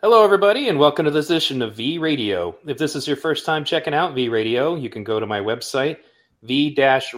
Hello, everybody, and welcome to this edition of V Radio. If this is your first time checking out V Radio, you can go to my website, v-radio.us.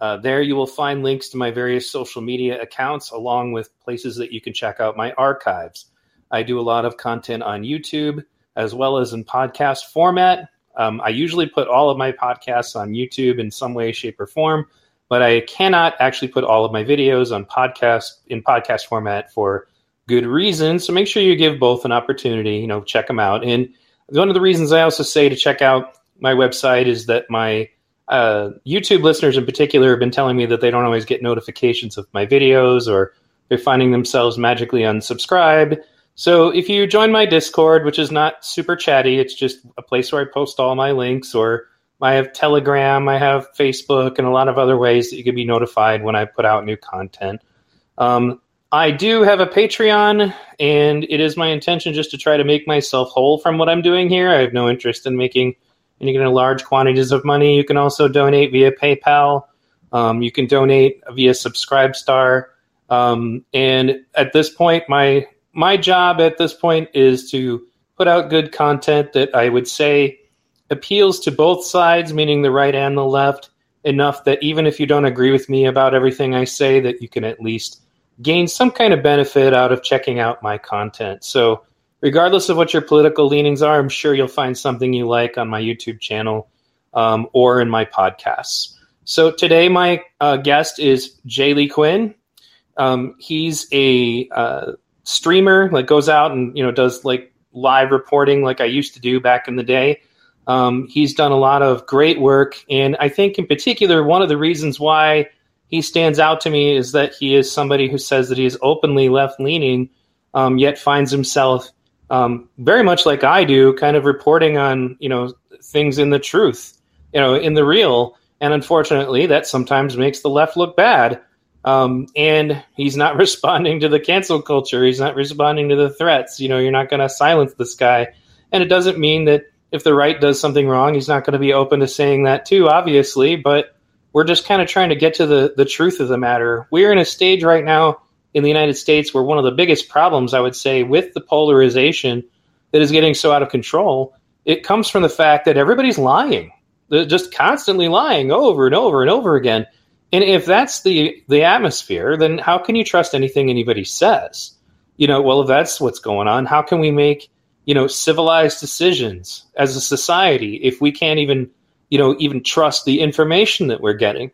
Uh, there you will find links to my various social media accounts, along with places that you can check out my archives. I do a lot of content on YouTube as well as in podcast format. Um, I usually put all of my podcasts on YouTube in some way, shape, or form, but I cannot actually put all of my videos on podcast in podcast format for good reason. So make sure you give both an opportunity. You know, check them out. And one of the reasons I also say to check out my website is that my uh, YouTube listeners in particular have been telling me that they don't always get notifications of my videos or they're finding themselves magically unsubscribed. So if you join my Discord, which is not super chatty, it's just a place where I post all my links, or I have Telegram, I have Facebook, and a lot of other ways that you can be notified when I put out new content. Um, I do have a Patreon, and it is my intention just to try to make myself whole from what I'm doing here. I have no interest in making any kind of large quantities of money. You can also donate via PayPal. Um, you can donate via Subscribestar. Um, and at this point, my my job at this point is to put out good content that I would say appeals to both sides, meaning the right and the left, enough that even if you don't agree with me about everything I say, that you can at least gain some kind of benefit out of checking out my content. So, regardless of what your political leanings are, I'm sure you'll find something you like on my YouTube channel um, or in my podcasts. So, today my uh, guest is Jay Lee Quinn. Um, he's a uh, streamer, like goes out and you know does like live reporting, like I used to do back in the day. Um, he's done a lot of great work, and I think in particular one of the reasons why he stands out to me is that he is somebody who says that he is openly left leaning, um, yet finds himself um, very much like I do, kind of reporting on you know things in the truth, you know, in the real. And unfortunately, that sometimes makes the left look bad. Um, and he's not responding to the cancel culture. He's not responding to the threats. You know, you're not going to silence this guy. And it doesn't mean that if the right does something wrong, he's not going to be open to saying that too, obviously. But we're just kind of trying to get to the, the truth of the matter. We're in a stage right now in the United States where one of the biggest problems, I would say, with the polarization that is getting so out of control, it comes from the fact that everybody's lying. They're just constantly lying over and over and over again. And if that's the the atmosphere, then how can you trust anything anybody says? You know, well, if that's what's going on, how can we make you know civilized decisions as a society if we can't even you know, even trust the information that we're getting.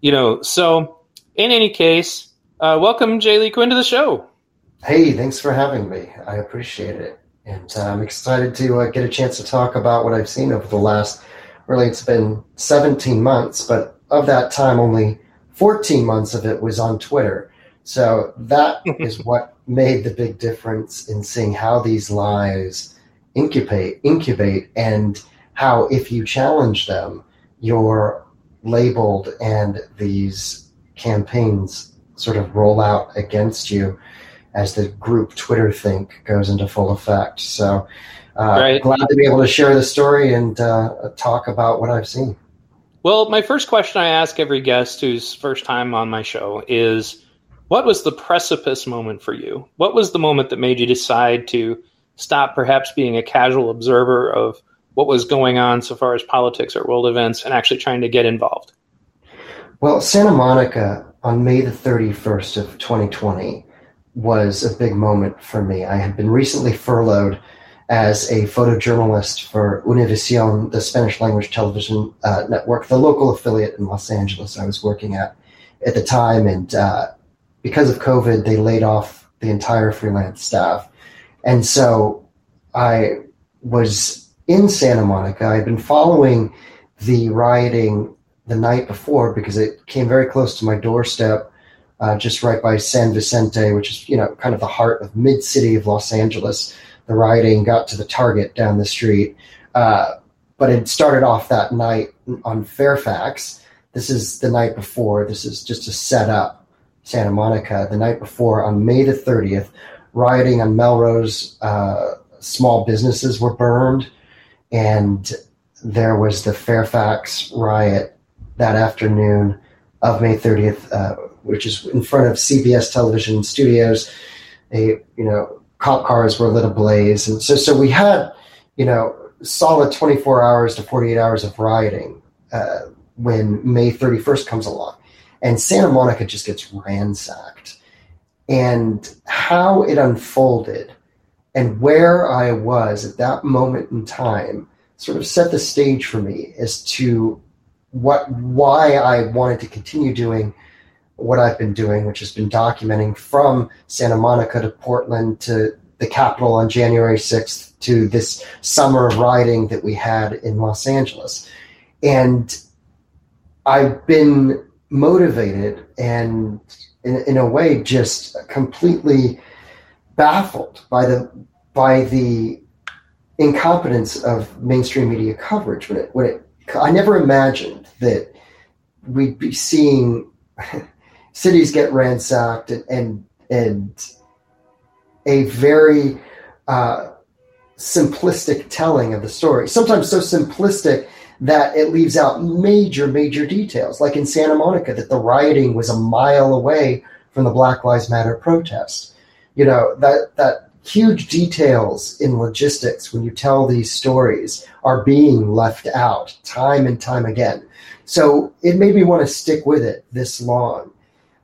You know, so in any case, uh, welcome Jay Lee Quinn to the show. Hey, thanks for having me. I appreciate it. And uh, I'm excited to uh, get a chance to talk about what I've seen over the last, really, it's been 17 months, but of that time, only 14 months of it was on Twitter. So that is what made the big difference in seeing how these lies incubate, incubate, and how if you challenge them, you're labeled and these campaigns sort of roll out against you as the group Twitter think goes into full effect. So uh, right. glad to be able to share the story and uh, talk about what I've seen. Well, my first question I ask every guest who's first time on my show is what was the precipice moment for you? What was the moment that made you decide to stop perhaps being a casual observer of what was going on so far as politics or world events and actually trying to get involved? Well, Santa Monica on May the 31st of 2020 was a big moment for me. I had been recently furloughed as a photojournalist for Univision, the Spanish language television uh, network, the local affiliate in Los Angeles I was working at at the time. And uh, because of COVID, they laid off the entire freelance staff. And so I was in Santa Monica. I'd been following the rioting the night before because it came very close to my doorstep, uh, just right by San Vicente, which is you know kind of the heart of mid city of Los Angeles. The rioting got to the Target down the street, uh, but it started off that night on Fairfax. This is the night before. This is just a setup. Santa Monica. The night before, on May the 30th, rioting on Melrose. Uh, small businesses were burned and there was the Fairfax riot that afternoon of May 30th, uh, which is in front of CBS television studios. A you know cop cars were lit ablaze, and so so we had you know solid 24 hours to 48 hours of rioting uh, when May 31st comes along, and Santa Monica just gets ransacked, and how it unfolded and where I was at that moment in time sort of set the stage for me as to what why I wanted to continue doing what I've been doing, which has been documenting from Santa Monica to Portland to the Capitol on January 6th to this summer of rioting that we had in Los Angeles. And I've been motivated and, in, in a way, just completely baffled by the by the incompetence of mainstream media coverage when it when it I never imagined that we'd be seeing cities get ransacked and and, and a very uh, simplistic telling of the story. Sometimes so simplistic that it leaves out major, major details, like in Santa Monica, that the rioting was a mile away from the Black Lives Matter protest. You know that that huge details in logistics when you tell these stories are being left out time and time again. So it made me want to stick with it this long.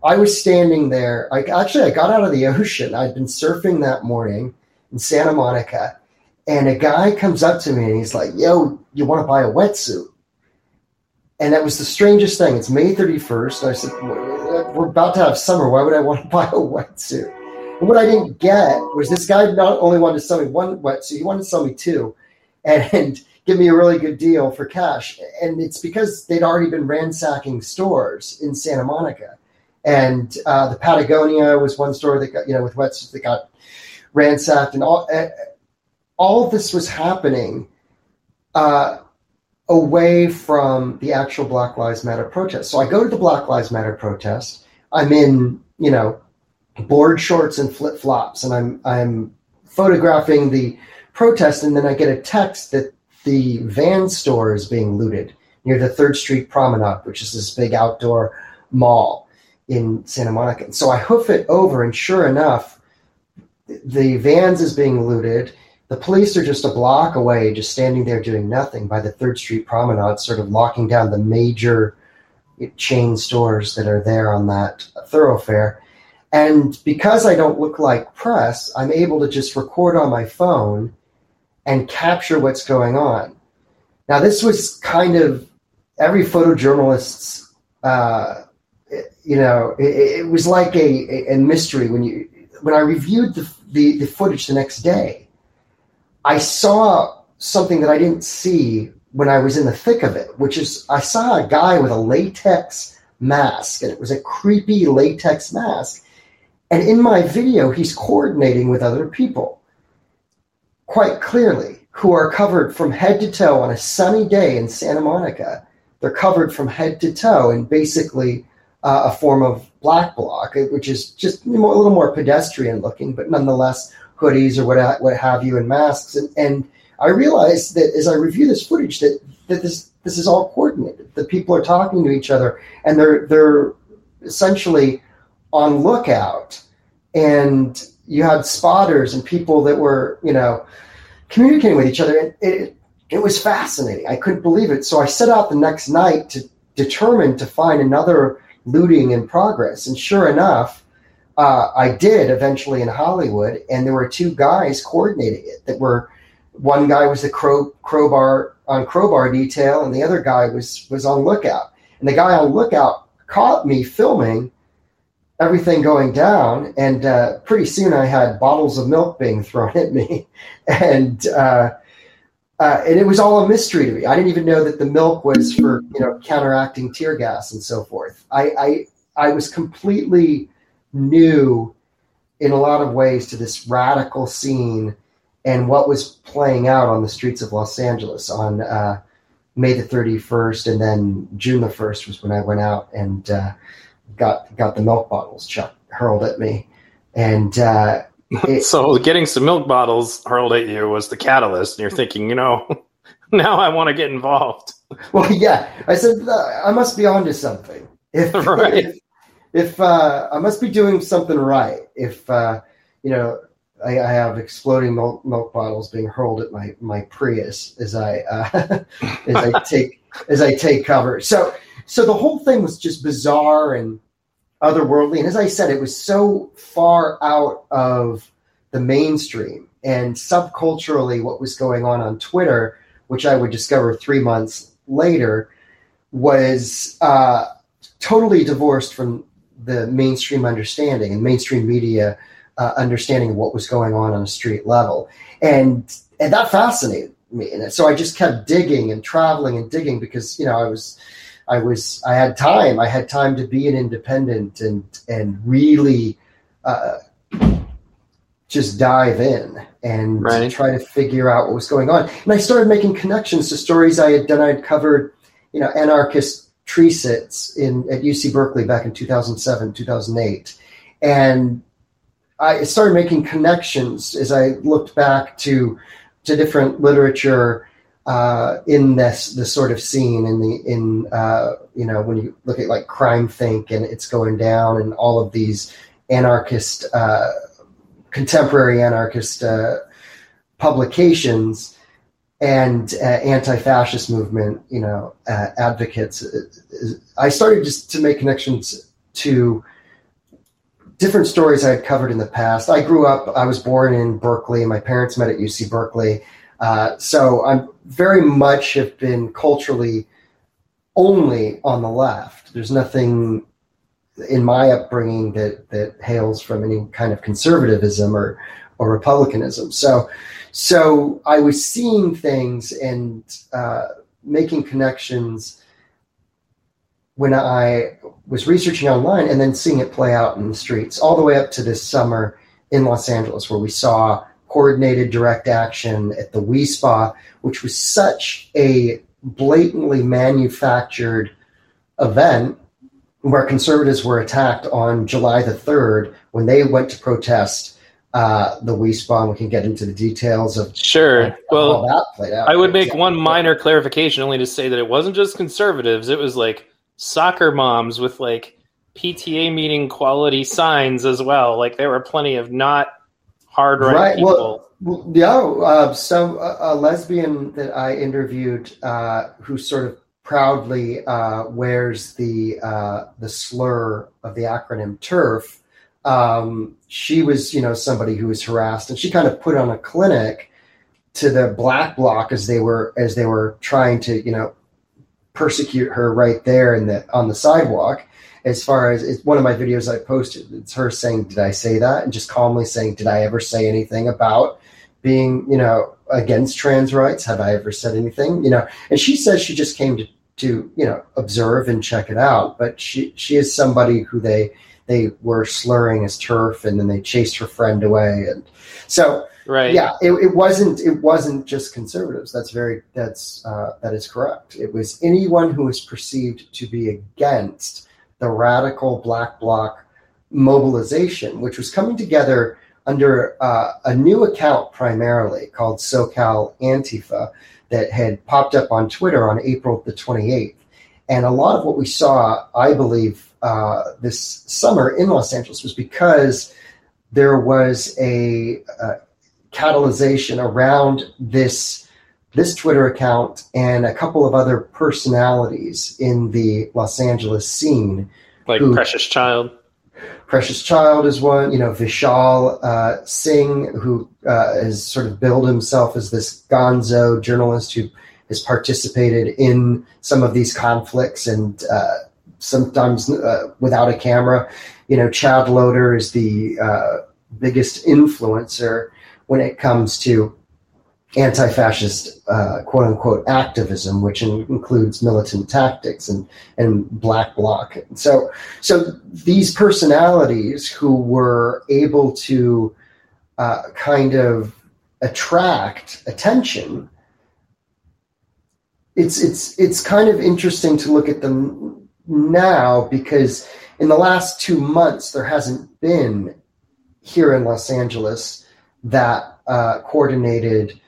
I was standing there. I actually I got out of the ocean. I'd been surfing that morning in Santa Monica, and a guy comes up to me and he's like, "Yo, you want to buy a wetsuit?" And that was the strangest thing. It's May 31st. I said, "We're about to have summer. Why would I want to buy a wetsuit?" And what I didn't get was this guy not only wanted to sell me one wetsuit, he wanted to sell me two, and, and give me a really good deal for cash. And it's because they'd already been ransacking stores in Santa Monica, and uh, the Patagonia was one store that got you know with wetsuits that got ransacked, and all uh, all of this was happening. Uh, away from the actual Black Lives Matter protest. So I go to the Black Lives Matter protest. I'm in, you know, board shorts and flip flops, and I'm I'm photographing the protest, and then I get a text that the van store is being looted near the Third Street Promenade, which is this big outdoor mall in Santa Monica. And so I hoof it over, and sure enough, the Vans is being looted. The police are just a block away, just standing there doing nothing by the Third Street Promenade, sort of locking down the major chain stores that are there on that thoroughfare. And because I don't look like press, I'm able to just record on my phone and capture what's going on. Now, this was kind of every photojournalist's, uh, you know, it, it was like a, a, mystery when you when I reviewed the, the, the footage the next day. I saw something that I didn't see when I was in the thick of it, which is I saw a guy with a latex mask, and it was a creepy latex mask and in my video, he's coordinating with other people quite clearly who are covered from head to toe on a sunny day in Santa Monica. They're covered from head to toe in basically uh, a form of black bloc, which is just a little more pedestrian looking, but nonetheless hoodies or what, what have you and masks. And, and I realized that as I review this footage that, that this this is all coordinated. The people are talking to each other and they're they're essentially on lookout and you had spotters and people that were you know communicating with each other. And it, it was fascinating. I couldn't believe it. So i set out the next night to determine to find another looting in progress. And sure enough uh, i did eventually in hollywood and there were two guys coordinating it that were one guy was the crow, crowbar on crowbar detail and the other guy was was on lookout. And the guy on lookout caught me filming everything going down. And uh, pretty soon I had bottles of milk being thrown at me. And, uh, uh, and it was all a mystery to me. I didn't even know that the milk was for, you know, counteracting tear gas and so forth. I, I, I was completely new in a lot of ways to this radical scene and what was playing out on the streets of Los Angeles on uh, May the 31st. And then June the 1st was when I went out and uh, got got the milk bottles chucked hurled at me, and uh, it, so getting some milk bottles hurled at you was the catalyst. And you're thinking, you know, now I want to get involved. Well, yeah, I said I must be onto something. If right. if, if uh, I must be doing something right, if uh, you know I, I, have exploding milk, milk, bottles being hurled at my my Prius as I uh, as I take as I take cover. So so the whole thing was just bizarre and otherworldly. And as I said, it was so far out of the mainstream and subculturally what was going on on Twitter, which I would discover three months later, was uh, totally divorced from the mainstream understanding and mainstream media uh, understanding of what was going on on a street level. And, and that fascinated me. And so I just kept digging and traveling and digging because, you know, I was – I was I had time. I had time to be an independent and and really uh, just dive in and right. try to figure out what was going on. And I started making connections to stories I had done. I'd covered, you know, anarchist tree sits in at UC Berkeley back in 2007, 2008, and I started making connections as I looked back to to different literature uh, in this the sort of scene in the in uh, you know when you look at like CrimethInc and it's going down and all of these anarchist uh, contemporary anarchist uh, publications and uh, anti-fascist movement you know uh, advocates i started just to make connections to different stories i had covered in the past. I grew up i was born in berkeley. My parents met at uc berkeley uh, so I'm very much have been culturally only on the left. There's nothing in my upbringing that that hails from any kind of conservatism or or republicanism. So so I was seeing things and uh, making connections when I was researching online and then seeing it play out in the streets all the way up to this summer in Los Angeles where we saw coordinated direct action at the Wi Spa, which was such a blatantly manufactured event where conservatives were attacked on July the 3rd when they went to protest uh, the Wi Spa. And we can get into the details of sure. Well, that played out. I would make one minor clarification, only to say that it wasn't just conservatives; it was like soccer moms with like PTA meeting quality signs as well. Like there were plenty of not hard right, people. Well, yeah. Uh, so a, a, lesbian that I interviewed, uh, who sort of proudly uh, wears the uh, the slur of the acronym TERF. Um, she was, you know, somebody who was harassed, and she kind of put on a clinic to the black bloc as they were as they were trying to, you know, persecute her right there in the on the sidewalk as far as it's one of my videos I posted. It's her saying, "Did I say that?" and just calmly saying, "Did I ever say anything about being, you know, against trans rights? Have I ever said anything?" You know, and she says she just came to to you know observe and check it out, but she she is somebody who they they were slurring as TERF and then they chased her friend away, and so right yeah it, it wasn't it wasn't just conservatives that's very that's uh, that is correct it was anyone who was perceived to be against the radical black bloc mobilization, which was coming together under uh, a new account primarily called SoCal Antifa that had popped up on Twitter on April the 28th. And a lot of what we saw, I believe, uh, this summer in Los Angeles was because there was a, a catalyzation around this this Twitter account and a couple of other personalities in the Los Angeles scene. Like who, Precious Child. Precious Child is one, you know, Vishal uh, Singh, who uh, has sort of billed himself as this gonzo journalist who has participated in some of these conflicts and uh, sometimes uh, without a camera. You know, Chad Loder is the uh, biggest influencer when it comes to anti-fascist uh, quote unquote activism, which in, includes militant tactics and and black bloc. So so these personalities who were able to uh, kind of attract attention. It's it's it's kind of interesting to look at them now because in the last two months there hasn't been here in Los Angeles that uh, coordinated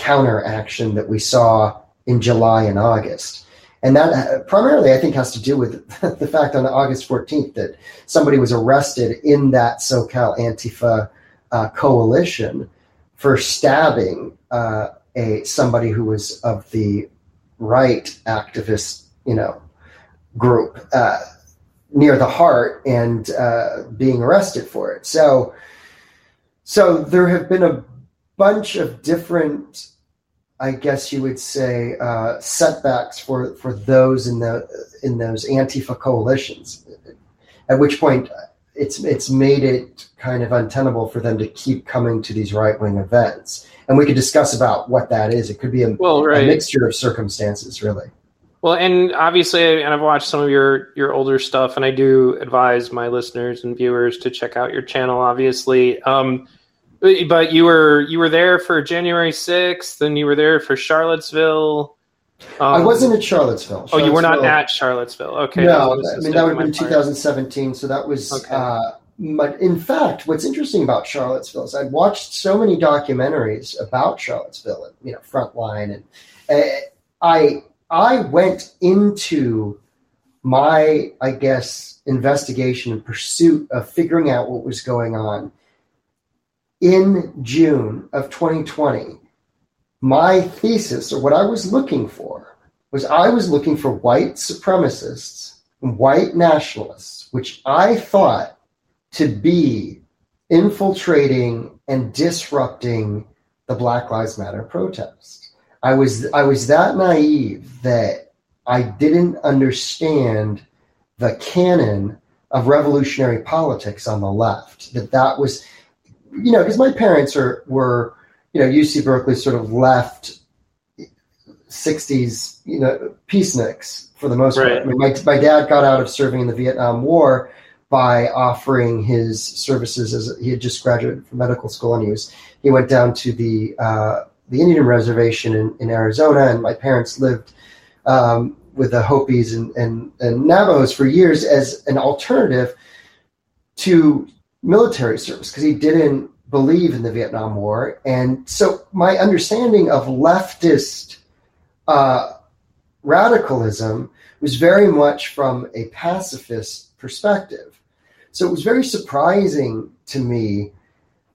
counteraction that we saw in July and August. And that uh, primarily, I think, has to do with the fact on August 14th that somebody was arrested in that SoCal Antifa uh, coalition for stabbing uh, a somebody who was of the right activist, you know, group uh, near the heart and uh, being arrested for it. So, so there have been a bunch of different, I guess you would say, uh, setbacks for for those in the in those Antifa coalitions. At which point, it's it's made it kind of untenable for them to keep coming to these right wing events. And we could discuss about what that is. It could be a, well, right. a mixture of circumstances, really. Well, and obviously, and I've watched some of your your older stuff, and I do advise my listeners and viewers to check out your channel. Obviously, um, but you were you were there for January sixth, and you were there for Charlottesville. Um, I wasn't at Charlottesville. Charlottesville. Oh, you were not at Charlottesville. Okay. No, I mean that would have been 2017. So that was. Okay. Uh, but in fact, what's interesting about Charlottesville is I'd watched so many documentaries about Charlottesville, and you know, Frontline, and uh, I I went into my, I guess, investigation and pursuit of figuring out what was going on in June of 2020 my thesis or what I was looking for was I was looking for white supremacists and white nationalists, which I thought to be infiltrating and disrupting the Black Lives Matter protest. I was I was that naive that I didn't understand the canon of revolutionary politics on the left. That that was, you know, because my parents are were you know, UC Berkeley sort of left 60s, you know, peaceniks for the most right. part. I mean, my, my dad got out of serving in the Vietnam War by offering his services as he had just graduated from medical school and he was he went down to the uh, the Indian reservation in, in Arizona and my parents lived um, with the Hopis and, and, and Navajos for years as an alternative to military service because he didn't believe in the Vietnam War. And so my understanding of leftist uh, radicalism was very much from a pacifist perspective. So it was very surprising to me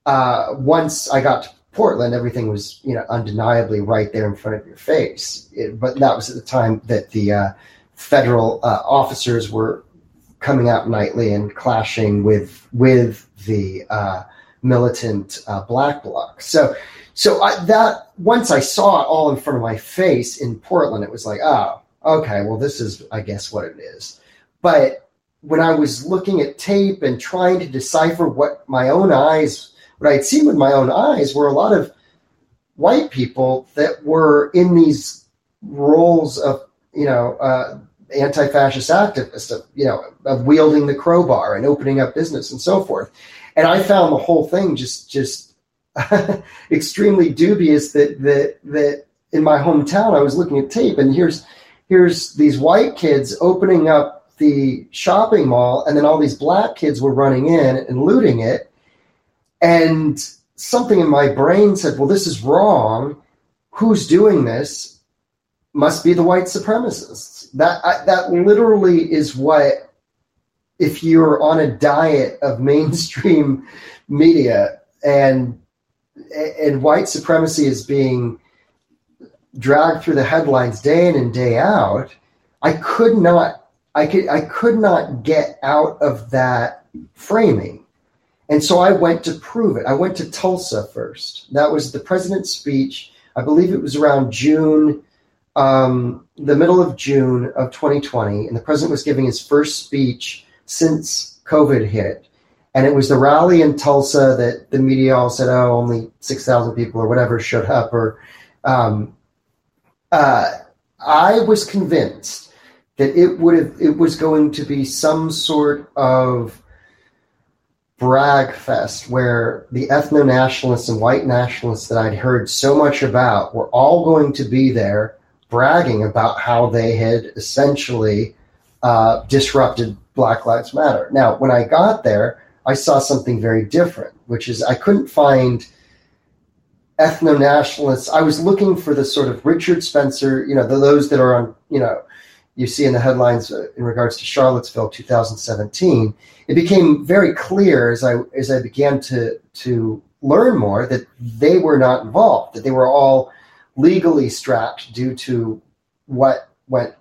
uh, once I got to Portland, everything was you know undeniably right there in front of your face. It, but that was at the time that the uh, federal uh, officers were coming out nightly and clashing with with the uh, militant uh, black bloc. So, so I, that once I saw it all in front of my face in Portland, it was like, oh, okay, well, this is, I guess, what it is. But when I was looking at tape and trying to decipher what my own eyes, what I had seen with my own eyes, were a lot of white people that were in these roles of, you know, uh, anti-fascist activists, of, you know, of wielding the crowbar and opening up business and so forth and I found the whole thing just just extremely dubious. That that that in my hometown, I was looking at tape, and here's here's these white kids opening up the shopping mall, and then all these black kids were running in and looting it, and something in my brain said, "Well, this is wrong. Who's doing this?" Must be the white supremacists. That I, that literally is what if you're on a diet of mainstream media and and white supremacy is being dragged through the headlines day in and day out, I could not I could I could not get out of that framing. And so I went to prove it. I went to Tulsa first. That was the president's speech. I believe it was around June, um, the middle of June of 2020. And the president was giving his first speech since COVID hit. And it was the rally in Tulsa that the media all said, oh, only 6,000 people or whatever showed up. Or um, uh, I was convinced that it would have, it was going to be some sort of brag fest where the ethno nationalists and white nationalists that I'd heard so much about were all going to be there bragging about how they had essentially uh, disrupted Black Lives Matter. Now, when I got there, I saw something very different, which is I couldn't find ethno nationalists. I was looking for the sort of Richard Spencer, you know, the, those that are on, you know, you see in the headlines uh, in regards to Charlottesville 2017, it became very clear as I as I began to to learn more that they were not involved, that they were all legally strapped due to what went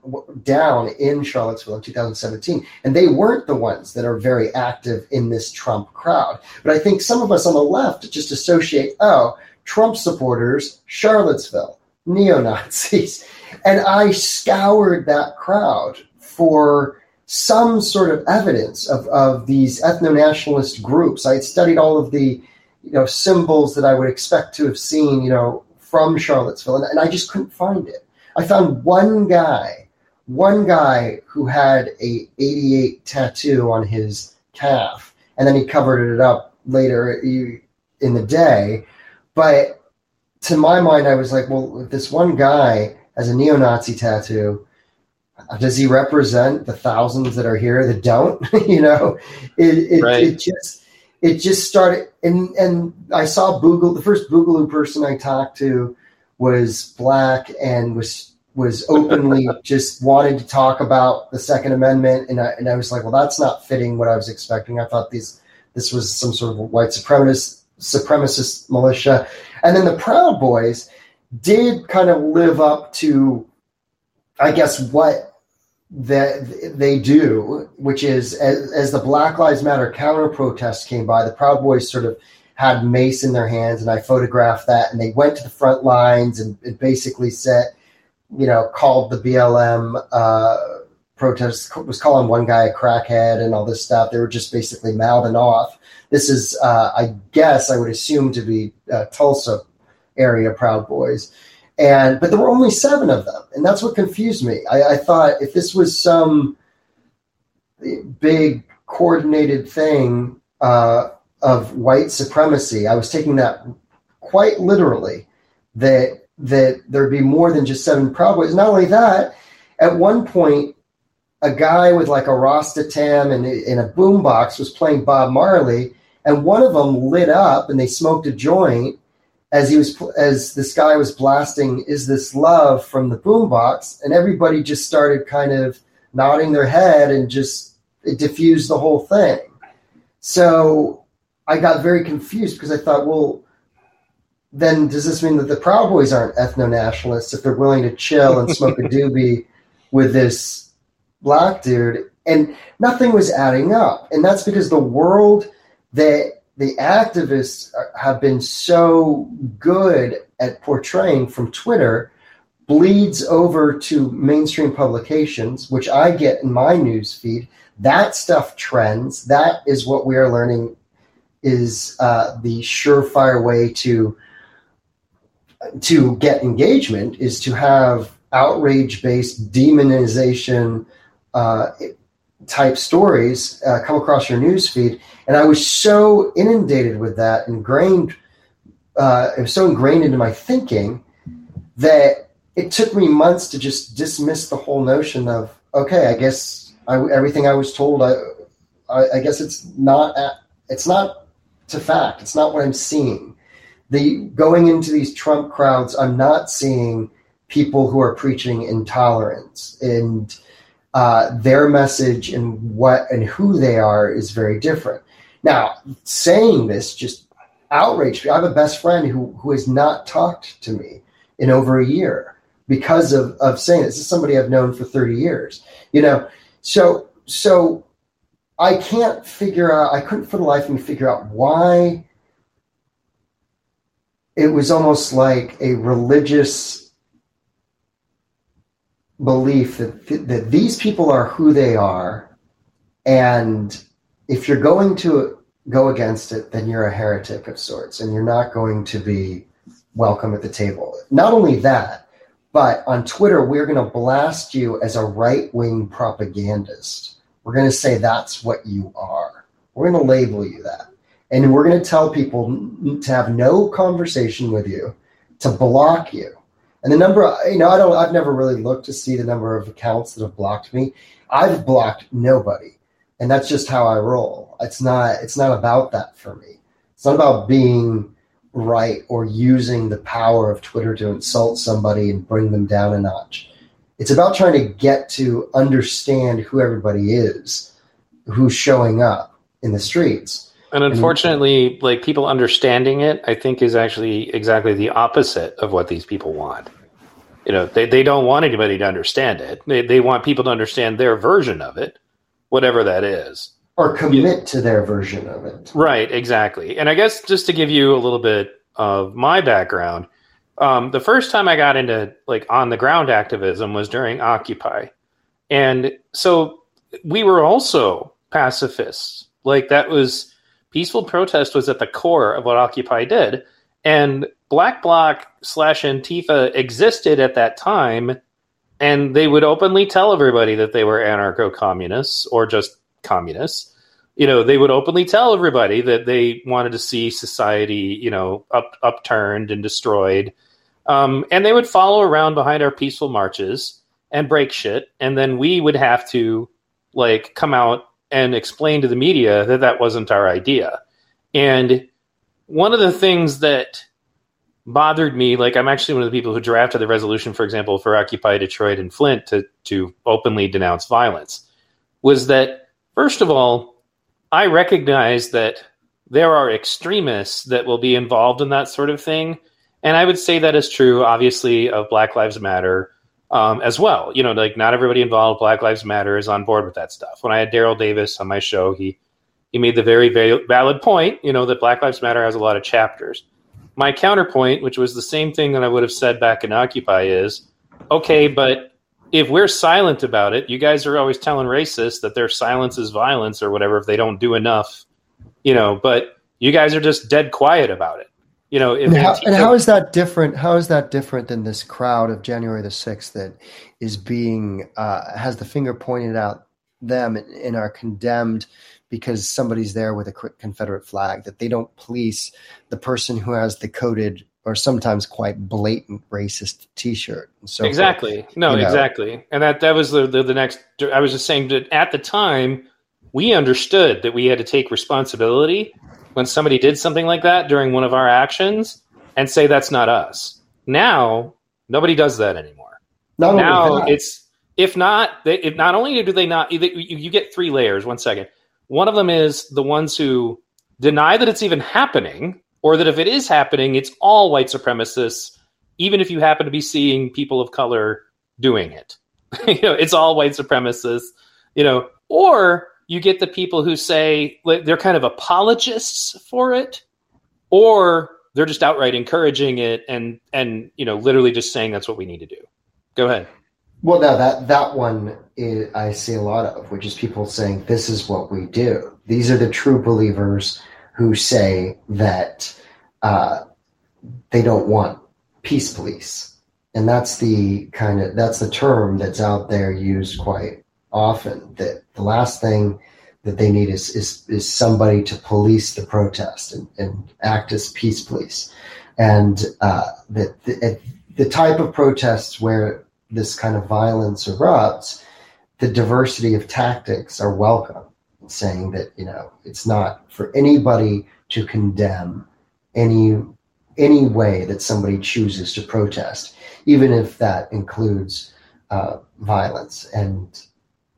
down in Charlottesville in 2017. And they weren't the ones that are very active in this Trump crowd. But I think some of us on the left just associate, oh, Trump supporters, Charlottesville, neo Nazis. And I scoured that crowd for some sort of evidence of, of these ethno nationalist groups. I had studied all of the you know symbols that I would expect to have seen, you know, from Charlottesville, and, and I just couldn't find it. I found one guy, one guy who had a 88 tattoo on his calf, and then he covered it up later in the day. But to my mind, I was like, well, this one guy has a neo-Nazi tattoo, does he represent the thousands that are here that don't? you know, it, it, right. it just it just started and and I saw Boogaloo the first Boogaloo person I talked to was black and was was openly just wanted to talk about the Second Amendment and I and I was like, well that's not fitting what I was expecting. I thought these this was some sort of white supremacist supremacist militia. And then the Proud Boys did kind of live up to I guess what that they do, which is as, as, the Black Lives Matter counter protest came by, the Proud Boys sort of had mace in their hands, and I photographed that. And they went to the front lines and, and basically said, you know, called the BLM uh, protest was calling one guy a crackhead and all this stuff. They were just basically mouthing off. This is, uh, I guess, I would assume to be uh, Tulsa area Proud Boys and but there were only seven of them, and that's what confused me. I, I thought if this was some big coordinated thing uh, of white supremacy, I was taking that quite literally. That that there'd be more than just seven Proud Boys. Not only that, at one point, a guy with like a Rasta tam and in a boombox was playing Bob Marley, and one of them lit up and they smoked a joint as he was as this guy was blasting is this love from the boombox? And everybody just started kind of nodding their head and just it diffused the whole thing. So i got very confused because i thought well then does this mean that the proud boys aren't ethno-nationalists if they're willing to chill and smoke a doobie with this black dude? And nothing was adding up. And that's because the world that the activists have been so good at portraying from Twitter bleeds over to mainstream publications, which I get in my news feed. That stuff trends. That is what we are learning is uh, the surefire way to to get engagement is to have outrage based demonization uh, type stories uh, come across your news feed, and I was so inundated with that, ingrained. Uh, it was so ingrained into my thinking that it took me months to just dismiss the whole notion of okay, I guess I, everything I was told, I, I, I guess it's not it's not to fact. It's not what I'm seeing. The going into these Trump crowds, I'm not seeing people who are preaching intolerance and uh, their message and what and who they are is very different. Now, saying this just outraged me. I have a best friend who who has not talked to me in over a year because of of saying this. this is somebody I've known for 30 years. You know, so so I can't figure out I couldn't for the life of me figure out why it was almost like a religious belief that that these people are who they are, and if you're going to go against it, then you're a heretic of sorts, and you're not going to be welcome at the table. Not only that, but on Twitter, we're going to blast you as a right wing propagandist. We're going to say that's what you are. We're going to label you that. And we're going to tell people to have no conversation with you, to block you. And the number, you know, I don't, I've never really looked to see the number of accounts that have blocked me. I've blocked nobody, and that's just how I roll. It's not, it's not about that for me. It's not about being right or using the power of Twitter to insult somebody and bring them down a notch. It's about trying to get to understand who everybody is, who's showing up in the streets. And unfortunately, like people understanding it, I think is actually exactly the opposite of what these people want. You know, they, they don't want anybody to understand it. They, they want people to understand their version of it, whatever that is. Or commit to their version of it. Right, exactly. And I guess just to give you a little bit of my background, um, the first time I got into like on the ground activism was during Occupy. And so we were also pacifists. Like that was peaceful protest was at the core of what Occupy did. And Black Bloc slash Antifa existed at that time, and they would openly tell everybody that they were anarcho communists or just communists. You know, they would openly tell everybody that they wanted to see society, you know, up, upturned and destroyed. Um, and they would follow around behind our peaceful marches and break shit. And then we would have to, like, come out and explain to the media that that wasn't our idea. And one of the things that bothered me, like I'm actually one of the people who drafted the resolution, for example, for Occupy Detroit and Flint to to openly denounce violence, was that first of all, I recognize that there are extremists that will be involved in that sort of thing. And I would say that is true, obviously, of Black Lives Matter um, as well. You know, like not everybody involved, Black Lives Matter is on board with that stuff. When I had Daryl Davis on my show, he he made the very, very valid point, you know, that Black Lives Matter has a lot of chapters. My counterpoint, which was the same thing that I would have said back in Occupy, is okay, but if we're silent about it, you guys are always telling racists that their silence is violence or whatever if they don't do enough, you know, but you guys are just dead quiet about it you know and how, and how is that different how is that different than this crowd of january the 6th that is being uh, has the finger pointed out them and are condemned because somebody's there with a confederate flag that they don't police the person who has the coded or sometimes quite blatant racist t-shirt so exactly forth, no you know. exactly and that that was the, the, the next i was just saying that at the time we understood that we had to take responsibility when somebody did something like that during one of our actions and say that's not us. Now nobody does that anymore. Not now it's if not they, if not only do they not you, you get three layers. One second. One of them is the ones who deny that it's even happening, or that if it is happening, it's all white supremacists, even if you happen to be seeing people of color doing it. you know, it's all white supremacists. You know, or you get the people who say they're kind of apologists for it, or they're just outright encouraging it and and you know literally just saying that's what we need to do. Go ahead. Well, now that that one is, I see a lot of, which is people saying this is what we do. These are the true believers who say that uh, they don't want peace police, and that's the kind of that's the term that's out there used quite often that the last thing that they need is is, is somebody to police the protest and, and act as peace police, and uh, that the, the type of protests where this kind of violence erupts, the diversity of tactics are welcome. Saying that you know it's not for anybody to condemn any any way that somebody chooses to protest, even if that includes uh, violence and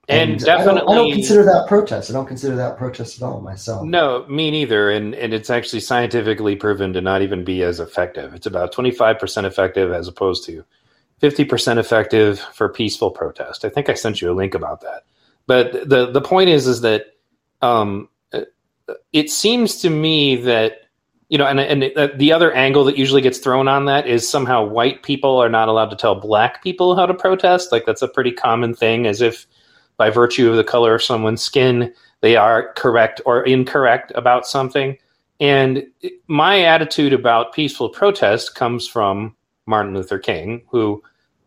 and, and definitely, I don't, I don't, consider that protest. I don't consider that protest at all myself. No, me neither. And and it's actually scientifically proven to not even be as effective. It's about twenty five percent effective as opposed to fifty percent effective for peaceful protest. I think I sent you a link about that. But the the point is is that um, it seems to me that you know, and and the other angle that usually gets thrown on that is somehow white people are not allowed to tell black people how to protest. Like that's a pretty common thing, as if by virtue of the color of someone's skin, they are correct or incorrect about something. And my attitude about peaceful protest comes from Martin Luther King, who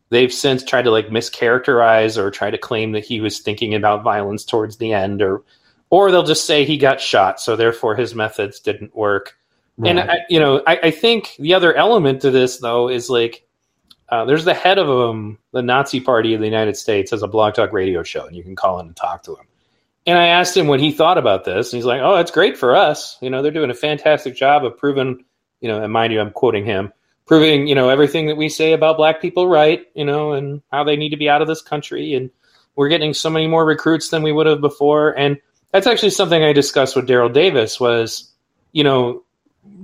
they've since tried to like mischaracterize or try to claim that he was thinking about violence towards the end or or they'll just say he got shot so therefore his methods didn't work right. and I, you know I, I, think the other element to this though is like uh, there's the head of um, the Nazi Party of the United States has a blog talk radio show, and you can call in and talk to him. And I asked him what he thought about this, and he's like, "Oh, it's great for us. You know, they're doing a fantastic job of proving, you know, and mind you, I'm quoting him, proving you know everything that we say about black people right, you know, and how they need to be out of this country, and we're getting so many more recruits than we would have before, and that's actually something I discussed with Daryl Davis was, you know,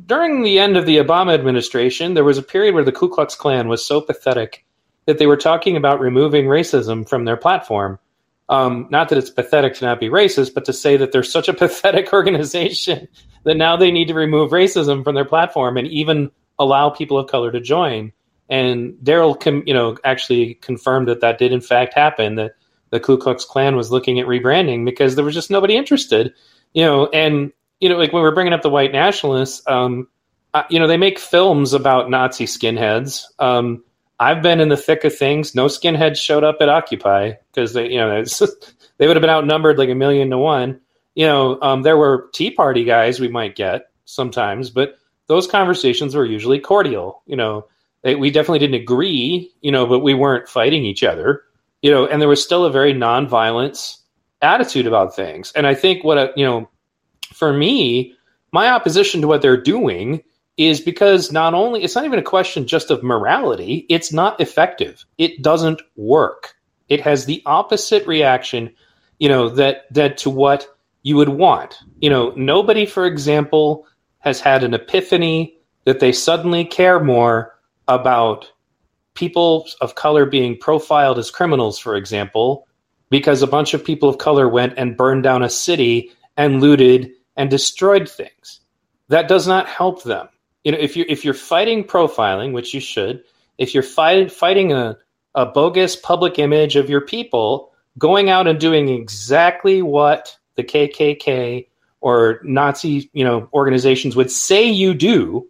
during the end of the Obama administration, there was a period where the Ku Klux Klan was so pathetic that they were talking about removing racism from their platform. Um, not that it's pathetic to not be racist, but to say that they're such a pathetic organization that now they need to remove racism from their platform and even allow people of color to join. And Daryl, com- you know, actually confirmed that that did in fact happen. That the Ku Klux Klan was looking at rebranding because there was just nobody interested, you know. And you know, like when we're bringing up the white nationalists, um, uh, you know, they make films about Nazi skinheads. Um, I've been in the thick of things. No skinheads showed up at Occupy because they, you know, they would have been outnumbered like a million to one. You know, um, there were Tea Party guys we might get sometimes, but those conversations were usually cordial. You know, they, we definitely didn't agree. You know, but we weren't fighting each other. You know, and there was still a very nonviolence attitude about things. And I think what a, you know, for me, my opposition to what they're doing is because not only it's not even a question just of morality, it's not effective. It doesn't work. It has the opposite reaction, you know, that that to what you would want. You know, nobody, for example, has had an epiphany that they suddenly care more about people of color being profiled as criminals, for example, because a bunch of people of color went and burned down a city and looted and destroyed things. That does not help them. You know, if you if you're fighting profiling, which you should, if you're fight, fighting a, a bogus public image of your people, going out and doing exactly what the KKK or Nazi, you know, organizations would say you do,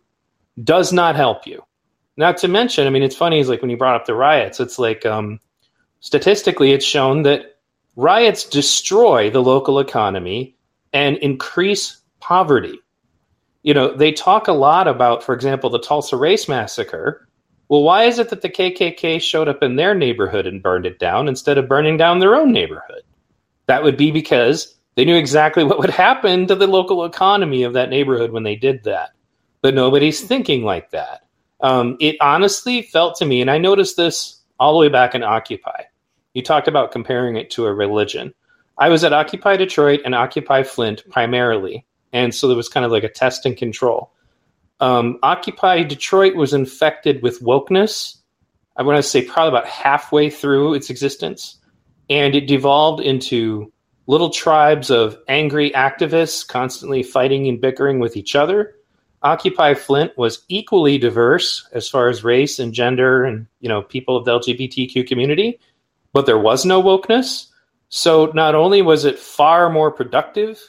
does not help you. Not to mention, I mean, it's funny is like when you brought up the riots, it's like um, statistically, it's shown that riots destroy the local economy and increase poverty. You know, they talk a lot about, for example, the Tulsa Race Massacre. Well, why is it that the KKK showed up in their neighborhood and burned it down instead of burning down their own neighborhood? That would be because they knew exactly what would happen to the local economy of that neighborhood when they did that. But nobody's thinking like that. Um, it honestly felt to me, and I noticed this all the way back in Occupy. You talked about comparing it to a religion. I was at Occupy Detroit and Occupy Flint primarily, and so there was kind of like a test and control. Um, Occupy Detroit was infected with wokeness. I want to say probably about halfway through its existence, and it devolved into little tribes of angry activists constantly fighting and bickering with each other. Occupy Flint was equally diverse as far as race and gender and you know people of the LGBTQ community, but there was no wokeness. So not only was it far more productive,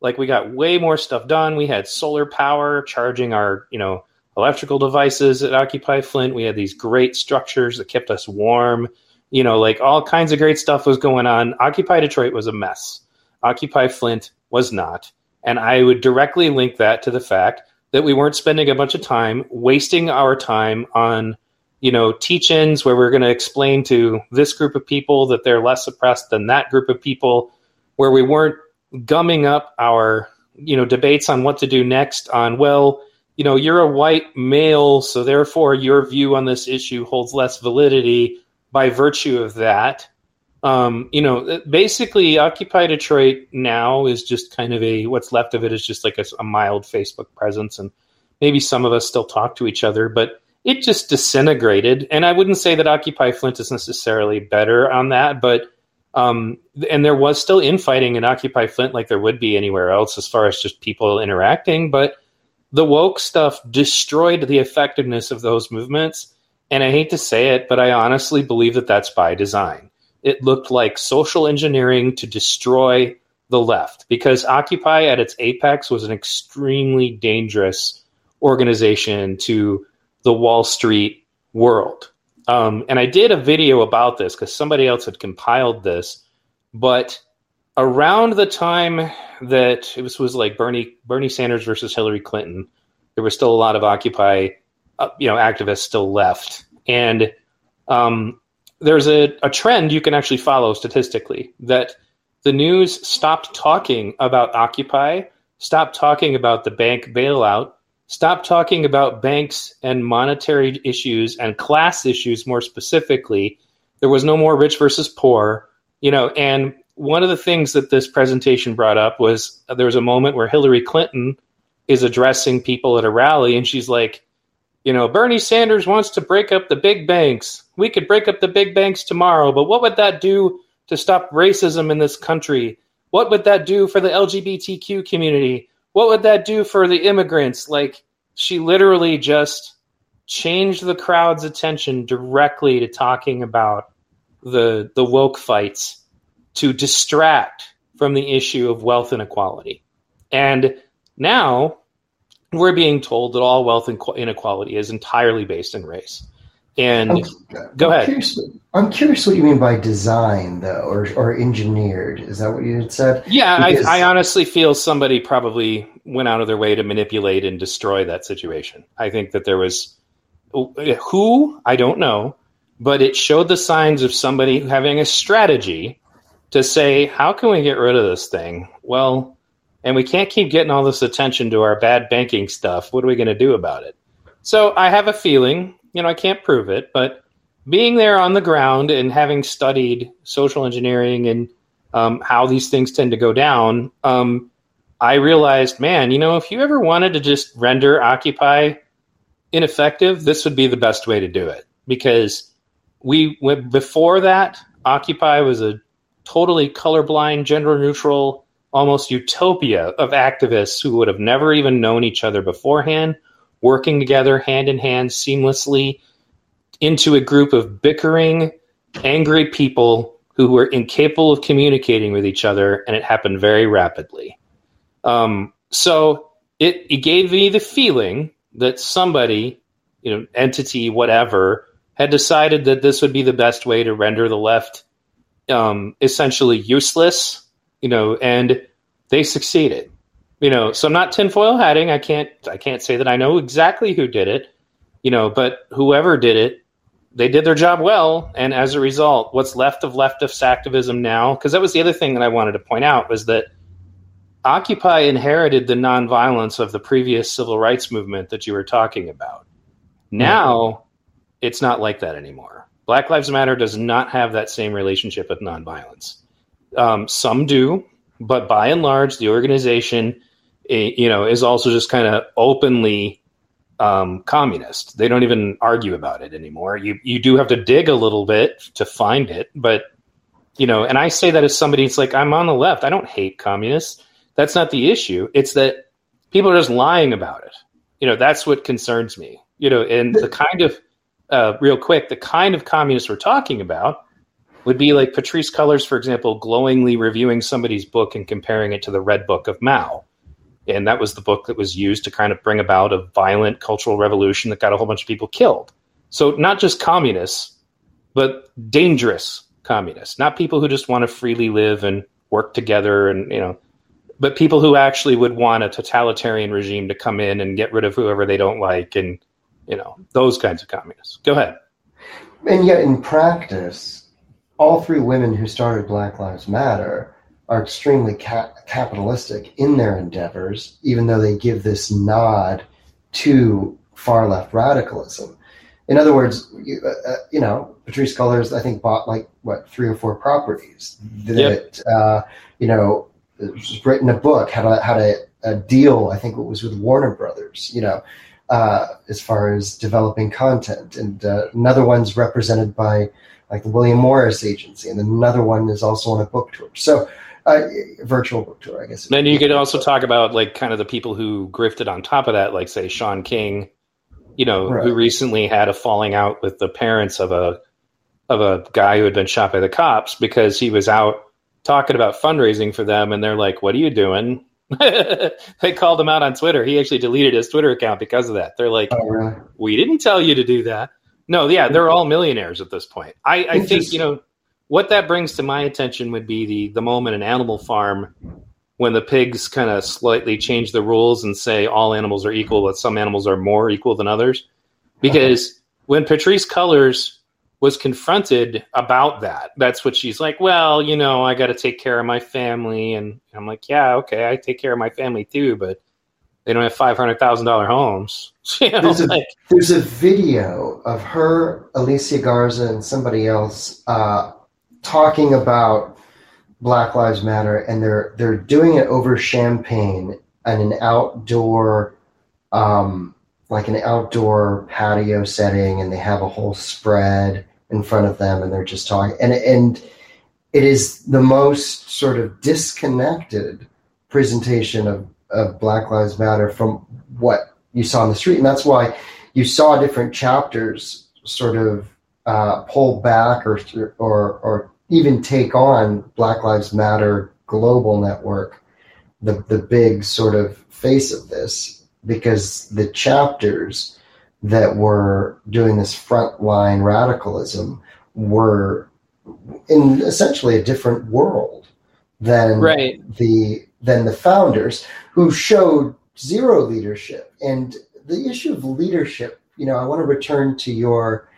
like we got way more stuff done. We had solar power charging our, you know, electrical devices at Occupy Flint. We had these great structures that kept us warm. You know, like all kinds of great stuff was going on. Occupy Detroit was a mess. Occupy Flint was not. And I would directly link that to the fact that we weren't spending a bunch of time wasting our time on you know, teach-ins where we're going to explain to this group of people that they're less oppressed than that group of people, where we weren't gumming up our, you know, debates on what to do next on, well, you know, you're a white male, so therefore your view on this issue holds less validity by virtue of that. Um, you know, basically, Occupy Detroit now is just kind of a what's left of it is just like a, a mild Facebook presence, and maybe some of us still talk to each other, but it just disintegrated. And I wouldn't say that Occupy Flint is necessarily better on that, but um, and there was still infighting in Occupy Flint like there would be anywhere else as far as just people interacting. But the woke stuff destroyed the effectiveness of those movements. And I hate to say it, but I honestly believe that that's by design. It looked like social engineering to destroy the left because Occupy at its apex was an extremely dangerous organization to the Wall Street world. Um, and I did a video about this because somebody else had compiled this. But around the time that it was, was like Bernie Bernie Sanders versus Hillary Clinton, there was still a lot of Occupy, uh, you know, activists still left, and um, there's a, a trend you can actually follow statistically that the news stopped talking about Occupy, stopped talking about the bank bailout, stop talking about banks and monetary issues and class issues more specifically. There was no more rich versus poor, you know, and one of the things that this presentation brought up was there was a moment where Hillary Clinton is addressing people at a rally and she's like, you know, Bernie Sanders wants to break up the big banks. We could break up the big banks tomorrow, but what would that do to stop racism in this country? What would that do for the LGBTQ community? What would that do for the immigrants? Like, she literally just changed the crowd's attention directly to talking about the the woke fights to distract from the issue of wealth inequality. And now we're being told that all wealth inequality is entirely based in race. And I'm, go I'm ahead. Curious, I'm curious what you mean by design, though, or, or engineered. Is that what you had said? Yeah, because... I, I honestly feel somebody probably went out of their way to manipulate and destroy that situation. I think that there was who I don't know, but it showed the signs of somebody having a strategy to say, how can we get rid of this thing? Well, and we can't keep getting all this attention to our bad banking stuff. What are we going to do about it? So I have a feeling, you know, I can't prove it, but being there on the ground and having studied social engineering and um, how these things tend to go down, um, I realized, man, you know, if you ever wanted to just render Occupy ineffective, this would be the best way to do it. Because we went before that Occupy was a totally colorblind, gender neutral almost utopia of activists who would have never even known each other beforehand, working together hand in hand seamlessly into a group of bickering, angry people who were incapable of communicating with each other, and it happened very rapidly. Um, so it, it gave me the feeling that somebody, you know, entity, whatever, had decided that this would be the best way to render the left um, essentially useless you know, and they succeeded. You know, so I'm not tinfoil hatting. I can't I can't say that I know exactly who did it, you know, but whoever did it, they did their job well, and as a result, what's left of leftist activism now? Because that was the other thing that I wanted to point out was that Occupy inherited the nonviolence of the previous civil rights movement that you were talking about. Now, mm-hmm. it's not like that anymore. Black Lives Matter does not have that same relationship with nonviolence. Um, some do, but by and large, the organization, you know, is also just kind of openly um, communist. They don't even argue about it anymore. You you do have to dig a little bit to find it, but you know, and I say that as somebody. It's like I'm on the left. I don't hate communists. That's not the issue. It's that people are just lying about it. You know, that's what concerns me. You know, and the kind of uh, real quick, the kind of communists we're talking about would be like Patrisse Cullors, for example, glowingly reviewing somebody's book and comparing it to the Red Book of Mao. And that was the book that was used to kind of bring about a violent cultural revolution that got a whole bunch of people killed. So, not just communists, but dangerous communists, not people who just want to freely live and work together and, you know, but people who actually would want a totalitarian regime to come in and get rid of whoever they don't like and, you know, those kinds of communists. Go ahead. And yet, in practice, all three women who started Black Lives Matter are extremely ca- capitalistic in their endeavors, even though they give this nod to far left radicalism. In other words, you, uh, uh, you know, Patrisse Cullors, I think, bought like what three or four properties. That yep. uh, you know, written a book, had a had a, a, deal. I think it was with Warner Brothers. You know, uh, as far as developing content, and uh, another one's represented by like the William Morris Agency, and another one is also on a book tour. So, uh, virtual book tour, I guess. Then you could also talk about like kind of the people who grifted on top of that, like say Shaun King, you know, right. who recently had a falling out with the parents of a of a guy who had been shot by the cops because he was out talking about fundraising for them, and they're like, "What are you doing?" they called him out on Twitter. He actually deleted his Twitter account because of that. They're like, oh, really? "We didn't tell you to do that." No, yeah, they're all millionaires at this point. I, I think you know what that brings to my attention would be the the moment in Animal Farm when the pigs kind of slightly change the rules and say all animals are equal, but some animals are more equal than others. Because uh-huh. when Patrisse Cullors was confronted about that, that's what she's like. Well, you know, I got to take care of my family, and I'm like, yeah, okay, I take care of my family too, but they don't have five hundred thousand dollar homes. You know, There's a, like, there's a video of her, Alicia Garza, and somebody else uh, talking about Black Lives Matter, and they're they're doing it over champagne and an outdoor, um, like an outdoor patio setting, and they have a whole spread in front of them, and they're just talking, and and it is the most sort of disconnected presentation of, of Black Lives Matter from what you saw on the street, and that's why you saw different chapters sort of uh, pull back or or or even take on Black Lives Matter global network, the the big sort of face of this, because the chapters that were doing this frontline radicalism were in essentially a different world than Right. the than the founders who showed zero leadership and the issue of leadership you know i want to return to your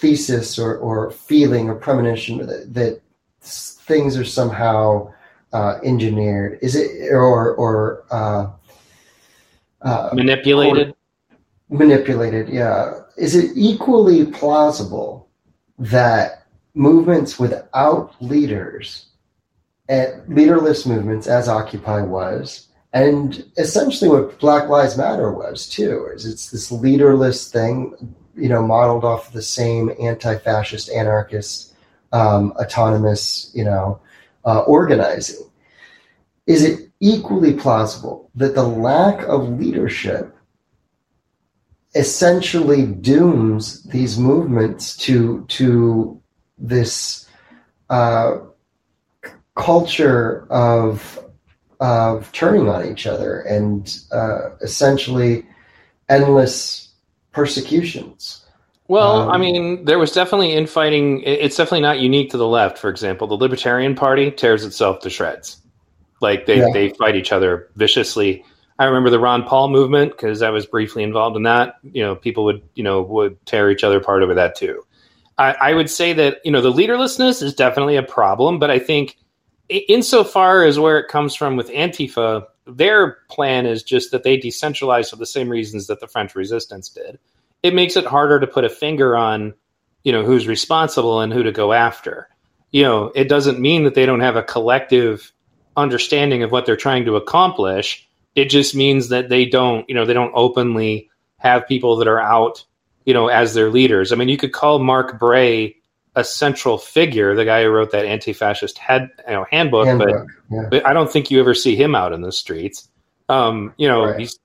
thesis or, or feeling or premonition that, that things are somehow uh, engineered is it or or uh, uh, manipulated. manipulated yeah is it equally plausible that movements without leaders and leaderless movements as occupy was and essentially what black lives matter was too is it's this leaderless thing you know modeled off of the same anti-fascist anarchist um, autonomous you know uh, organizing. Is it equally plausible that the lack of leadership essentially dooms these movements to to this uh, culture of of turning on each other and uh, essentially endless persecutions. Well, Um, I mean, there was definitely infighting. It's definitely not unique to the left. For example, the Libertarian Party tears itself to shreds. Like they, Yeah. they fight each other viciously. I remember the Ron Paul movement because I was briefly involved in that. You know, people would you know would tear each other apart over that too. I, I would say that you know the leaderlessness is definitely a problem, but I think insofar as where it comes from with Antifa, their plan is just that they decentralize for the same reasons that the French Resistance did. It makes it harder to put a finger on you know who's responsible and who to go after. You know it doesn't mean that they don't have a collective understanding of what they're trying to accomplish. It just means that they don't you know they don't openly have people that are out you know as their leaders. I mean you could call mark bray a central figure the guy who wrote that anti-fascist head, you know, handbook, but yeah. but I don't think you ever see him out in the streets. Um, you know, Right. he's.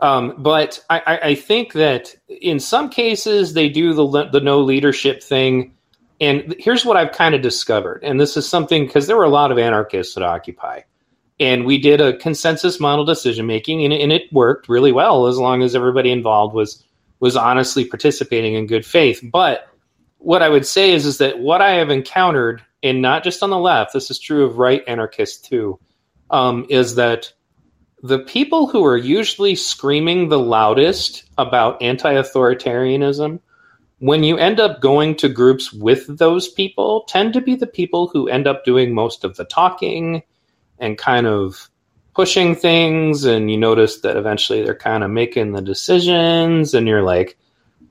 Um, but I, I, I think that in some cases they do the the no leadership thing, and here's what I've kind of discovered, and this is something because there were a lot of anarchists at Occupy, and we did a consensus model decision making, and, and it worked really well as long as everybody involved was was honestly participating in good faith. But what I would say is is that what I have encountered, and not just on the left, this is true of right anarchists too, um, is that the people who are usually screaming the loudest about anti-authoritarianism, when you end up going to groups with those people, tend to be the people who end up doing most of the talking and kind of pushing things and you notice that eventually they're kind of making the decisions and you're like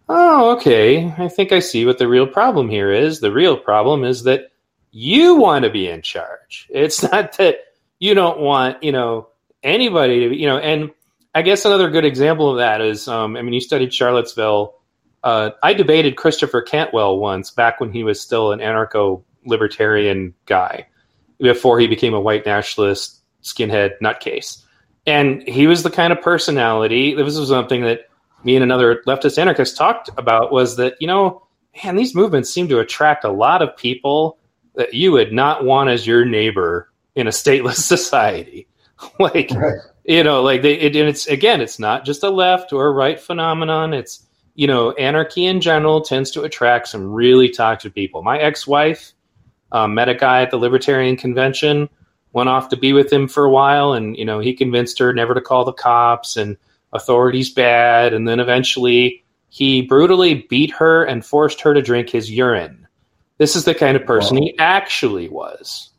oh, okay, I think I see what the real problem here is. The real problem is that you want to be in charge. It's not that you don't want, you know, anybody to, be, you know, and I guess another good example of that is, um, I mean, you studied Charlottesville. Uh, I debated Christopher Cantwell once back when he was still an anarcho libertarian guy before he became a white nationalist skinhead nutcase. And he was the kind of personality, this was something that me and another leftist anarchist talked about was that you know man these movements seem to attract a lot of people that you would not want as your neighbor in a stateless society. Like Right. you know like they it, and it's again it's not just a left or a right phenomenon. It's you know anarchy in general tends to attract some really toxic people. My ex-wife um, met a guy at the libertarian convention went off to be with him for a while and you know he convinced her never to call the cops and authorities bad and then eventually he brutally beat her and forced her to drink his urine this is the kind of person Wow. he actually was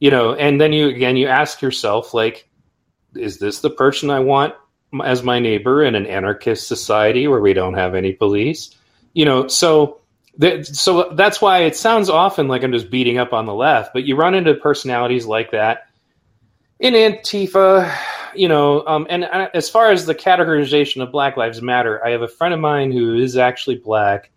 you know and then you again you ask yourself like is this the person i want as my neighbor in an anarchist society where we don't have any police. You know, so so that's why it sounds often like I'm just beating up on the left, but you run into personalities like that in Antifa, you know, um, and uh, as far as the categorization of Black Lives Matter, I have a friend of mine who is actually black,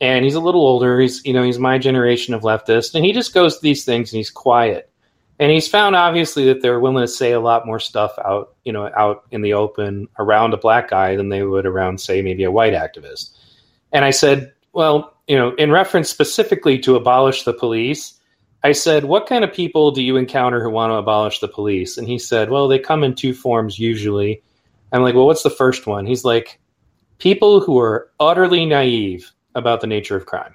and he's a little older. He's you know he's my generation of leftist, and he just goes to these things and he's quiet, and he's found obviously that they're willing to say a lot more stuff out you know out in the open around a black guy than they would around say maybe a white activist. And I said, well, you know, in reference specifically to abolish the police I said, What kind of people do you encounter who want to abolish the police? And he said, Well, they come in two forms usually. I'm like, Well, what's the first one? He's like, People who are utterly naive about the nature of crime.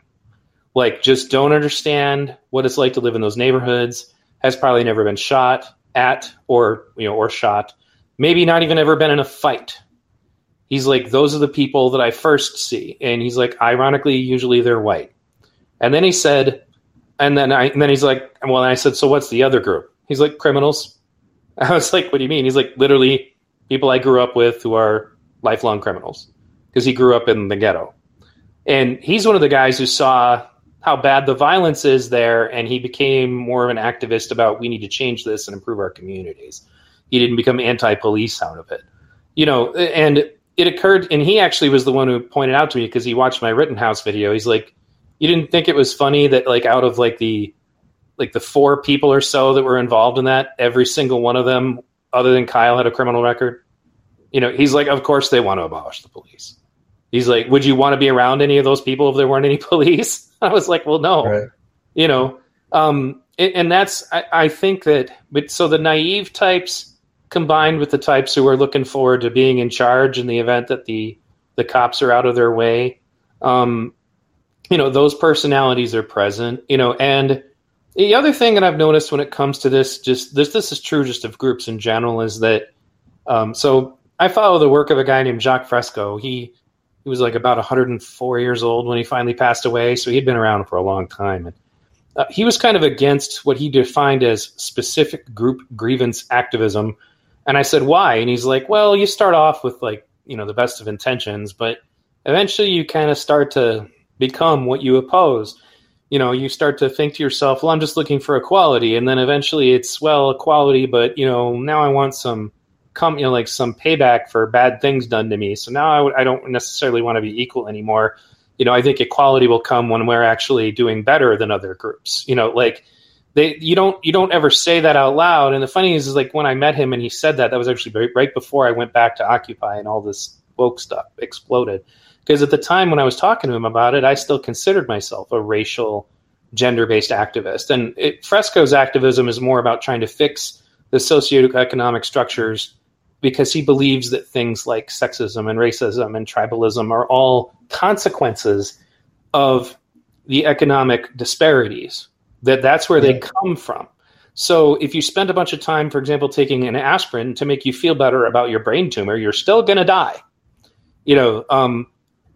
Like, just don't understand what it's like to live in those neighborhoods, has probably never been shot at or, you know, or shot, maybe not even ever been in a fight. He's like, Those are the people that I first see. And he's like, Ironically, usually they're white. And then he said, and then I and then he's like, well, I said, so what's the other group? He's like, criminals. I was like, what do you mean? He's like, literally people I grew up with who are lifelong criminals because he grew up in the ghetto. And he's one of the guys who saw how bad the violence is there, and he became more of an activist about we need to change this and improve our communities. He didn't become anti-police out of it, you know. And it occurred, and he actually was the one who pointed out to me because he watched my Rittenhouse video. He's like, you didn't think it was funny that like out of like the like the four people or so that were involved in that, every single one of them, other than Kyle, had a criminal record. You know, he's like, of course they want to abolish the police. He's like, would you want to be around any of those people if there weren't any police? I was like, well, no. Right. You know, um, and, and that's I, I think that. But so the naive types combined with the types who are looking forward to being in charge in the event that the the cops are out of their way. Um, you know those personalities are present you know and the other thing that i've noticed when it comes to this just this this is true just of groups in general is that um, so i follow the work of a guy named jacque fresco. He he was like about 104 years old when he finally passed away so he'd been around for a long time. And uh, he was kind of against what he defined as specific group grievance activism. And i said why? And he's like well you start off with like you know the best of intentions but eventually you kind of start to become what you oppose. You know, you start to think to yourself, well, I'm just looking for equality. And then eventually it's, well, equality, but, you know, now I want some, come, you know, like some payback for bad things done to me. So now I w- I don't necessarily want to be equal anymore. You know, I think equality will come when we're actually doing better than other groups. You know, like, they you don't you don't ever say that out loud and the funny is, is like when i met him and he said that that was actually right, right before i went back to occupy and all this woke stuff exploded because at the time when I was talking to him about it, I still considered myself a racial, gender based activist. And it, Fresco's activism is more about trying to fix the socioeconomic structures because he believes that things like sexism and racism and tribalism are all consequences of the economic disparities that that's where yeah. they come from so if you spend a bunch of time for example taking an aspirin to make you feel better about your brain tumor you're still going to die you know um,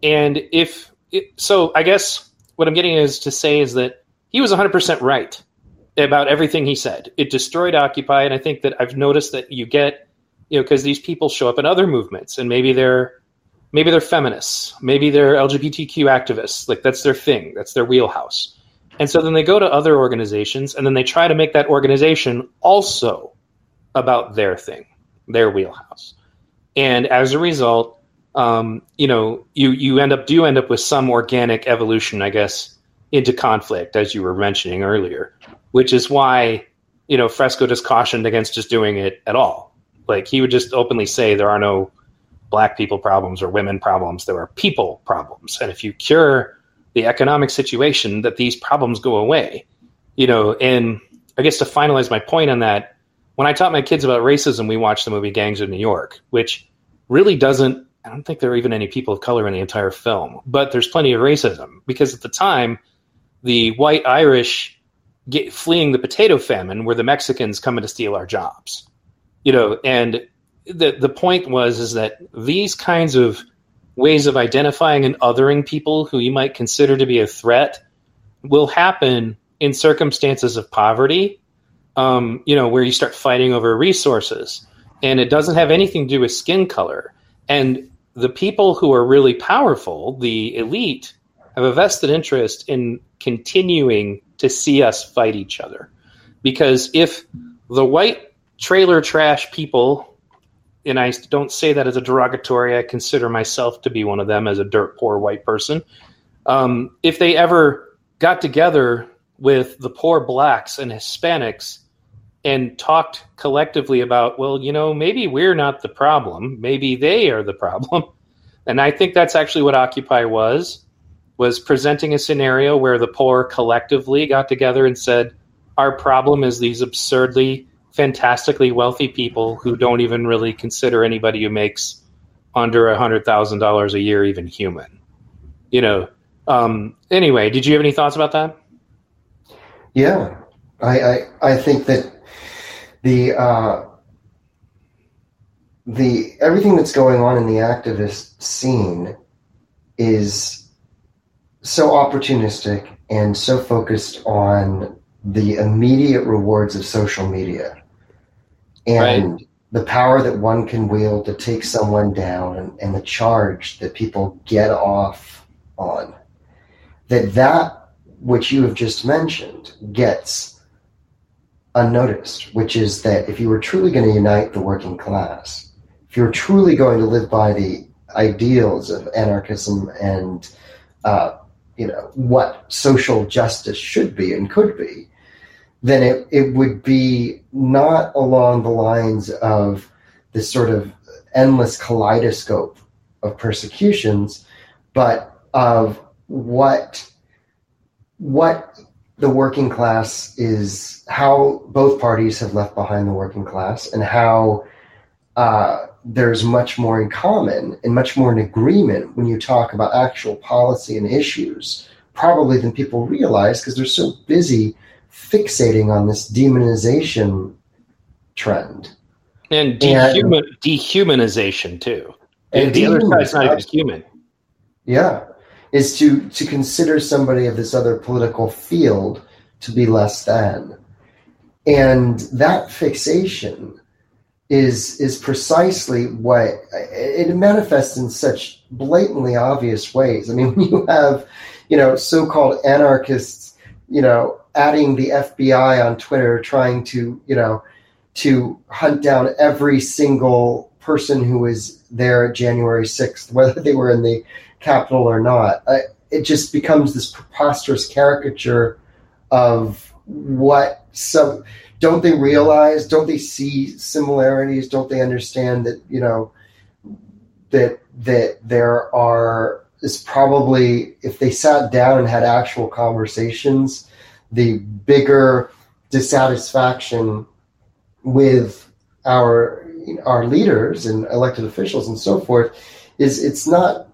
and if so, I guess what I'm getting is to say is that he was 100% right about everything he said. It destroyed Occupy, and I think that I've noticed that you get, you know, because these people show up in other movements, and maybe they're maybe they're feminists, maybe they're LGBTQ activists, like that's their thing, that's their wheelhouse. And so then they go to other organizations, and then they try to make that organization also about their thing, their wheelhouse. And as a result, um, you know, you you end up do end up with some organic evolution, I guess, into conflict, as you were mentioning earlier, which is why you know Fresco just cautioned against just doing it at all. Like he would just openly say there are no black people problems or women problems, there are people problems, and if you cure the economic situation, that these problems go away. You know, and I guess to finalize my point on that, when I taught my kids about racism, we watched the movie Gangs of New York, which really doesn't I don't think there are even any people of color in the entire film, but there's plenty of racism because at the time, the white Irish get, fleeing the potato famine were the Mexicans coming to steal our jobs. You know, and the the point was is that these kinds of ways of identifying and othering people who you might consider to be a threat will happen in circumstances of poverty. Um, you know, where you start fighting over resources and it doesn't have anything to do with skin color. And the people who are really powerful, the elite, have a vested interest in continuing to see us fight each other. Because if the white trailer trash people, and I don't say that as a derogatory, I consider myself to be one of them as a dirt poor white person. Um, if they ever got together with the poor blacks and Hispanics and talked collectively about, well, you know, maybe we're not the problem, maybe they are the problem. And I think that's actually what Occupy was was presenting a scenario where the poor collectively got together and said, our problem is these absurdly, fantastically wealthy people who don't even really consider anybody who makes under a hundred thousand dollars a year even human. You know. Um, anyway, did you have any thoughts about that? Yeah, I I, I think that the uh, the everything that's going on in the activist scene is so opportunistic and so focused on the immediate rewards of social media and right. the power that one can wield to take someone down and, and the charge that people get off on that that which you have just mentioned gets unnoticed which is that if you were truly going to unite the working class if you're truly going to live by the ideals of anarchism and uh, you know what social justice should be and could be then it, it would be not along the lines of this sort of endless kaleidoscope of persecutions, but of what what the working class is, how both parties have left behind the working class, and how uh, there's much more in common and much more in agreement when you talk about actual policy and issues, probably than people realize because they're so busy fixating on this demonization trend and, dehuman, and dehumanization too. And the other side's not even human. Yeah, is to to consider somebody of this other political field to be less than, and that fixation is is precisely what it manifests in such blatantly obvious ways. I mean, you have, you know, so-called anarchists, you know, adding the FBI on Twitter, trying to you know to hunt down every single person who was there January sixth, whether they were in the Capitol or not. I, it just becomes this preposterous caricature of what some don't they realize don't they see similarities don't they understand that you know that that there are is probably if they sat down and had actual conversations the bigger dissatisfaction with our our leaders and elected officials and so forth is it's not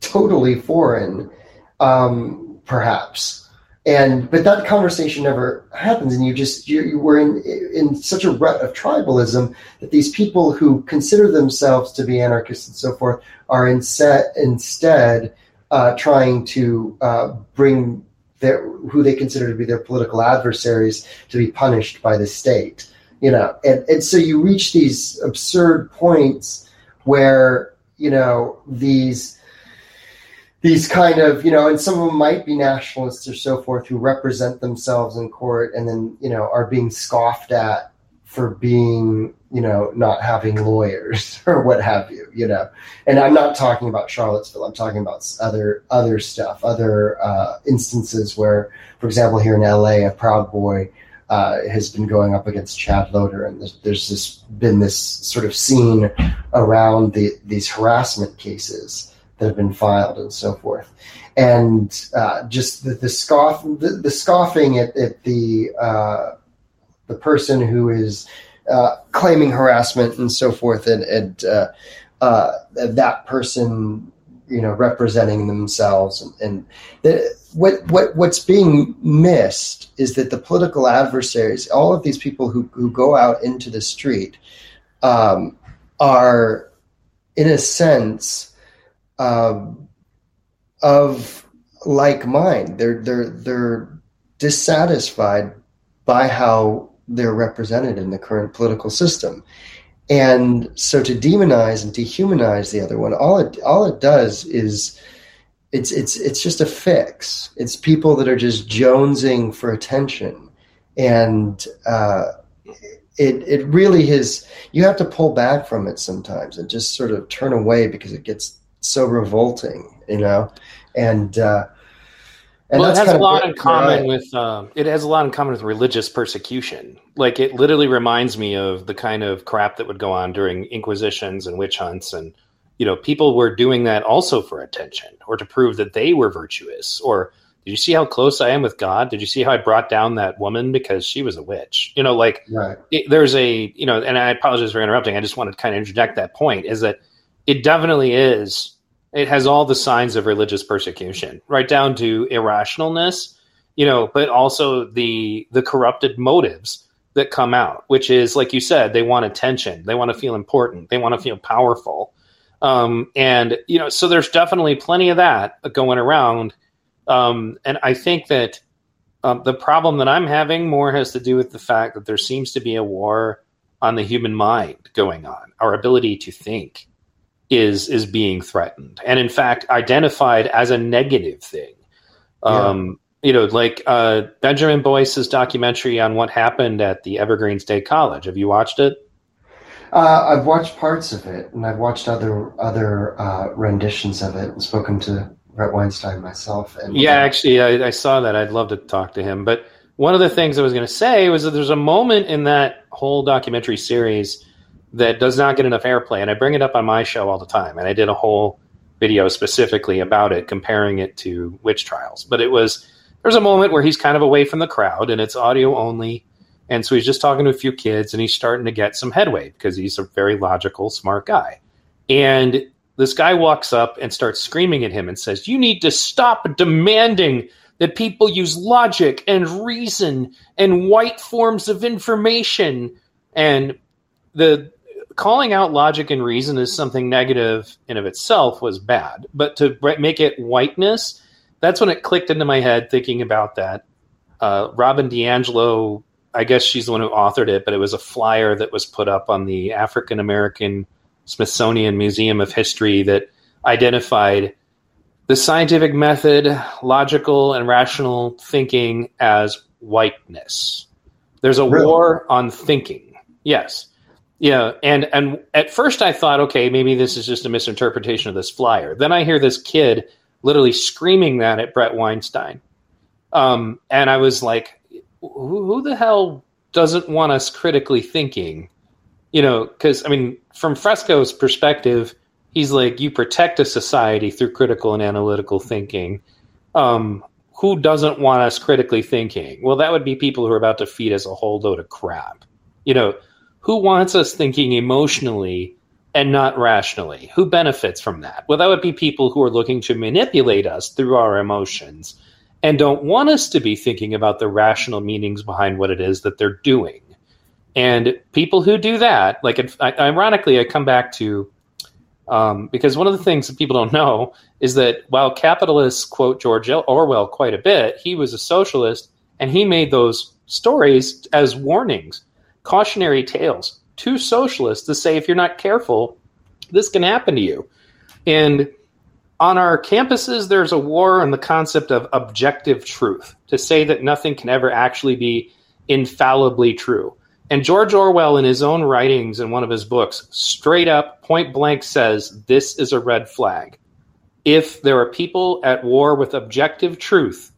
totally foreign, um, perhaps. And but that conversation never happens, and you just you, you were in in such a rut of tribalism that these people who consider themselves to be anarchists and so forth are instead instead uh, trying to uh, bring their who they consider to be their political adversaries to be punished by the state you know and, and so you reach these absurd points where you know these these kind of you know and some of them might be nationalists or so forth who represent themselves in court and then you know are being scoffed at for being you know not having lawyers or what have you you know. And i'm not talking about charlottesville. I'm talking about other other stuff other uh, instances where for example here in la a proud boy uh, has been going up against chad Loder, and there's, there's this been this sort of scene around the, these harassment cases that have been filed and so forth. And uh, just the, the scoff the, the scoffing at, at the uh, the person who is uh, claiming harassment and so forth, and, and uh, uh, that person, you know, representing themselves, and, and the, what what what's being missed is that the political adversaries, all of these people who who go out into the street, um, are, in a sense, um, of like mind. They're they're they're dissatisfied by how they're represented in the current political system. And so to demonize and dehumanize the other one, all it all it does is it's it's it's just a fix. It's people that are just jonesing for attention, and uh, it it really is. You have to pull back from it sometimes and just sort of turn away because it gets so revolting, you know, and. Uh, and well, it has a lot in common with um, it has a lot in common with religious persecution. Like it literally reminds me of the kind of crap that would go on during inquisitions and witch hunts, and you know, people were doing that also for attention or to prove that they were virtuous. Or did you see how close I am with God? Did you see how I brought down that woman because she was a witch? You know, like right. it, there's a you know, and I apologize for interrupting. I just wanted to kind of interject that point is that it definitely is it has all the signs of religious persecution, right down to irrationalness, you know, but also the the corrupted motives that come out, which is like you said, they want attention, they want to feel important, they want to feel powerful, um, and you know, so there's definitely plenty of that going around, um, and I think that um, the problem that I'm having more has to do with the fact that there seems to be a war on the human mind going on, our ability to think is is being threatened, and in fact identified as a negative thing. Um, yeah. You know, like uh, Benjamin Boyce's documentary on what happened at the Evergreen State College. Have you watched it? Uh, I've watched parts of it, and I've watched other other uh, renditions of it, and spoken to bret Weinstein myself. And yeah, actually, I, I, saw that. I'd love to talk to him. But one of the things I was going to say was that there's a moment in that whole documentary series that does not get enough airplay. And I bring it up on my show all the time. And I did a whole video specifically about it, comparing it to witch trials. But it was there's a moment where he's kind of away from the crowd and it's audio only. And so he's just talking to a few kids and he's starting to get some headway because he's a very logical, smart guy. And this guy walks up and starts screaming at him and says, You need to stop demanding that people use logic and reason and white forms of information. And the calling out logic and reason as something negative in of itself was bad, but to make it whiteness, that's when it clicked into my head thinking about that. Uh, Robin DiAngelo, I guess she's the one who authored it, but it was a flyer that was put up on the African American Smithsonian Museum of History that identified the scientific method, logical and rational thinking as whiteness. There's a really? war on thinking. Yes. Yeah, and and at first I thought, okay, maybe this is just a misinterpretation of this flyer. Then I hear this kid literally screaming that at Bret Weinstein, um, and I was like, who, who the hell doesn't want us critically thinking? You know, because I mean, from Fresco's perspective, he's like, you protect a society through critical and analytical thinking. Um, who doesn't want us critically thinking? Well, that would be people who are about to feed us a whole load of crap. You know, who wants us thinking emotionally and not rationally? Who benefits from that? Well, that would be people who are looking to manipulate us through our emotions and don't want us to be thinking about the rational meanings behind what it is that they're doing. And people who do that, like ironically, I come back to um, because one of the things that people don't know is that while capitalists quote George Orwell quite a bit, he was a socialist and he made those stories as warnings cautionary tales to socialists to say if you're not careful, this can happen to you. And on our campuses, there's a war on the concept of objective truth to say that nothing can ever actually be infallibly true. And George Orwell, in his own writings in one of his books, straight up, point blank says this is a red flag. If there are people at war with objective truth,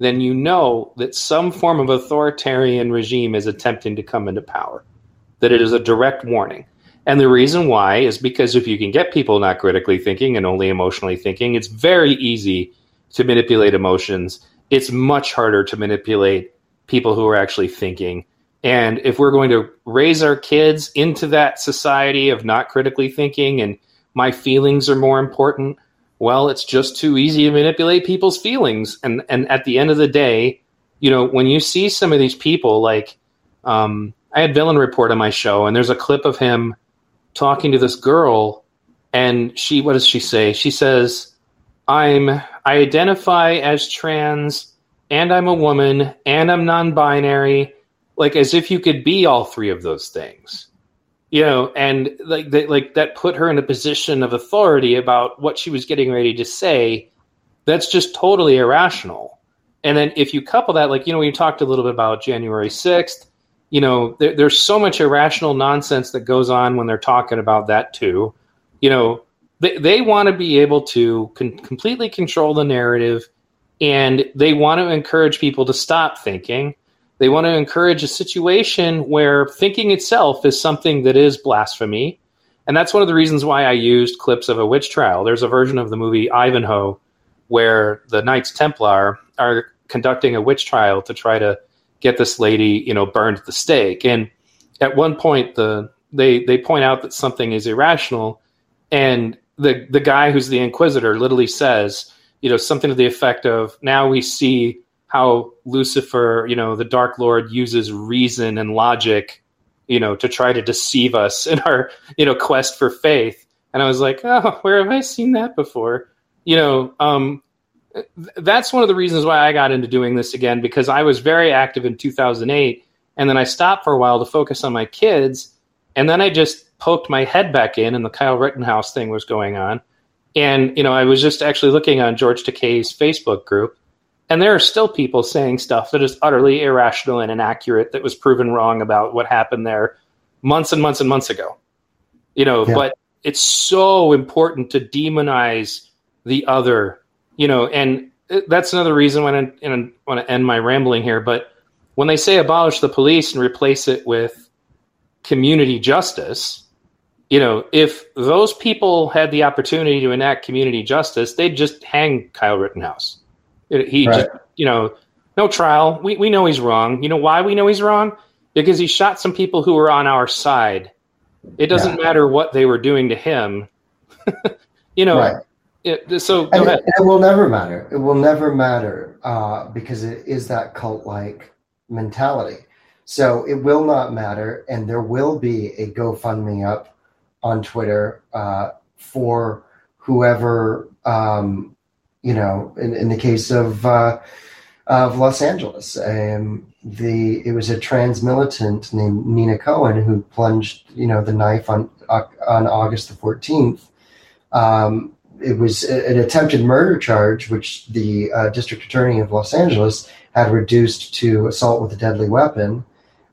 then you know that some form of authoritarian regime is attempting to come into power, that it is a direct warning. And the reason why is because if you can get people not critically thinking and only emotionally thinking, it's very easy to manipulate emotions. It's much harder to manipulate people who are actually thinking. And if we're going to raise our kids into that society of not critically thinking and my feelings are more important, well, it's just too easy to manipulate people's feelings. And and at the end of the day, you know, when you see some of these people, like um, I had Villain Report on my show, and there's a clip of him talking to this girl, and she, what does she say? She says, "I'm I identify as trans, and I'm a woman, and I'm non-binary." Like as if you could be all three of those things. You know, and like they, like that put her in a position of authority about what she was getting ready to say. That's just totally irrational. And then if you couple that, like you know, we talked a little bit about January sixth. You know, there, there's so much irrational nonsense that goes on when they're talking about that too. You know, they they want to be able to con- completely control the narrative, and they want to encourage people to stop thinking they want to encourage a situation where thinking itself is something that is blasphemy. And that's one of the reasons why I used clips of a witch trial. There's a version of the movie Ivanhoe where the Knights Templar are conducting a witch trial to try to get this lady, you know, burned at the stake. And at one point the they they point out that something is irrational and the the guy who's the inquisitor literally says, you know, something to the effect of now we see how Lucifer, you know, the Dark Lord uses reason and logic, you know, to try to deceive us in our, you know, quest for faith. And I was like, oh, where have I seen that before? You know, um, that's one of the reasons why I got into doing this again because I was very active in 2008, and then I stopped for a while to focus on my kids, and then I just poked my head back in, and the Kyle Rittenhouse thing was going on, and you know, I was just actually looking on George Takei's Facebook group, and there are still people saying stuff that is utterly irrational and inaccurate that was proven wrong about what happened there months and months and months ago. You know, yeah. but it's so important to demonize the other, you know, and that's another reason when I, I want to end my rambling here. But when they say abolish the police and replace it with community justice, you know, if those people had the opportunity to enact community justice, they'd just hang Kyle Rittenhouse. He right. just, you know, no trial. We, we know he's wrong. You know why we know he's wrong? Because he shot some people who were on our side. It doesn't yeah. matter what they were doing to him. you know, right. it, so go ahead. It, it, will never matter. It will never matter uh, because it is that cult like mentality. So it will not matter. And there will be a GoFundMe up on Twitter uh, for whoever um, you know, in, in the case of uh, of Los Angeles, um, the it was a trans militant named Nina Cohen who plunged, you know, the knife on on August the fourteenth. Um, it was an attempted murder charge, which the uh, district attorney of Los Angeles had reduced to assault with a deadly weapon.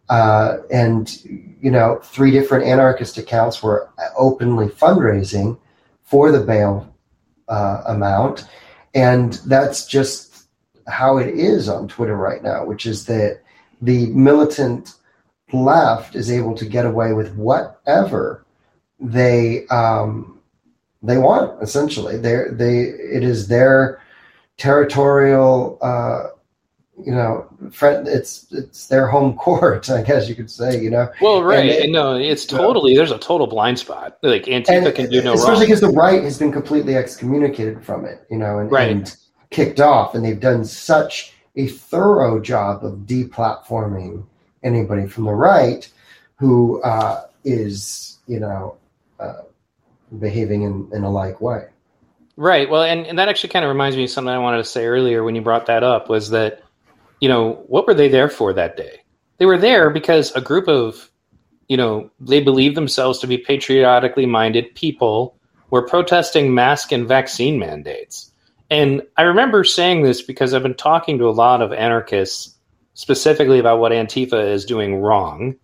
Uh, and you know, three different anarchist accounts were openly fundraising for the bail uh, amount and that's just how it is on Twitter right now, which is that the militant left is able to get away with whatever they um, they want. Essentially, they they it is their territorial. Uh, you know, friend, it's it's their home court, I guess you could say. You know, well, right? And, no, it's totally there's a total blind spot. Like Antifa can do no especially wrong, especially because the right has been completely excommunicated from it. You know, and, right. and kicked off, and they've done such a thorough job of deplatforming anybody from the right who uh, is, you know, uh, behaving in, in a like way. Right. Well, and, and that actually kind of reminds me of something I wanted to say earlier when you brought that up was that you know, what were they there for that day? They were there because a group of, you know, they believe themselves to be patriotically minded people were protesting mask and vaccine mandates. And I remember saying this because I've been talking to a lot of anarchists specifically about what Antifa is doing wrong.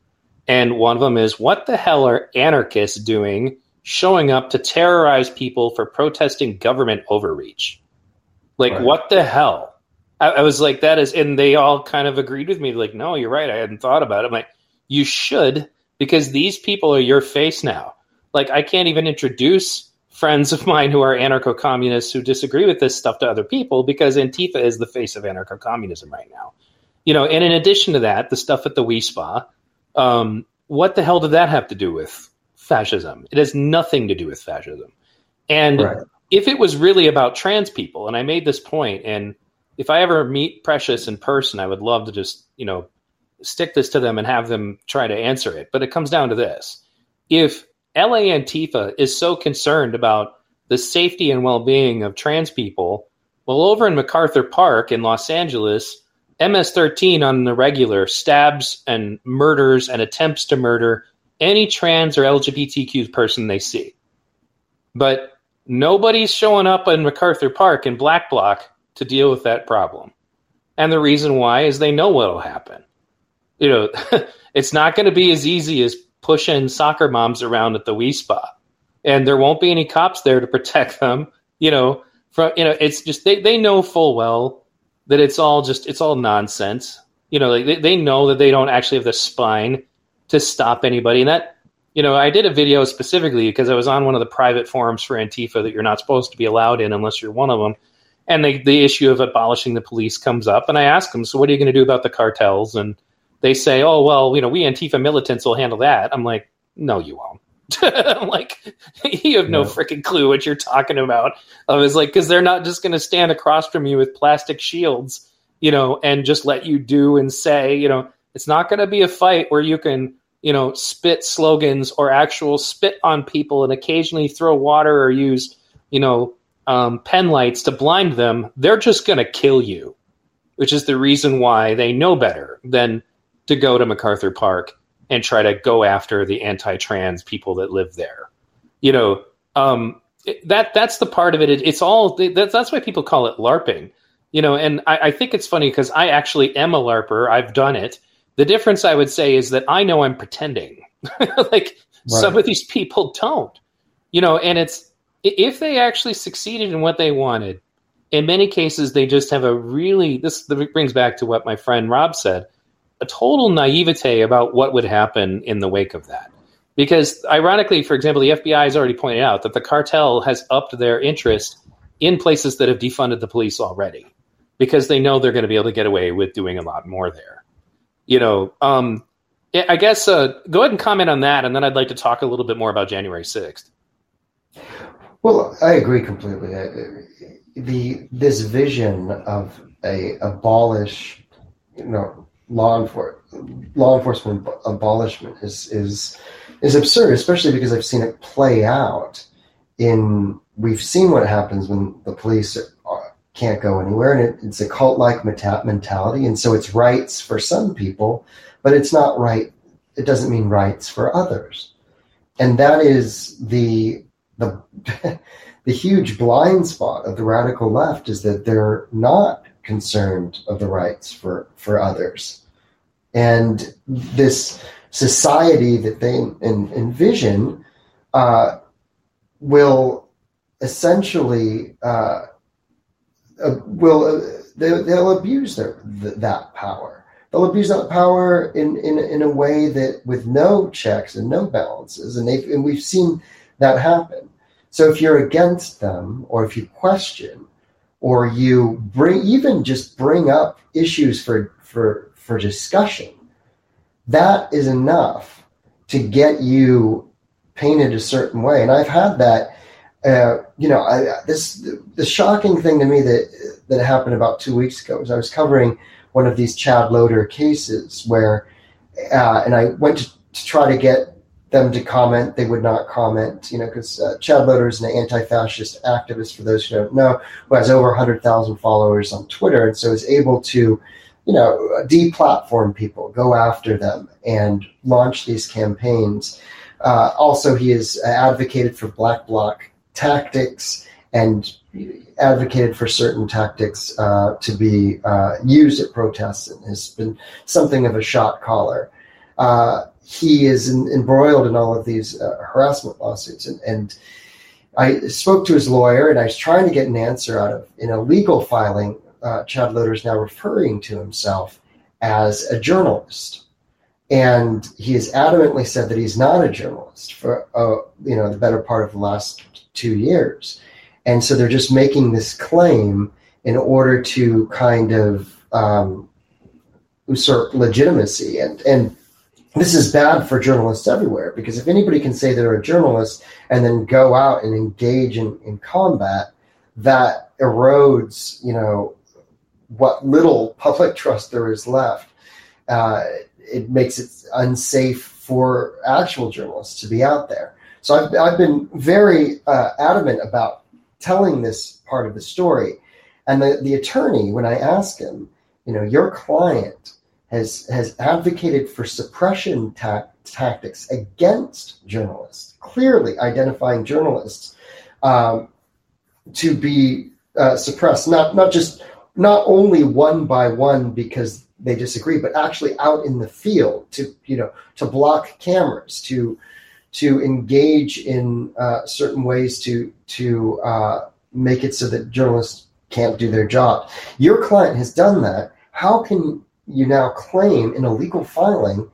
And one of them is what the hell are anarchists doing showing up to terrorize people for protesting government overreach? Like, right. what the hell? I, I, was like, that is, and they all kind of agreed with me, like, no, you're right. I hadn't thought about it. I'm like, you should, because these people are your face now. Like, I can't even introduce friends of mine who are anarcho communists who disagree with this stuff to other people because Antifa is the face of anarcho communism right now. You know, and in addition to that, the stuff at the Wi Spa, um, what the hell did that have to do with fascism? It has nothing to do with fascism. And right. if it was really about trans people, and I made this point, and if I ever meet Precious in person, I would love to just, you know, stick this to them and have them try to answer it. But it comes down to this. If LA Antifa is so concerned about the safety and well being of trans people, well, over in MacArthur Park in Los Angeles, MS 13 on the regular stabs and murders and attempts to murder any trans or LGBTQ person they see. But nobody's showing up in MacArthur Park in Black Bloc to deal with that problem. And the reason why is they know what'll happen. You know, it's not going to be as easy as pushing soccer moms around at the Wi Spa. And there won't be any cops there to protect them. You know, from you know, it's just they, they know full well that it's all just it's all nonsense. You know, like they, they know that they don't actually have the spine to stop anybody. And that you know, I did a video specifically because I was on one of the private forums for Antifa that you're not supposed to be allowed in unless you're one of them. And the, the issue of abolishing the police comes up. And I ask them, so what are you going to do about the cartels? And they say, oh, well, you know, we Antifa militants will handle that. I'm like, no, you won't. I'm like, you have no, no. freaking clue what you're talking about. I was like, because they're not just going to stand across from you with plastic shields, you know, and just let you do and say, you know, it's not going to be a fight where you can you know, spit slogans or actual spit on people and occasionally throw water or use, you know, um, pen lights to blind them, they're just going to kill you, which is the reason why they know better than to go to MacArthur Park and try to go after the anti-trans people that live there. You know, um, that that's the part of it. it it's all that, that's why people call it LARPing. You know, and I, I think it's funny because I actually am a LARPer. I've done it the difference I would say is that I know I'm pretending. like right. some of these people don't. You know, and it's if they actually succeeded in what they wanted, in many cases they just have a really this brings back to what my friend Rob said, a total naivete about what would happen in the wake of that. Because ironically, for example, the FBI has already pointed out that the cartel has upped their interest in places that have defunded the police already because they know they're going to be able to get away with doing a lot more there you know, um, I guess uh, go ahead and comment on that, and then I'd like to talk a little bit more about January sixth. Well, I agree completely. The this vision of a abolish, you know, law enforcement law enforcement abolishment is is is absurd, especially because I've seen it play out in. We've seen what happens when the police can't go anywhere, and it, it's a cult like mentality, and so it's rights for some people, but it's not right. It doesn't mean rights for others, and that is the the the huge blind spot of the radical left is that they're not concerned of the rights for for others, and this society that they envision uh, will essentially uh, uh, will uh, they, they'll abuse their th- that power. They'll abuse that power in, in in a way that with no checks and no balances, and they and we've seen that happen. So if you're against them, or if you question, or you bring even just bring up issues for for for discussion, that is enough to get you painted a certain way. And I've had that uh, you know, I, this the shocking thing to me that that happened about two weeks ago was I was covering one of these Chad Loder cases where, uh, and I went to, to, try to get them to comment. They would not comment, you know, because uh, Chad Loder is an anti-fascist activist. For those who don't know, who has over hundred thousand followers on Twitter, and so is able to, you know, deplatform people, go after them, and launch these campaigns. Uh, also, he has advocated for Black Bloc tactics and advocated for certain tactics uh, to be uh, used at protests and has been something of a shot caller. Uh, he is in, embroiled in all of these uh, harassment lawsuits. And, and, I spoke to his lawyer and I was trying to get an answer out of, in a legal filing, uh, Chad Loder is now referring to himself as a journalist. And he has adamantly said that he's not a journalist for, uh, you know, the better part of the last two years. And so they're just making this claim in order to kind of um, usurp legitimacy. And, and this is bad for journalists everywhere because if anybody can say they're a journalist and then go out and engage in, in combat, that erodes, you know, what little public trust there is left. Uh, it makes it unsafe for actual journalists to be out there. So I've, I've been very uh, adamant about telling this part of the story. And the, the attorney, when I asked him, you know, your client has has advocated for suppression ta- tactics against journalists, clearly identifying journalists um, to be uh, suppressed, not not just not only one by one because they disagree, but actually out in the field to you know to block cameras, to to engage in uh, certain ways to to uh, make it so that journalists can't do their job. Your client has done that. How can you now claim in a legal filing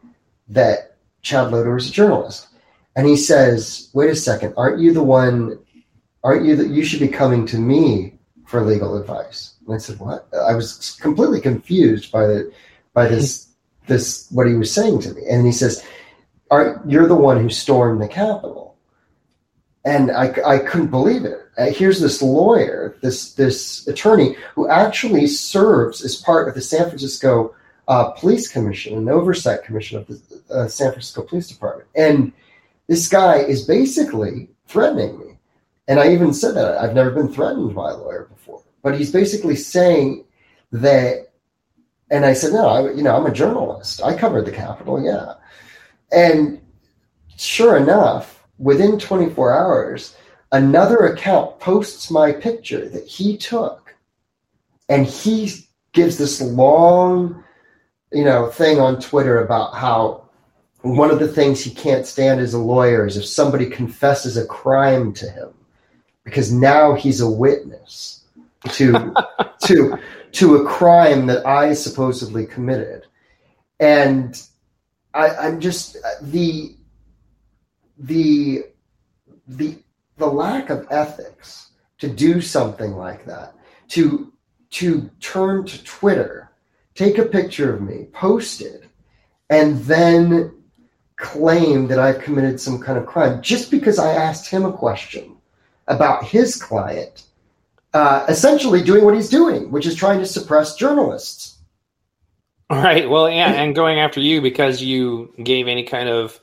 that Chad Loder is a journalist? And he says, "Wait a second, aren't you the one? Aren't you that you should be coming to me for legal advice?" And I said, "What?" I was completely confused by the by this this what he was saying to me. And he says, "Are you're the one who stormed the Capitol?" And I, I couldn't believe it. Uh, here's this lawyer, this this attorney who actually serves as part of the San Francisco uh, Police Commission, an oversight commission of the uh, San Francisco Police Department, and this guy is basically threatening me. And I even said that I've never been threatened by a lawyer before, but he's basically saying that and I said, no, I, you know, I'm a journalist. I covered the Capitol, yeah. And sure enough, within 24 hours, another account posts my picture that he took, and he gives this long, you know, thing on Twitter about how one of the things he can't stand as a lawyer is if somebody confesses a crime to him, because now he's a witness to to to a crime that I supposedly committed. And I, I'm just the the the the lack of ethics to do something like that, to to turn to Twitter, take a picture of me, post it, and then claim that I've committed some kind of crime just because I asked him a question about his client uh, essentially doing what he's doing, which is trying to suppress journalists. Right. Well, yeah, and going after you because you gave any kind of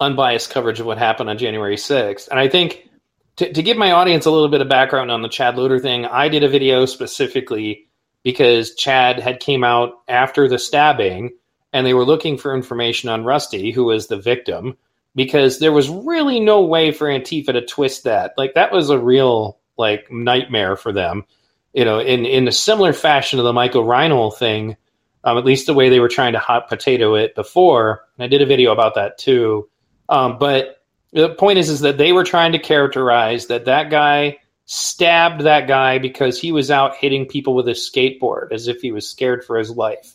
unbiased coverage of what happened on January 6th. And I think to, to give my audience a little bit of background on the Chad Loder thing, I did a video specifically because Chad had came out after the stabbing and they were looking for information on Rusty, who was the victim, because there was really no way for Antifa to twist that. Like that was a real like nightmare for them. You know, in in a similar fashion to the Michael Reinoehl thing, um, at least the way they were trying to hot potato it before. And I did a video about that too. Um, but the point is, is that they were trying to characterize that that guy stabbed that guy because he was out hitting people with a skateboard as if he was scared for his life.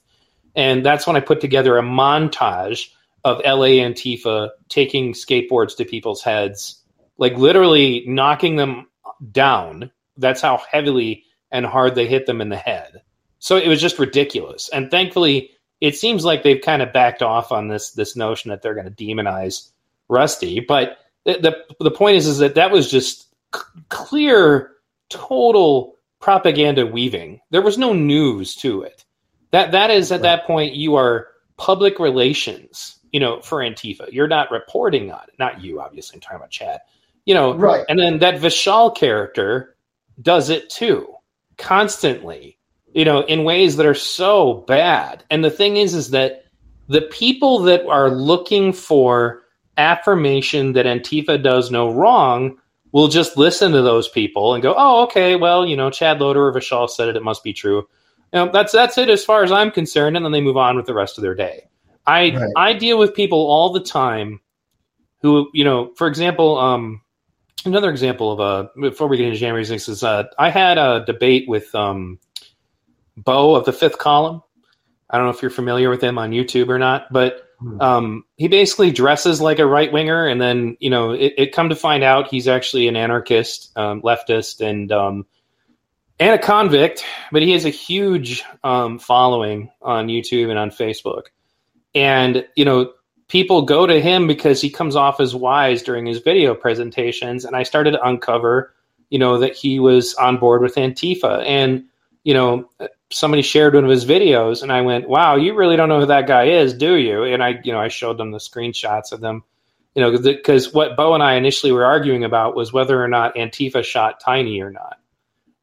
And that's when I put together a montage of LA Antifa taking skateboards to people's heads, like literally knocking them down. That's how heavily and hard they hit them in the head. So it was just ridiculous. And thankfully, it seems like they've kind of backed off on this this notion that they're going to demonize Rusty. But the, the, the point is is that that was just clear, total propaganda weaving. There was no news to it. That that is at right. that point you are public relations. You know, for Antifa, you're not reporting on it. Not you, obviously. I'm talking about Chad you know, right. And then that Vishal character does it too, constantly, you know, in ways that are so bad. And the thing is, is that the people that are looking for affirmation that Antifa does no wrong will just listen to those people and go, "Oh, okay, well, you know, Chad Loder or Vishal said it; it must be true." You know, that's that's it as far as I'm concerned, and then they move on with the rest of their day. I right. I deal with people all the time who, you know, for example, um, another example of a before we get into January 6th is uh, I had a debate with um, Beau of the Fifth Column. I don't know if you're familiar with him on YouTube or not, but. Um, he basically dresses like a right winger, and then you know it, it, come to find out he's actually an anarchist, um, leftist, and um, and a convict. But he has a huge um, following on YouTube and on Facebook, and you know people go to him because he comes off as wise during his video presentations and i started to uncover you know that he was on board with antifa and you know somebody shared one of his videos and i went wow you really don't know who that guy is do you and i you know i showed them the screenshots of them you know because what beau and i initially were arguing about was whether or not antifa shot tiny or not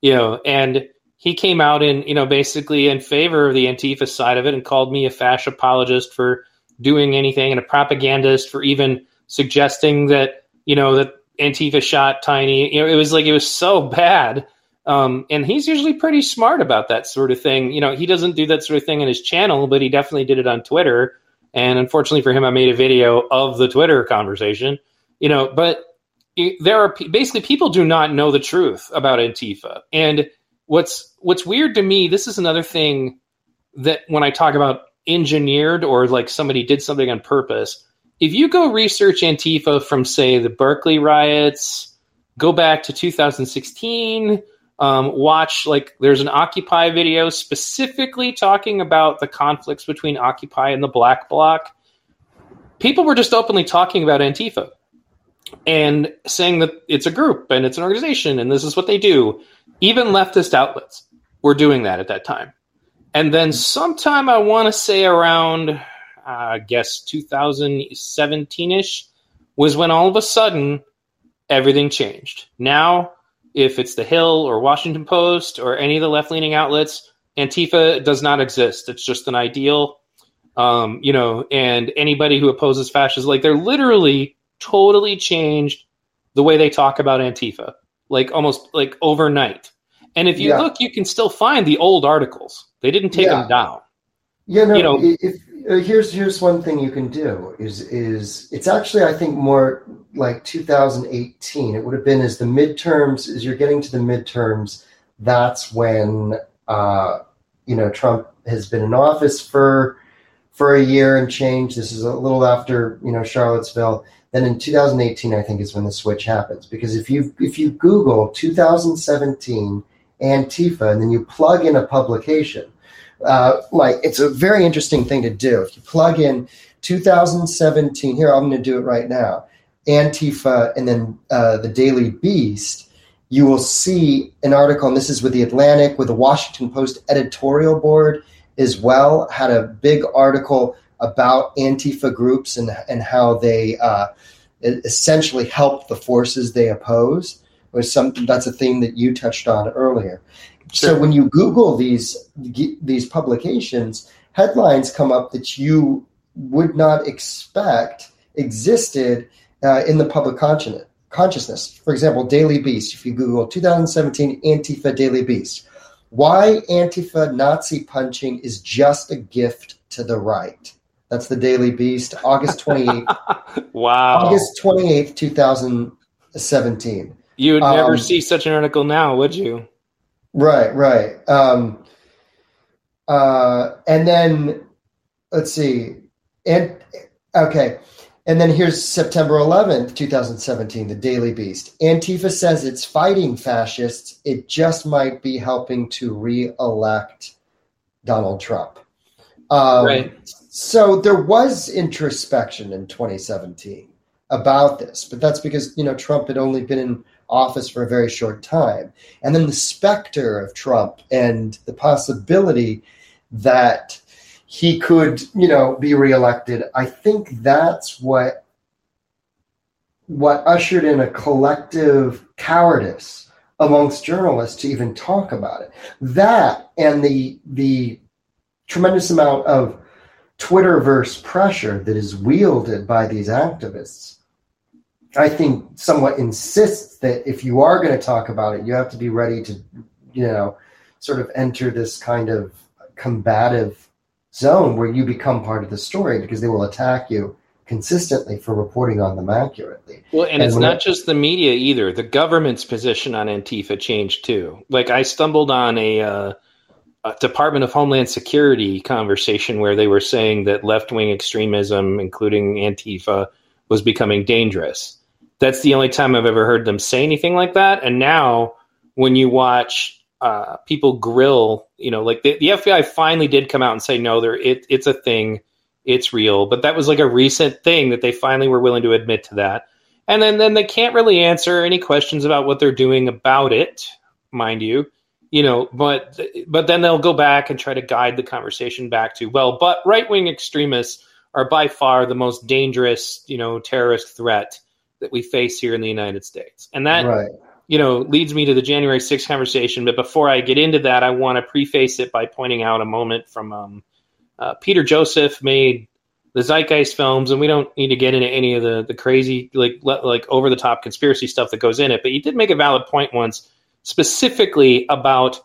you know and he came out in you know basically in favor of the antifa side of it and called me a fascist apologist for doing anything and a propagandist for even suggesting that you know that Antifa shot Tiny. You know, it was like it was so bad. Um, and he's usually pretty smart about that sort of thing. You know, he doesn't do that sort of thing in his channel, but he definitely did it on Twitter. And unfortunately for him, I made a video of the Twitter conversation. You know, but there are basically people do not know the truth about Antifa. And what's what's weird to me, this is another thing that when I talk about engineered or like somebody did something on purpose, if you go research Antifa from say the Berkeley riots, go back to 2016, um, watch like there's an Occupy video specifically talking about the conflicts between Occupy and the Black Bloc. People were just openly talking about Antifa and saying that it's a group and it's an organization and this is what they do. Even leftist outlets were doing that at that time. And then sometime I want to say around, I guess 2017 ish, was when all of a sudden everything changed. Now, if it's the Hill or Washington Post or any of the left leaning outlets, Antifa does not exist. It's just an ideal. Um, you know, and anybody who opposes fascism, like they're literally totally changed the way they talk about Antifa, like almost like overnight. And if you yeah. look, you can still find the old articles. They didn't take yeah. them down. Yeah, no. You know, if, here's here's one thing you can do is is it's actually I think more like 2018. It would have been as the midterms as you're getting to the midterms. That's when uh, you know Trump has been in office for for a year and change. This is a little after you know Charlottesville. Then in 2018, I think is when the switch happens because if you if you Google 2017 Antifa and then you plug in a publication, uh, like it's a very interesting thing to do. If you plug in 2017, here I'm going to do it right now, Antifa and then uh, the Daily Beast, you will see an article, and this is with the Atlantic, with the Washington Post editorial board as well, had a big article about Antifa groups and and how they uh, essentially help the forces they oppose. Was something that's a theme that you touched on earlier. Sure. So when you Google these these publications, headlines come up that you would not expect existed uh, in the public consciousness. For example, Daily Beast. If you Google 2017 Antifa Daily Beast, why Antifa Nazi punching is just a gift to the right. That's the Daily Beast, August 28th. wow. August 28th, 2017. You would never um, see such an article now, would you? Right, right. Um, uh, and then, let's see. And, okay. And then here's September 11th, 2017, the Daily Beast. Antifa says it's fighting fascists. It just might be helping to re elect Donald Trump. Um, right. So there was introspection in 2017 about this, but that's because you know Trump had only been in office for a very short time, and then the specter of Trump and the possibility that he could you know be reelected. I think that's what what ushered in a collective cowardice amongst journalists to even talk about it. That and the the tremendous amount of Twitterverse pressure that is wielded by these activists, I think somewhat insists that if you are going to talk about it, you have to be ready to, you know, sort of enter this kind of combative zone where you become part of the story because they will attack you consistently for reporting on them accurately. Well, and, and it's not just the media either. The government's position on Antifa changed too. Like I stumbled on a uh, Department of Homeland Security conversation where they were saying that left wing extremism, including Antifa, was becoming dangerous. That's the only time I've ever heard them say anything like that. And now, when you watch uh, people grill, you know, like the, the, FBI finally did come out and say, no, there it, it's a thing, it's real. But that was like a recent thing that they finally were willing to admit to that. And then, then they can't really answer any questions about what they're doing about it, mind you you know but but then they'll go back and try to guide the conversation back to well but right-wing extremists are by far the most dangerous you know terrorist threat that we face here in the united states and that right. you know leads me to the january 6th conversation but before i get into that i want to preface it by pointing out a moment from um, uh, peter joseph made the Zeitgeist films, and we don't need to get into any of the the crazy like like over the top conspiracy stuff that goes in it. But he did make a valid point once, specifically about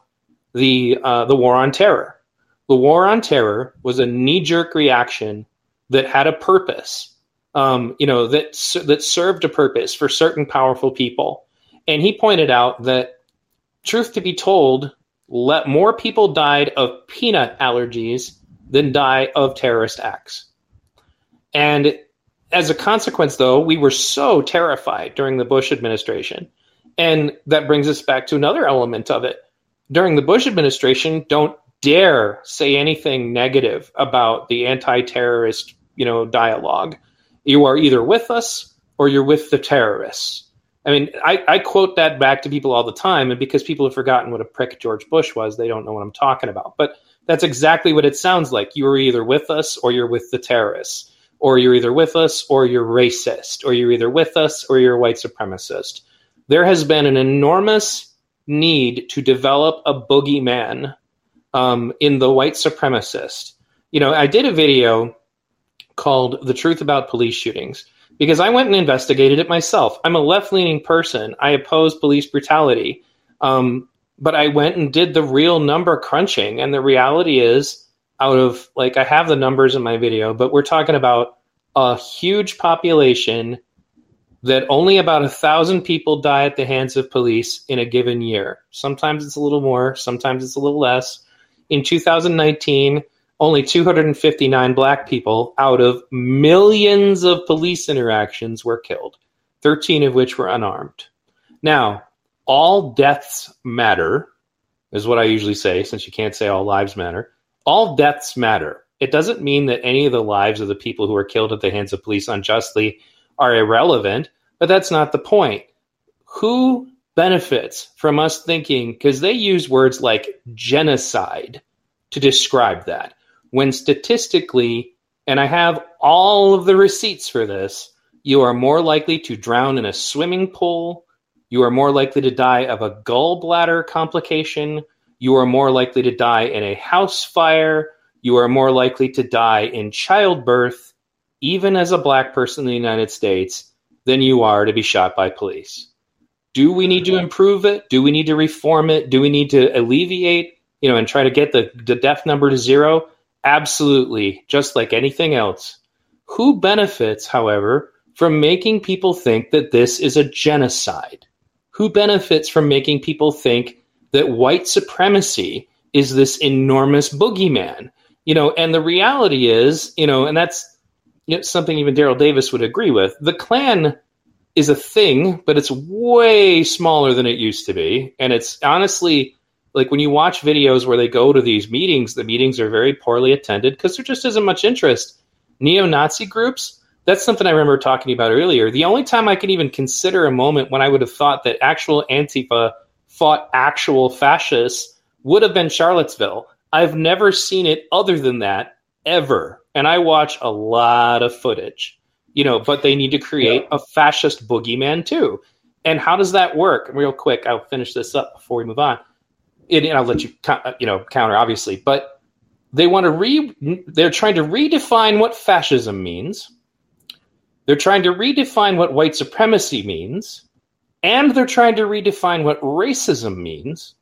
the uh, the war on terror. The war on terror was a knee jerk reaction that had a purpose, um, you know, that that served a purpose for certain powerful people. And he pointed out that, truth to be told, let more people died of peanut allergies than die of terrorist acts. And as a consequence, though, we were so terrified during the Bush administration. And that brings us back to another element of it. During the Bush administration, don't dare say anything negative about the anti-terrorist, you know, dialogue. You are either with us or you're with the terrorists. I mean, I, I quote that back to people all the time, and because people have forgotten what a prick George Bush was, they don't know what I'm talking about. But that's exactly what it sounds like. You are either with us or you're with the terrorists, or you're either with us or you're racist, or you're either with us or you're a white supremacist. There has been an enormous need to develop a boogeyman um, in the white supremacist. You know, I did a video called The Truth About Police Shootings because I went and investigated it myself. I'm a left leaning person, I oppose police brutality. Um, but I went and did the real number crunching. And the reality is, out of like, I have the numbers in my video, but we're talking about a huge population that only about a thousand people die at the hands of police in a given year. Sometimes it's a little more, sometimes it's a little less. In 2019, only 259 black people out of millions of police interactions were killed, 13 of which were unarmed. Now, all deaths matter, is what I usually say, since you can't say all lives matter. All deaths matter. It doesn't mean that any of the lives of the people who are killed at the hands of police unjustly are irrelevant, but that's not the point. Who benefits from us thinking, because they use words like genocide to describe that, when statistically, and I have all of the receipts for this, you are more likely to drown in a swimming pool. You are more likely to die of a gallbladder complication. You are more likely to die in a house fire. You are more likely to die in childbirth, even as a black person in the United States, than you are to be shot by police. Do we need to improve it? Do we need to reform it? Do we need to alleviate, you know, and try to get the, the death number to zero? Absolutely, just like anything else. Who benefits, however, from making people think that this is a genocide? Who benefits from making people think that white supremacy is this enormous boogeyman? You know, and the reality is, you know, and that's you know, something even Daryl Davis would agree with. The Klan is a thing, but it's way smaller than it used to be. And it's honestly like when you watch videos where they go to these meetings, the meetings are very poorly attended because there just isn't much interest. Neo Nazi groups, that's something I remember talking about earlier. The only time I can even consider a moment when I would have thought that actual Antifa fought actual fascists would have been Charlottesville. I've never seen it other than that ever. And I watch a lot of footage, you know, but they need to create yeah. a fascist boogeyman too. And how does that work? Real quick, I'll finish this up before we move on. And I'll let you, uh, you know, counter obviously, but they want to re, they're trying to redefine what fascism means. They're trying to redefine what white supremacy means. And they're trying to redefine what racism means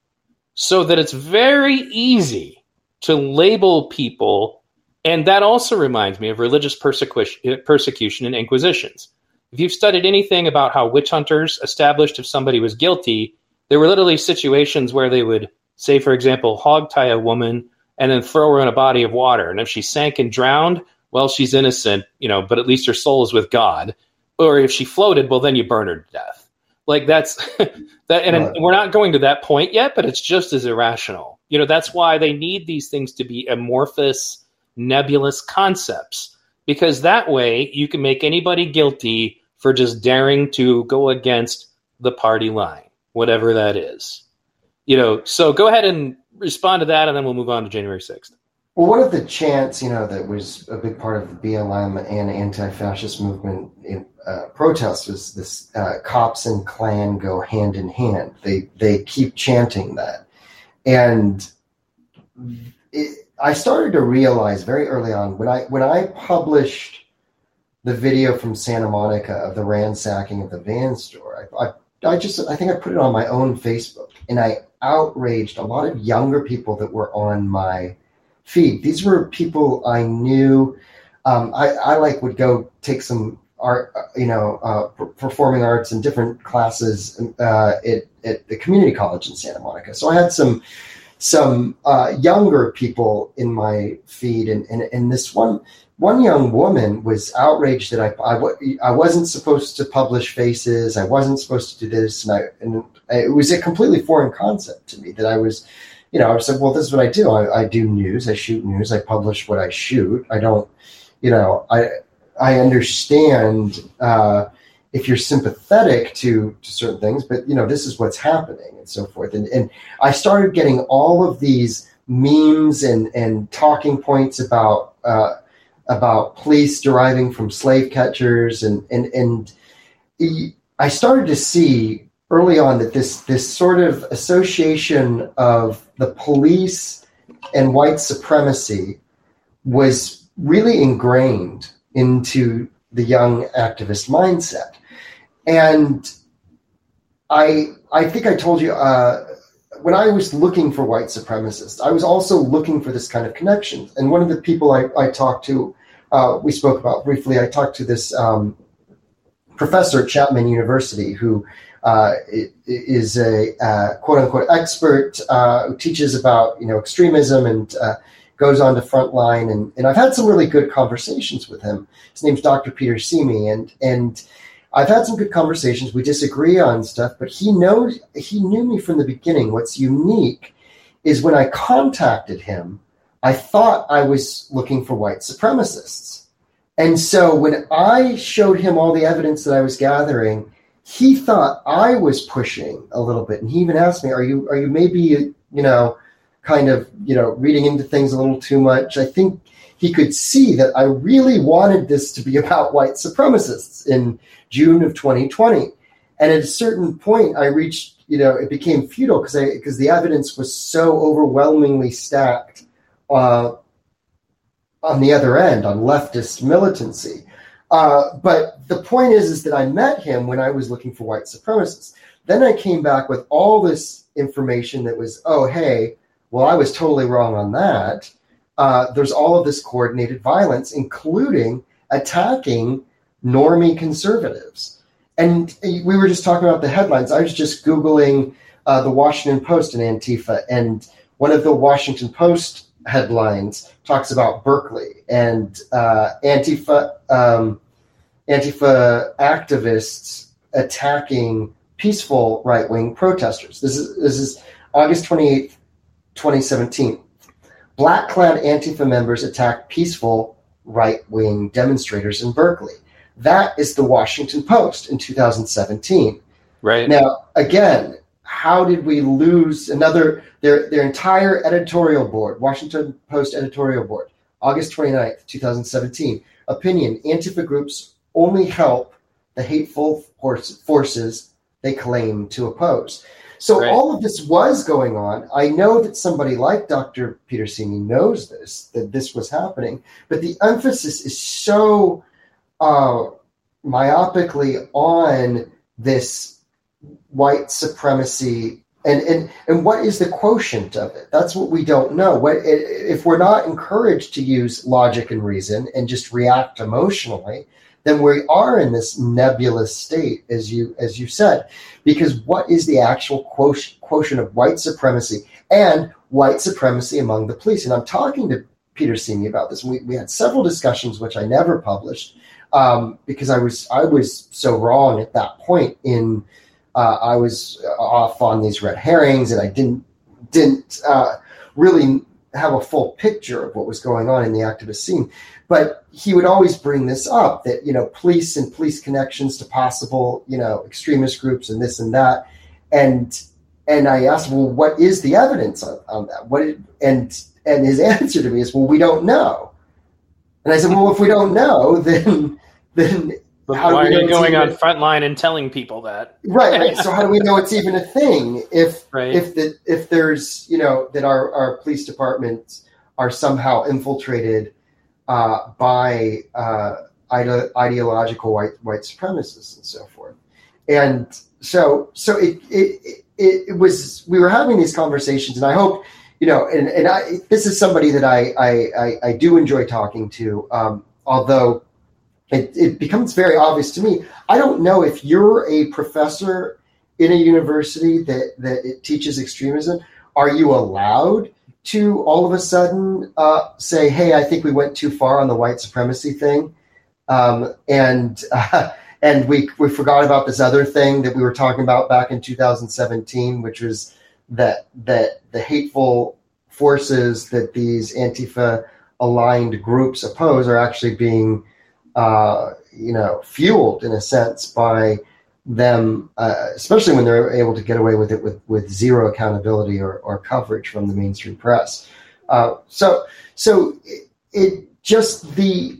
so that it's very easy to label people and that also reminds me of religious persecution and inquisitions. If you've studied anything about how witch hunters established if somebody was guilty, there were literally situations where they would, say, for example, hog tie a woman and then throw her in a body of water. And if she sank and drowned, well, she's innocent, you know, but at least her soul is with God. Or if she floated, well, then you burn her to death. Like that's that, and right. we're not going to that point yet, but it's just as irrational. You know, that's why they need these things to be amorphous nebulous concepts because that way you can make anybody guilty for just daring to go against the party line, whatever that is. You know, so go ahead and respond to that, and then we'll move on to January 6th. Well, one of the chants, you know, that was a big part of the BLM and anti-fascist movement in, uh, protests was this: uh, "Cops and Klan go hand in hand." They they keep chanting that, and it, I started to realize very early on when I when I published the video from Santa Monica of the ransacking of the Vans store. I, I, I just I think I put it on my own Facebook and I outraged a lot of younger people that were on my feed. These were people I knew. Um, I, I like would go take some art, uh, you know, uh, performing arts and different classes uh, at, at the community college in Santa Monica. So I had some some uh, younger people in my feed, and, and and this one one young woman was outraged that I, I, I wasn't supposed to publish faces. I wasn't supposed to do this. And, I, and it was a completely foreign concept to me that I was, you know, I said, well, this is what I do. I, I do news. I shoot news. I publish what I shoot. I don't, you know, I, I understand uh, if you're sympathetic to, to certain things, but, you know, this is what's happening and so forth. And, and I started getting all of these memes and, and talking points about, uh, about police deriving from slave catchers and and and I started to see early on that this this sort of association of the police and white supremacy was really ingrained into the young activist mindset. And I I think I told you uh, when I was looking for white supremacists, I was also looking for this kind of connection. And one of the people I, I talked to, uh, we spoke about briefly, I talked to this um, professor at Chapman University who uh, is a uh, quote unquote expert uh, who teaches about you know extremism and uh, goes on to frontline. And, and I've had some really good conversations with him. His name's Dr. Peter Simi. And, and I've had some good conversations. We disagree on stuff, but he knows he knew me from the beginning. What's unique is when I contacted him, I thought I was looking for white supremacists. And so when I showed him all the evidence that I was gathering, he thought I was pushing a little bit. And he even asked me, Are you are you maybe, you know, kind of, you know, reading into things a little too much? I think he could see that I really wanted this to be about white supremacists in June of 2020. And at a certain point, I reached, you know, it became futile because because the evidence was so overwhelmingly stacked uh, on the other end on leftist militancy. Uh, but the point is, is that I met him when I was looking for white supremacists. Then I came back with all this information that was, oh, hey, well, I was totally wrong on that. Uh, there's all of this coordinated violence, including attacking normie conservatives. And we were just talking about the headlines. I was just Googling uh, the Washington Post and Antifa, and one of the Washington Post headlines talks about Berkeley and uh, Antifa, um, Antifa activists attacking peaceful right wing protesters. This is, this is August 28th, 2017. Black clad Antifa members attack peaceful right wing demonstrators in Berkeley. That is the Washington Post in 2017. Right. Now, again, how did we lose another their their entire editorial board, Washington Post editorial board, August 29th, 2017. Opinion, Antifa groups only help the hateful forces they claim to oppose. So right. all of this was going on. I know that somebody like Dr. Peter Simi knows this, that this was happening, but the emphasis is so uh, myopically on this white supremacy and, and and what is the quotient of it that's what we don't know what if we're not encouraged to use logic and reason and just react emotionally then we are in this nebulous state as you as you said because what is the actual quotient, quotient of white supremacy and white supremacy among the police and i'm talking to peter simi about this we, we had several discussions which i never published um, because I was I was so wrong at that point. In uh, I was off on these red herrings, and I didn't didn't uh, really have a full picture of what was going on in the activist scene. But he would always bring this up that you know police and police connections to possible you know extremist groups and this and that, and and I asked, well, what is the evidence on, on that? What and and his answer to me is, well, we don't know. And I said, well, if we don't know, then then how why are you going on frontline and telling people that? Right, right. so how do we know it's even a thing if right. if the if there's you know that our our police departments are somehow infiltrated uh, by uh, ide- ideological white white supremacists and so forth. And so so it, it it, it was we were having these conversations, and I hope you know, and and I this is somebody that I I I, I do enjoy talking to, um, although. It, it becomes very obvious to me. I don't know if you're a professor in a university that that teaches extremism. Are you allowed to all of a sudden uh, say, "Hey, I think we went too far on the white supremacy thing," um, and uh, and we we forgot about this other thing that we were talking about back in 2017, which was that that the hateful forces that these Antifa aligned groups oppose are actually being, uh, you know, fueled in a sense by them, uh, especially when they're able to get away with it with, with zero accountability or, or coverage from the mainstream press. Uh, so, so it, it just the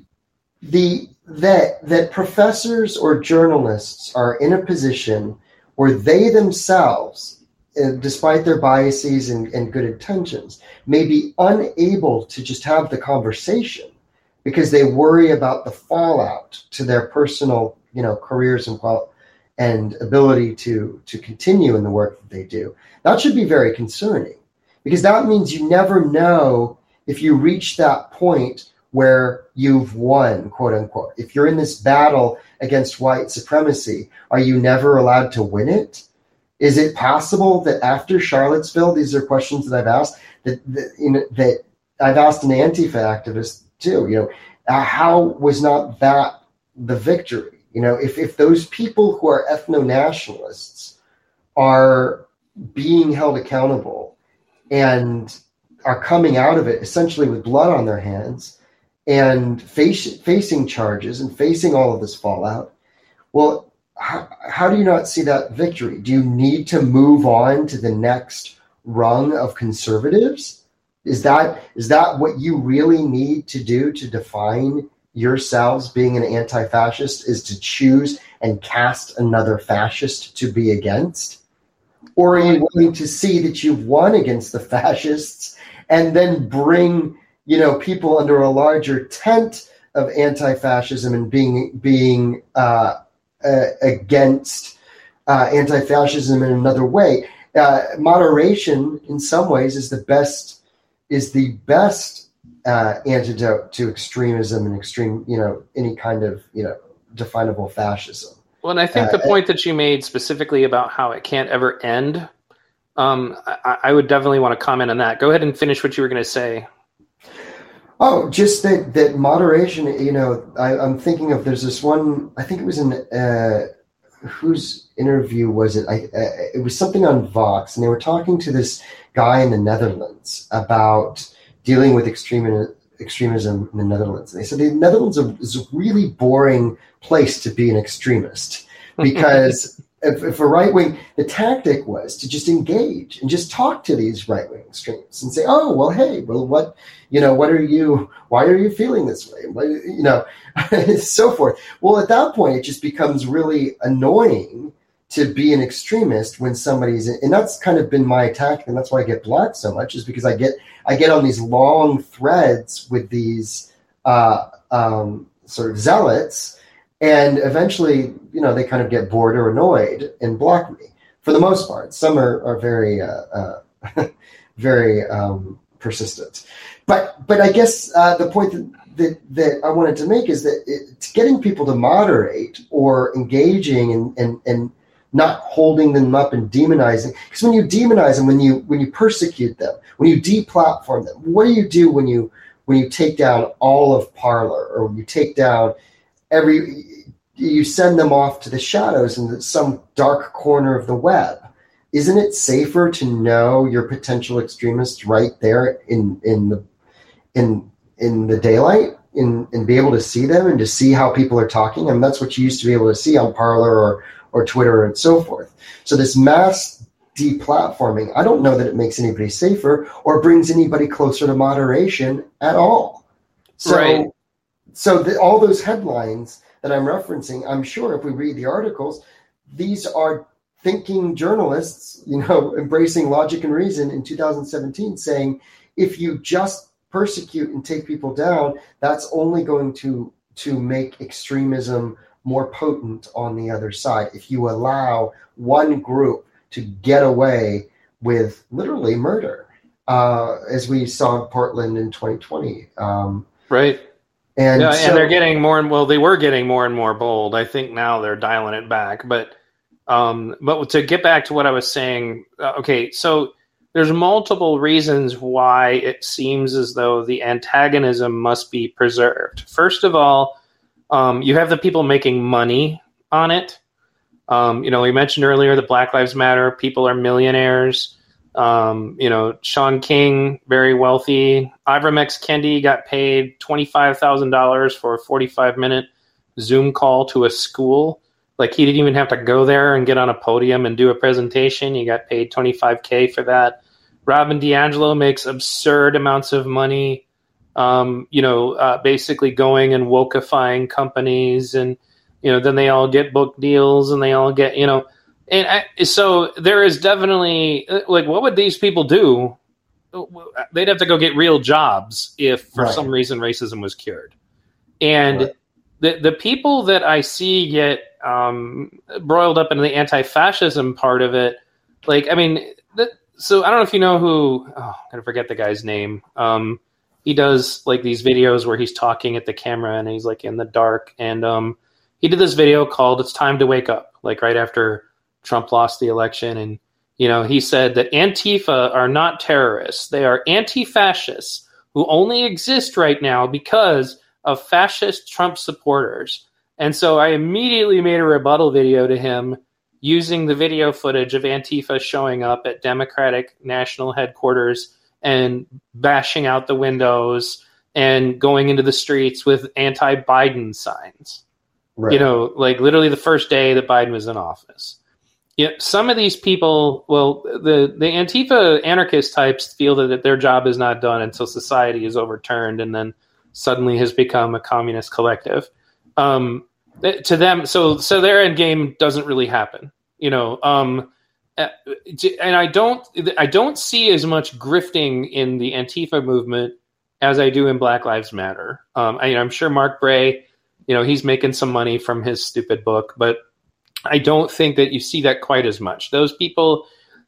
the that that professors or journalists are in a position where they themselves uh, despite their biases and, and good intentions may be unable to just have the conversation because they worry about the fallout to their personal you know careers and well and ability to to continue in the work that they do that should be very concerning because that means you never know if you reach that point where you've won, quote unquote. If you're in this battle against white supremacy, are you never allowed to win it? Is it possible that after Charlottesville, these are questions that I've asked that that, that I've asked an Antifa activist too. You know, uh, how was not that the victory? You know, if if those people who are ethno nationalists are being held accountable and are coming out of it essentially with blood on their hands and face, facing charges and facing all of this fallout. Well, how, how do you not see that victory? Do you need to move on to the next rung of conservatives? Is that is that what you really need to do to define yourselves being an anti-fascist? Is to choose and cast another fascist to be against? Or are you willing to see that you've won against the fascists and then bring you know people under a larger tent of anti-fascism and being being uh, uh, against uh, anti-fascism in another way. Uh, moderation, in some ways, is the best is the best uh, antidote to extremism and extreme, you know, any kind of you know definable fascism. Well, and I think the uh, point that you made specifically about how it can't ever end, um, I, I would definitely want to comment on that. Go ahead and finish what you were going to say. Oh, just that that moderation. You know, I, am thinking of there's this one. I think it was in uh, whose interview was it? I uh, it was something on Vox, and they were talking to this guy in the Netherlands about dealing with extreme extremism in the Netherlands. And they said the Netherlands is a really boring place to be an extremist because if, if a right wing, the tactic was to just engage and just talk to these right wing extremists and say, "Oh, well, hey, well, what, you know, what are you? Why are you feeling this way? What, you know, so forth." Well, at that point, it just becomes really annoying to be an extremist when somebody's, and that's kind of been my attack, and that's why I get blocked so much, is because I get I get on these long threads with these uh, um, sort of zealots and eventually, you know, they kind of get bored or annoyed and block me for the most part. Some are, are very, uh, uh, very um, persistent. But, but I guess uh, the point that, that, that I wanted to make is that it's getting people to moderate or engaging and, and, and not holding them up and demonizing. Because when you demonize them, when you when you persecute them, when you deplatform them, what do you do when you when you take down all of Parler or when you take down every you send them off to the shadows in some dark corner of the web. Isn't it safer to know your potential extremists right there in in the in in the daylight and, and be able to see them and to see how people are talking? I mean, that's what you used to be able to see on Parler or or Twitter and so forth. So this mass deplatforming, I don't know that it makes anybody safer or brings anybody closer to moderation at all. So, right. so the, all those headlines that I'm referencing, I'm sure if we read the articles, these are thinking journalists, you know, embracing logic and reason in 2017, saying if you just persecute and take people down, that's only going to to make extremism more potent on the other side. If you allow one group to get away with literally murder, uh, as we saw in Portland in 2020. Um, right. And, yeah, so, and they're getting more and well, they were getting more and more bold. I think now they're dialing it back. But um, but to get back to what I was saying, uh, okay, so there's multiple reasons why it seems as though the antagonism must be preserved. First of all, um, you have the people making money on it. Um, you know, we mentioned earlier that Black Lives Matter. People are millionaires. Um, you know, Shaun King, very wealthy. Ibram X. Kendi got paid $25,000 for a 45 minute Zoom call to a school. Like he didn't even have to go there and get on a podium and do a presentation. He got paid 25K for that. Robin DiAngelo makes absurd amounts of money, um, you know, uh, basically going and wokeifying companies. And, you know, then they all get book deals and they all get, you know, and I, so there is definitely uh, like what would these people do they'd have to go get real jobs if for Right. some reason racism was cured and Right. the the people that i see get um, broiled up into the anti-fascism part of it like i mean the, so i don't know if you know who oh, i'm gonna forget the guy's name um, he does like these videos where he's talking at the camera and he's like in the dark and um, he did this video called it's time to wake up like right after Trump lost the election. And, you know, he said that Antifa are not terrorists. They are anti fascists who only exist right now because of fascist Trump supporters. And so I immediately made a rebuttal video to him using the video footage of Antifa showing up at Democratic National Headquarters and bashing out the windows and going into the streets with anti Biden signs right. you know, like literally the first day that Biden was in office. Yeah, some of these people, well, the the Antifa anarchist types feel that, that their job is not done until society is overturned, and then suddenly has become a communist collective. Um, to them, so so their end game doesn't really happen, you know. Um, and I don't I don't see as much grifting in the Antifa movement as I do in Black Lives Matter. Um, I, I'm sure Mark Bray you know he's making some money from his stupid book but i don't think that you see that quite as much. Those people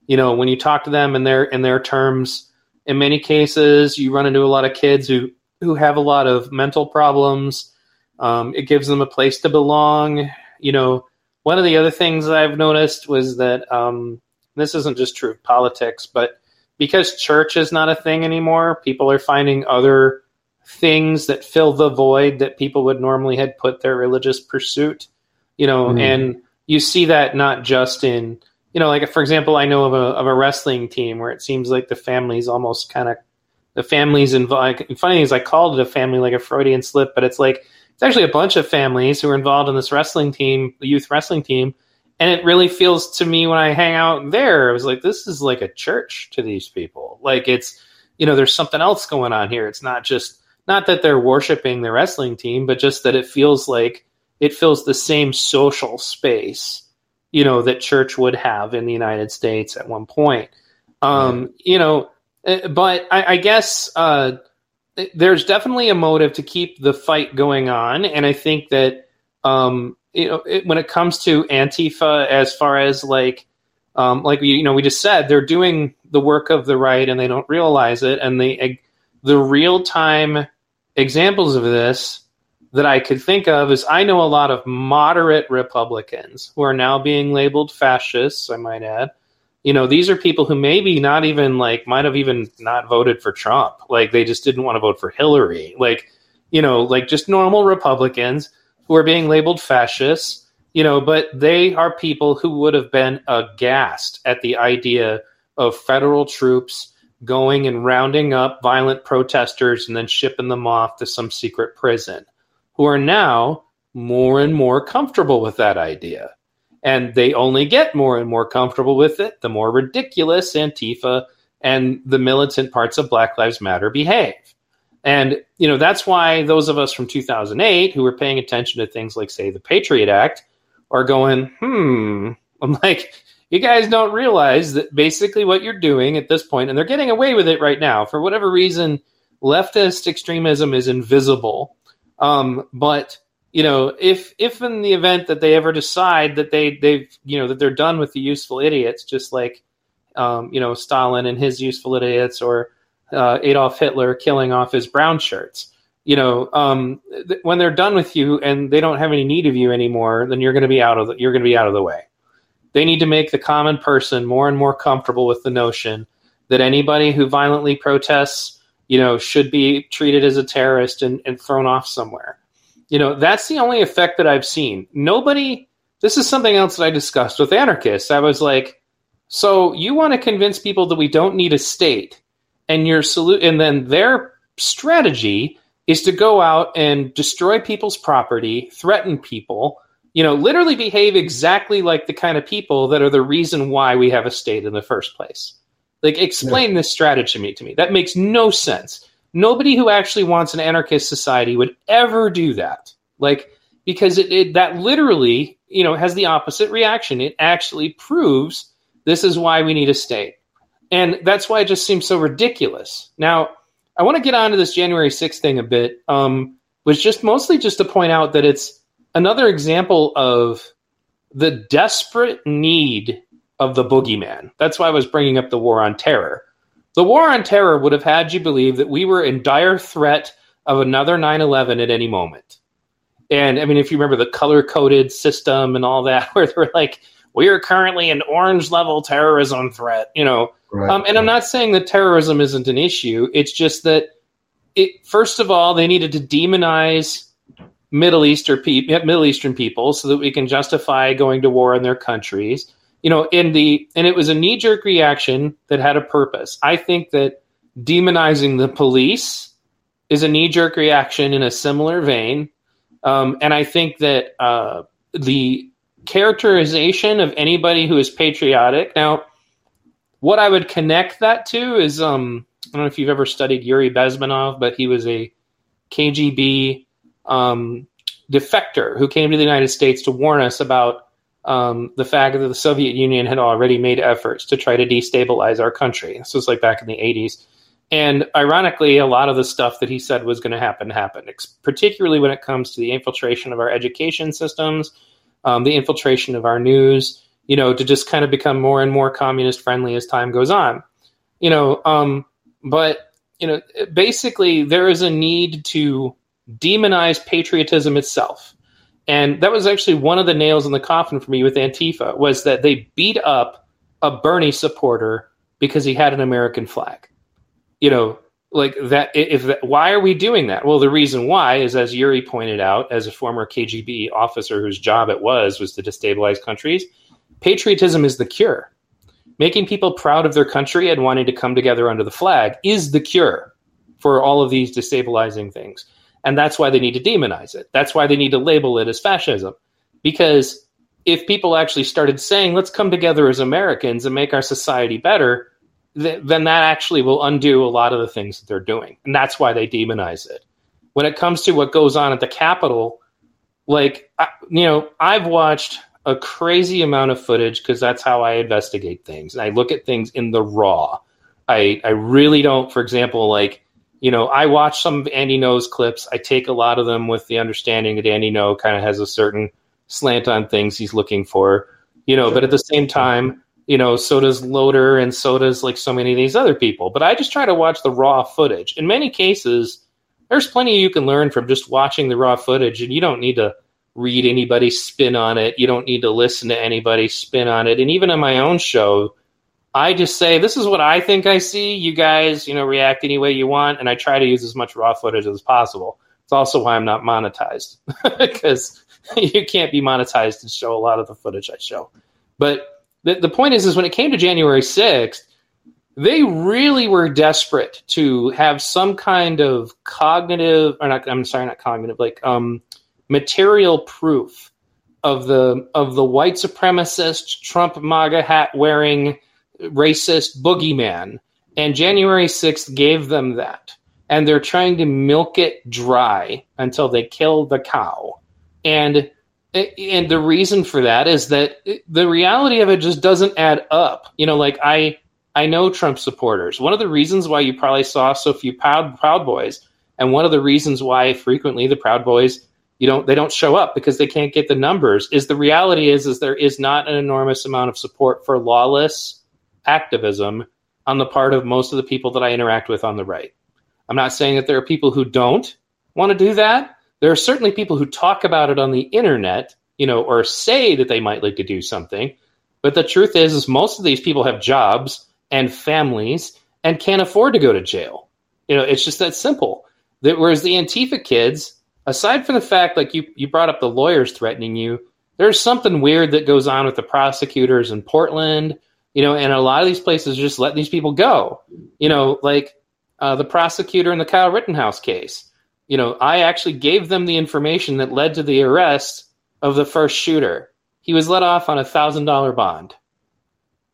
you know when you talk to them in their in their terms in many cases you run into a lot of kids who who have a lot of mental problems. Um, it gives them a place to belong you know one of the other things i've noticed was that um, this isn't just true of politics but because church is not a thing anymore people are finding other things that fill the void that people would normally had put their religious pursuit you know Mhm. and you see that not just in you know like for example i know of a, of a wrestling team where it seems like the family's almost kind of the family's involved funny is i called it a family like a freudian slip but it's like it's actually a bunch of families who are involved in this wrestling team the youth wrestling team and it really feels to me when i hang out there i was like this is like a church to these people. Like it's you know there's something else going on here. It's not just not that they're worshiping the wrestling team, but just that it feels like it fills the same social space, you know, that church would have in the United States at one point. Um, You know, eh, but I, I guess uh, there's definitely a motive to keep the fight going on, and I think that um, you know it, when it comes to Antifa, as far as like um, like we, you know we just said, they're doing the work of the right, and they don't realize it, and they the real time examples of this that I could think of is I know a lot of moderate Republicans who are now being labeled fascists, I might add. You know, these are people who maybe not even like might have even not voted for Trump. Like they just didn't want to vote for Hillary. Like, you know, like just normal Republicans who are being labeled fascists, you know, but they are people who would have been aghast at the idea of federal troops going and rounding up violent protesters and then shipping them off to some secret prison, who are now more and more comfortable with that idea. And they only get more and more comfortable with it the more ridiculous Antifa and the militant parts of Black Lives Matter behave. And, you know, that's why those of us from 2008 who were paying attention to things like, say, the Patriot Act are going, hmm. I'm like, you guys don't realize that basically what you're doing at this point, and they're getting away with it right now. For whatever reason, leftist extremism is invisible. Um, but you know, if if in the event that they ever decide that they they've you know that they're done with the useful idiots, just like um, you know Stalin and his useful idiots, or uh, Adolf Hitler killing off his brown shirts. You know, um, th- when they're done with you and they don't have any need of you anymore, then you're going to be out of the, you're going to be out of the way. They need to make the common person more and more comfortable with the notion that anybody who violently protests, you know, should be treated as a terrorist and, and thrown off somewhere. You know, that's the only effect that I've seen. Nobody. This is something else that I discussed with anarchists. I was like, so you want to convince people that we don't need a state, and your salute, and then their strategy is to go out and destroy people's property, threaten people, you know, literally behave exactly like the kind of people that are the reason why we have a state in the first place. Like, explain yeah. this strategy to me. To me, that makes no sense. Nobody who actually wants an anarchist society would ever do that. Like, because it, it that literally, you know, has the opposite reaction. It actually proves this is why we need a state. And that's why it just seems so ridiculous. Now, I want to get onto this January 6th thing a bit, um, was just mostly just to point out that it's another example of the desperate need of the boogeyman. That's why I was bringing up the war on terror. The war on terror would have had you believe that we were in dire threat of another 9 11 at any moment. And I mean, if you remember the color coded system and all that, where they're like, we are currently an orange level terrorism threat, you know. Right, um, and right. I'm not saying that terrorism isn't an issue. It's just that it first of all they needed to demonize Middle Eastern people, Middle Eastern people, so that we can justify going to war in their countries. You know, in the and it was a knee jerk reaction that had a purpose. I think that demonizing the police is a knee jerk reaction in a similar vein, um, and I think that uh, the characterization of anybody who is patriotic. Now, what I would connect that to is um, I don't know if you've ever studied Yuri Bezmenov, but he was a KGB um, defector who came to the United States to warn us about um, the fact that the Soviet Union had already made efforts to try to destabilize our country. This was like back in the 80s. And ironically, a lot of the stuff that he said was going to happen happened, particularly when it comes to the infiltration of our education systems um, the infiltration of our news, you know, to just kind of become more and more communist friendly as time goes on. You know, um, but you know, basically there is a need to demonize patriotism itself. And that was actually one of the nails in the coffin for me with Antifa was that they beat up a Bernie supporter because he had an American flag. You know, like that if that, why are we doing that? Well the reason why is as yuri pointed out as a former kgb officer whose job it was was to destabilize countries patriotism is the cure. Making people proud of their country and wanting to come together under the flag is the cure for all of these destabilizing things and that's why they need to demonize it that's why they need to label it as fascism because if people actually started saying let's come together as americans and make our society better th- then that actually will undo a lot of the things that they're doing. And that's why they demonize it. When it comes to what goes on at the Capitol, like, I, you know, I've watched a crazy amount of footage because that's how I investigate things. And I look at things in the raw. I, I really don't, for example, like, you know, I watch some of Andy Ngo's clips. I take a lot of them with the understanding that Andy Ngo kind of has a certain slant on things he's looking for, you know, but at the same time, you know, so does Loder and so does like so many of these other people. But I just try to watch the raw footage. In many cases, there's plenty you can learn from just watching the raw footage, and you don't need to read anybody's spin on it. You don't need to listen to anybody's spin on it. And even on my own show, I just say, this is what I think I see. You guys, you know, react any way you want. And I try to use as much raw footage as possible. It's also why I'm not monetized because you can't be monetized to show a lot of the footage I show. But the, the point is, is when it came to January 6th, they really were desperate to have some kind of cognitive, or not, I'm sorry, not cognitive, like um, material proof of the of the white supremacist Trump MAGA hat wearing racist boogeyman. And January 6th gave them that. And they're trying to milk it dry until they kill the cow. And and the reason for that is that the reality of it just doesn't add up. You know, like I I know Trump supporters. One of the reasons why you probably saw so few Proud Proud Boys, and one of the reasons why frequently the Proud Boys you don't they don't show up because they can't get the numbers is the reality is is there is not an enormous amount of support for lawless activism on the part of most of the people that I interact with on the right. I'm not saying that there are people who don't want to do that. There are certainly people who talk about it on the internet, you know, or say that they might like to do something. But the truth is, is most of these people have jobs and families and can't afford to go to jail. You know, it's just that simple. That whereas the Antifa kids, aside from the fact like you you brought up the lawyers threatening you, there's something weird that goes on with the prosecutors in Portland, you know, and a lot of these places just let these people go. You know, like uh, the prosecutor in the Kyle Rittenhouse case. You know, I actually gave them the information that led to the arrest of the first shooter. He was let off on a thousand dollar bond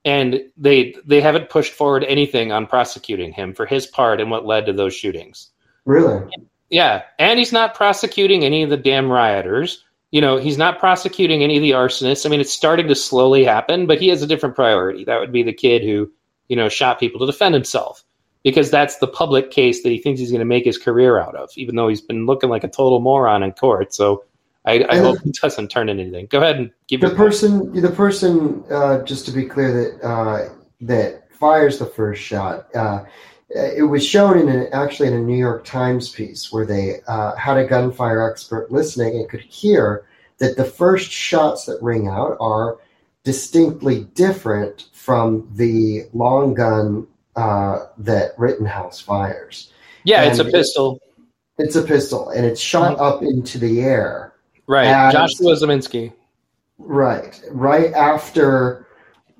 and they they haven't pushed forward anything on prosecuting him for his part in what led to those shootings. Really? Yeah, and he's not prosecuting any of the damn rioters. You know, he's not prosecuting any of the arsonists. I mean, it's starting to slowly happen, but he has a different priority. That would be the kid who, you know, shot people to defend himself because that's the public case that he thinks he's going to make his career out of, even though he's been looking like a total moron in court. So I, I hope it doesn't turn into anything. Go ahead and give the person. Point. The person, uh, just to be clear, that uh, that fires the first shot. Uh, it was shown in an, actually in a New York Times piece where they uh, had a gunfire expert listening and could hear that the first shots that ring out are distinctly different from the long gun uh, that Rittenhouse fires. Yeah, and it's a pistol. It, it's a pistol, and it's shot up into the air Right, Joshua Ziminski. Right, right after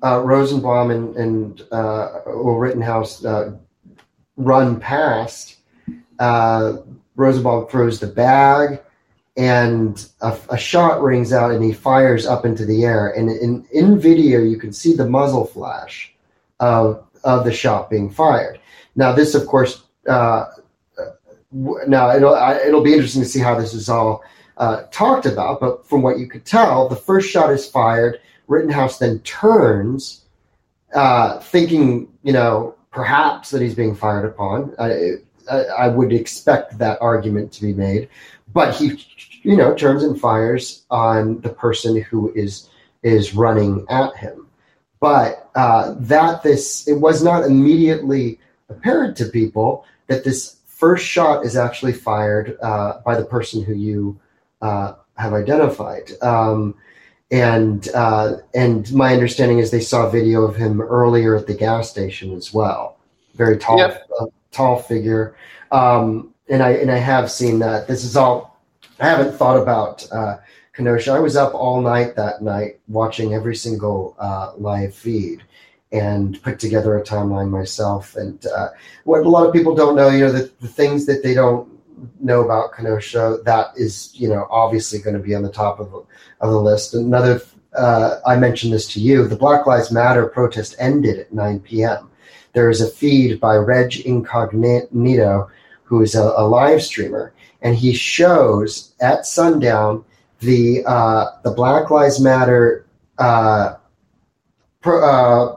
uh, Rosenbaum and, and uh, Rittenhouse uh, run past, uh, Rosenbaum throws the bag, and a, a, shot rings out, and he fires up into the air. And in, in video, you can see the muzzle flash of of the shot being fired. Now, this, of course, uh, now it'll it'll be interesting to see how this is all uh, talked about, but from what you could tell, the first shot is fired. Rittenhouse then turns, uh, thinking, you know, perhaps that he's being fired upon. I, I, I, would expect that argument to be made, but he, you know, turns and fires on the person who is is running at him. But uh, that this it was not immediately apparent to people that this first shot is actually fired uh, by the person who you uh, have identified. Um, and uh, and my understanding is they saw video of him earlier at the gas station as well. Very tall, yep. uh, tall figure. Um, and I and I have seen that. This is all. I haven't thought about uh, Kenosha. I was up all night that night watching every single uh, live feed and put together a timeline myself. And uh, what a lot of people don't know, you know, the, the things that they don't know about Kenosha, that is, you know, obviously going to be on the top of, of the list. Another, uh, I mentioned this to you, the Black Lives Matter protest ended at 9 p.m. There is a feed by Reg Incognito, who is a, a live streamer, and he shows at sundown the uh, the Black Lives Matter uh, pro, uh,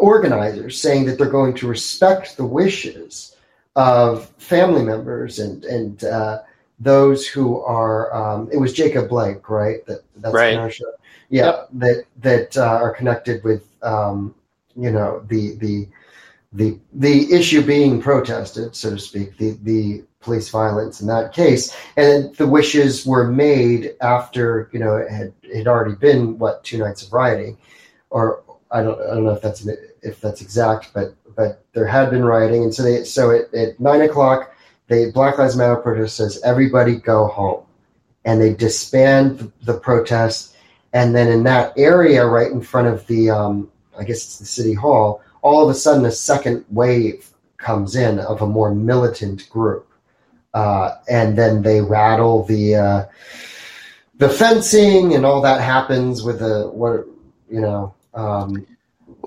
organizers saying that they're going to respect the wishes of family members and and uh, those who are. Um, it was Jacob Blake, right? That that's right. our show. Yeah, yep. that that uh, are connected with um, you know the the the the issue being protested, so to speak, the the police violence in that case, and the wishes were made after you know it had it had already been what two nights of rioting, or I don't I don't know if that's if that's exact, but but there had been rioting, and so they so at, at nine o'clock, the Black Lives Matter protest says everybody go home, and they disband the, protest, and then in that area right in front of the um, I guess it's the city hall, all of a sudden a second wave comes in of a more militant group, uh, and then they rattle the uh, the fencing and all that happens with the what you know. Um,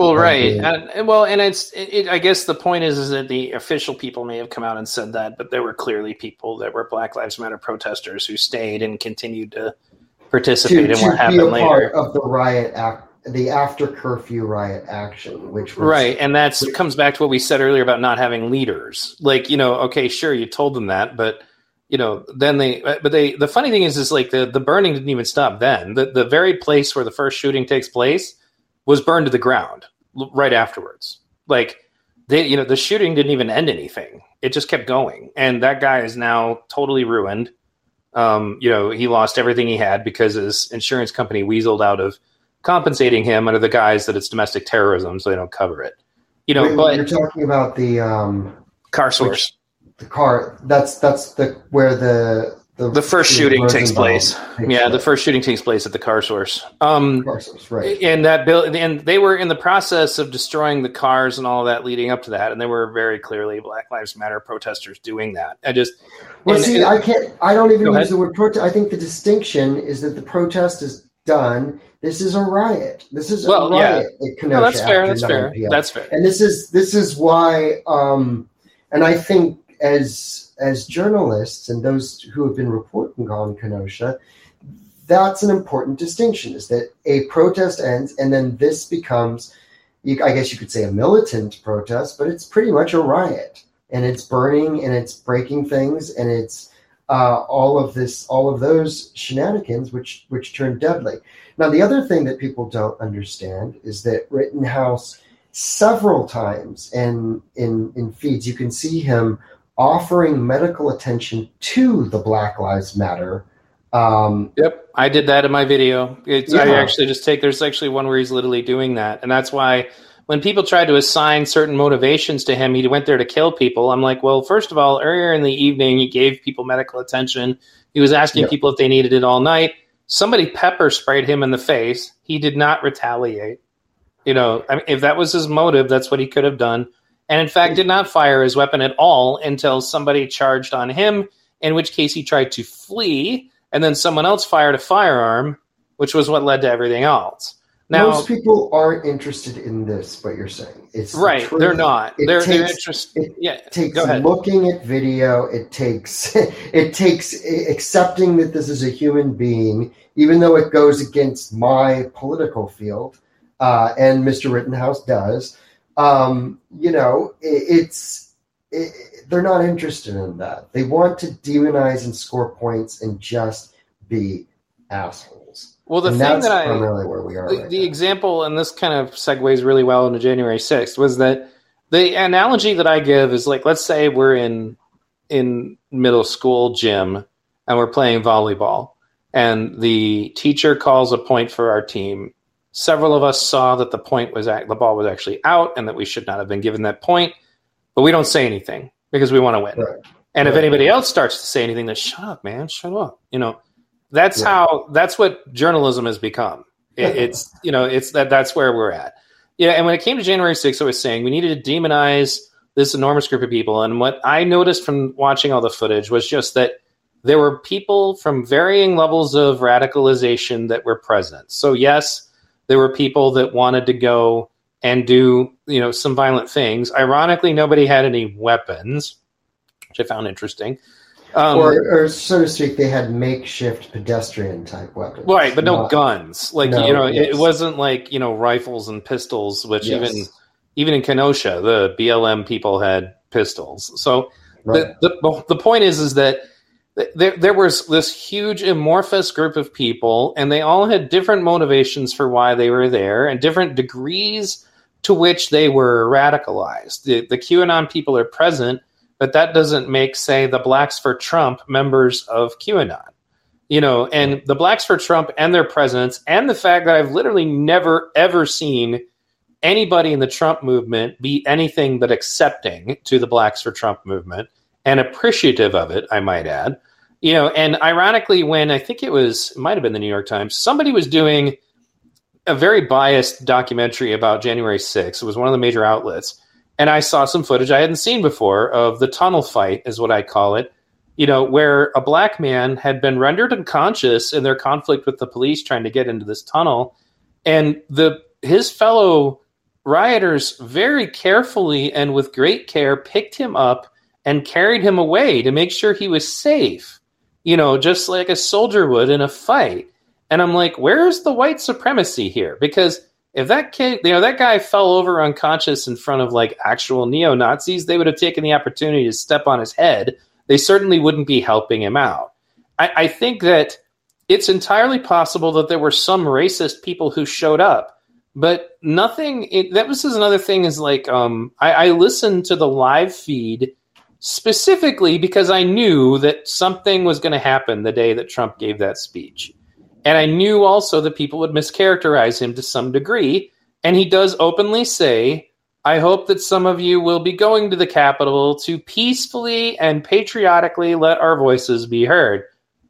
well, right. And, well, and it's, it, it, I guess the point is, is that the official people may have come out and said that, but there were clearly people that were Black Lives Matter protesters who stayed and continued to participate to, in what happened later. of the riot act, the after curfew riot action, which was, right, and that's comes back to what we said earlier about not having leaders. Like you know, okay, sure, you told them that, but you know, then they, but they. The funny thing is, is like the the burning didn't even stop. Then the the very place where the first shooting takes place was burned to the ground right afterwards. Like they, you know, the shooting didn't even end anything. It just kept going, and that guy is now totally ruined. Um, you know, he lost everything he had because his insurance company weaseled out of compensating him under the guise that it's domestic terrorism, so they don't cover it. You know, Wait, but you're talking about the um, car source, the car. That's that's the where the the, the first shooting takes place. takes Yeah, the first shooting takes place at the car source. Um, car source, right? and that bill, and they were in the process of destroying the cars and all that leading up to that, and they were very clearly Black Lives Matter protesters doing that. I just, Well, and- see, and- I can't. I don't even use ahead. the word protest. I think the distinction is that the protest is done. This is a riot. This is Well, a yeah. riot Kenosha. no, that's fair. That's fair. p.m. That's fair. and this is this is why um and i think as as journalists and those who have been reporting on kenosha that's an important distinction is that a protest ends and then this becomes i guess you could say a militant protest but it's pretty much a riot. And it's burning and it's breaking things and it's uh, all of this all of those shenanigans which which turn deadly. Now the other thing that people don't understand is that rittenhouse several times in in in feeds you can see him offering medical attention to the black lives matter um Yep, I did that in my video. It's, I actually just take. There's actually one where he's literally doing that, and that's why when people tried to assign certain motivations to him, he went there to kill people. I'm like, well, first of all, earlier in the evening, he gave people medical attention. He was asking Yeah. people if they needed it all night. Somebody pepper sprayed him in the face. He did not retaliate. You know, I mean, if that was his motive, that's what he could have done. And in fact, did not fire his weapon at all until somebody charged on him, in which case he tried to flee, and then someone else fired a firearm, which was what led to everything else. Now, most people aren't interested in this what you're saying it's right, truth. they're not. It they're they're takes- interested. it Yeah, takes looking at video it takes it takes accepting that this is a human being even though it goes against my political field uh, and mr rittenhouse does um, you know it, it's it, they're not interested in that they want to demonize and score points and just be assholes Well, the and thing that's that I primarily where we are the, right the example, and this kind of segues really well into January 6th, was that the analogy that I give is like, let's say we're in in middle school gym and we're playing volleyball, and the teacher calls a point for our team. Several of us saw that the point was act- the ball was actually out, and that we should not have been given that point, but we don't say anything because we want to win. Right. And if anybody else starts to say anything, then shut up, man, shut up. You know, that's Yeah. how that's what journalism has become. It, it's you know, it's that that's where we're at. Yeah, and when it came to January 6th, I was saying we needed to demonize this enormous group of people. And what I noticed from watching all the footage was just that there were people from varying levels of radicalization that were present. So yes, there were people that wanted to go and do you know some violent things. Ironically, nobody had any weapons, which I found interesting. Um, or, or so to speak, they had makeshift pedestrian type weapons. right, but no Not- guns. Like No, you know, it, yes. it wasn't like you know rifles and pistols, which Yes. even even in Kenosha, the BLM people had pistols. So Right. the, the the point is is that th- there there was this huge amorphous group of people, and they all had different motivations for why they were there, and different degrees to which they were radicalized. The the QAnon people are present, but that doesn't make say the Blacks for Trump members of QAnon. You know, and the Blacks for Trump and their presence, and the fact that I've literally never ever seen anybody in the Trump movement be anything but accepting to the Blacks for Trump movement and appreciative of it, I might add. You know, and ironically, when I think it was, it might have been the New York Times, somebody was doing a very biased documentary about January 6th. It was one of the major outlets. And I saw some footage I hadn't seen before of the tunnel fight, is what I call it, you know, where a black man had been rendered unconscious in their conflict with the police trying to get into this tunnel. And the his fellow rioters very carefully and with great care picked him up and carried him away to make sure he was safe, you know, just like a soldier would in a fight. And I'm like, where's the white supremacy here? Because if that kid, you know, that guy fell over unconscious in front of like actual neo Nazis, they would have taken the opportunity to step on his head. They certainly wouldn't be helping him out. I, I think that it's entirely possible that there were some racist people who showed up but nothing it, that was another thing is like um, I, I listened to the live feed specifically because i knew that something was going to happen the day that trump gave that speech and i knew also that people would mischaracterize him to some degree and he does openly say i hope that some of you will be going to the capitol to peacefully and patriotically let our voices be heard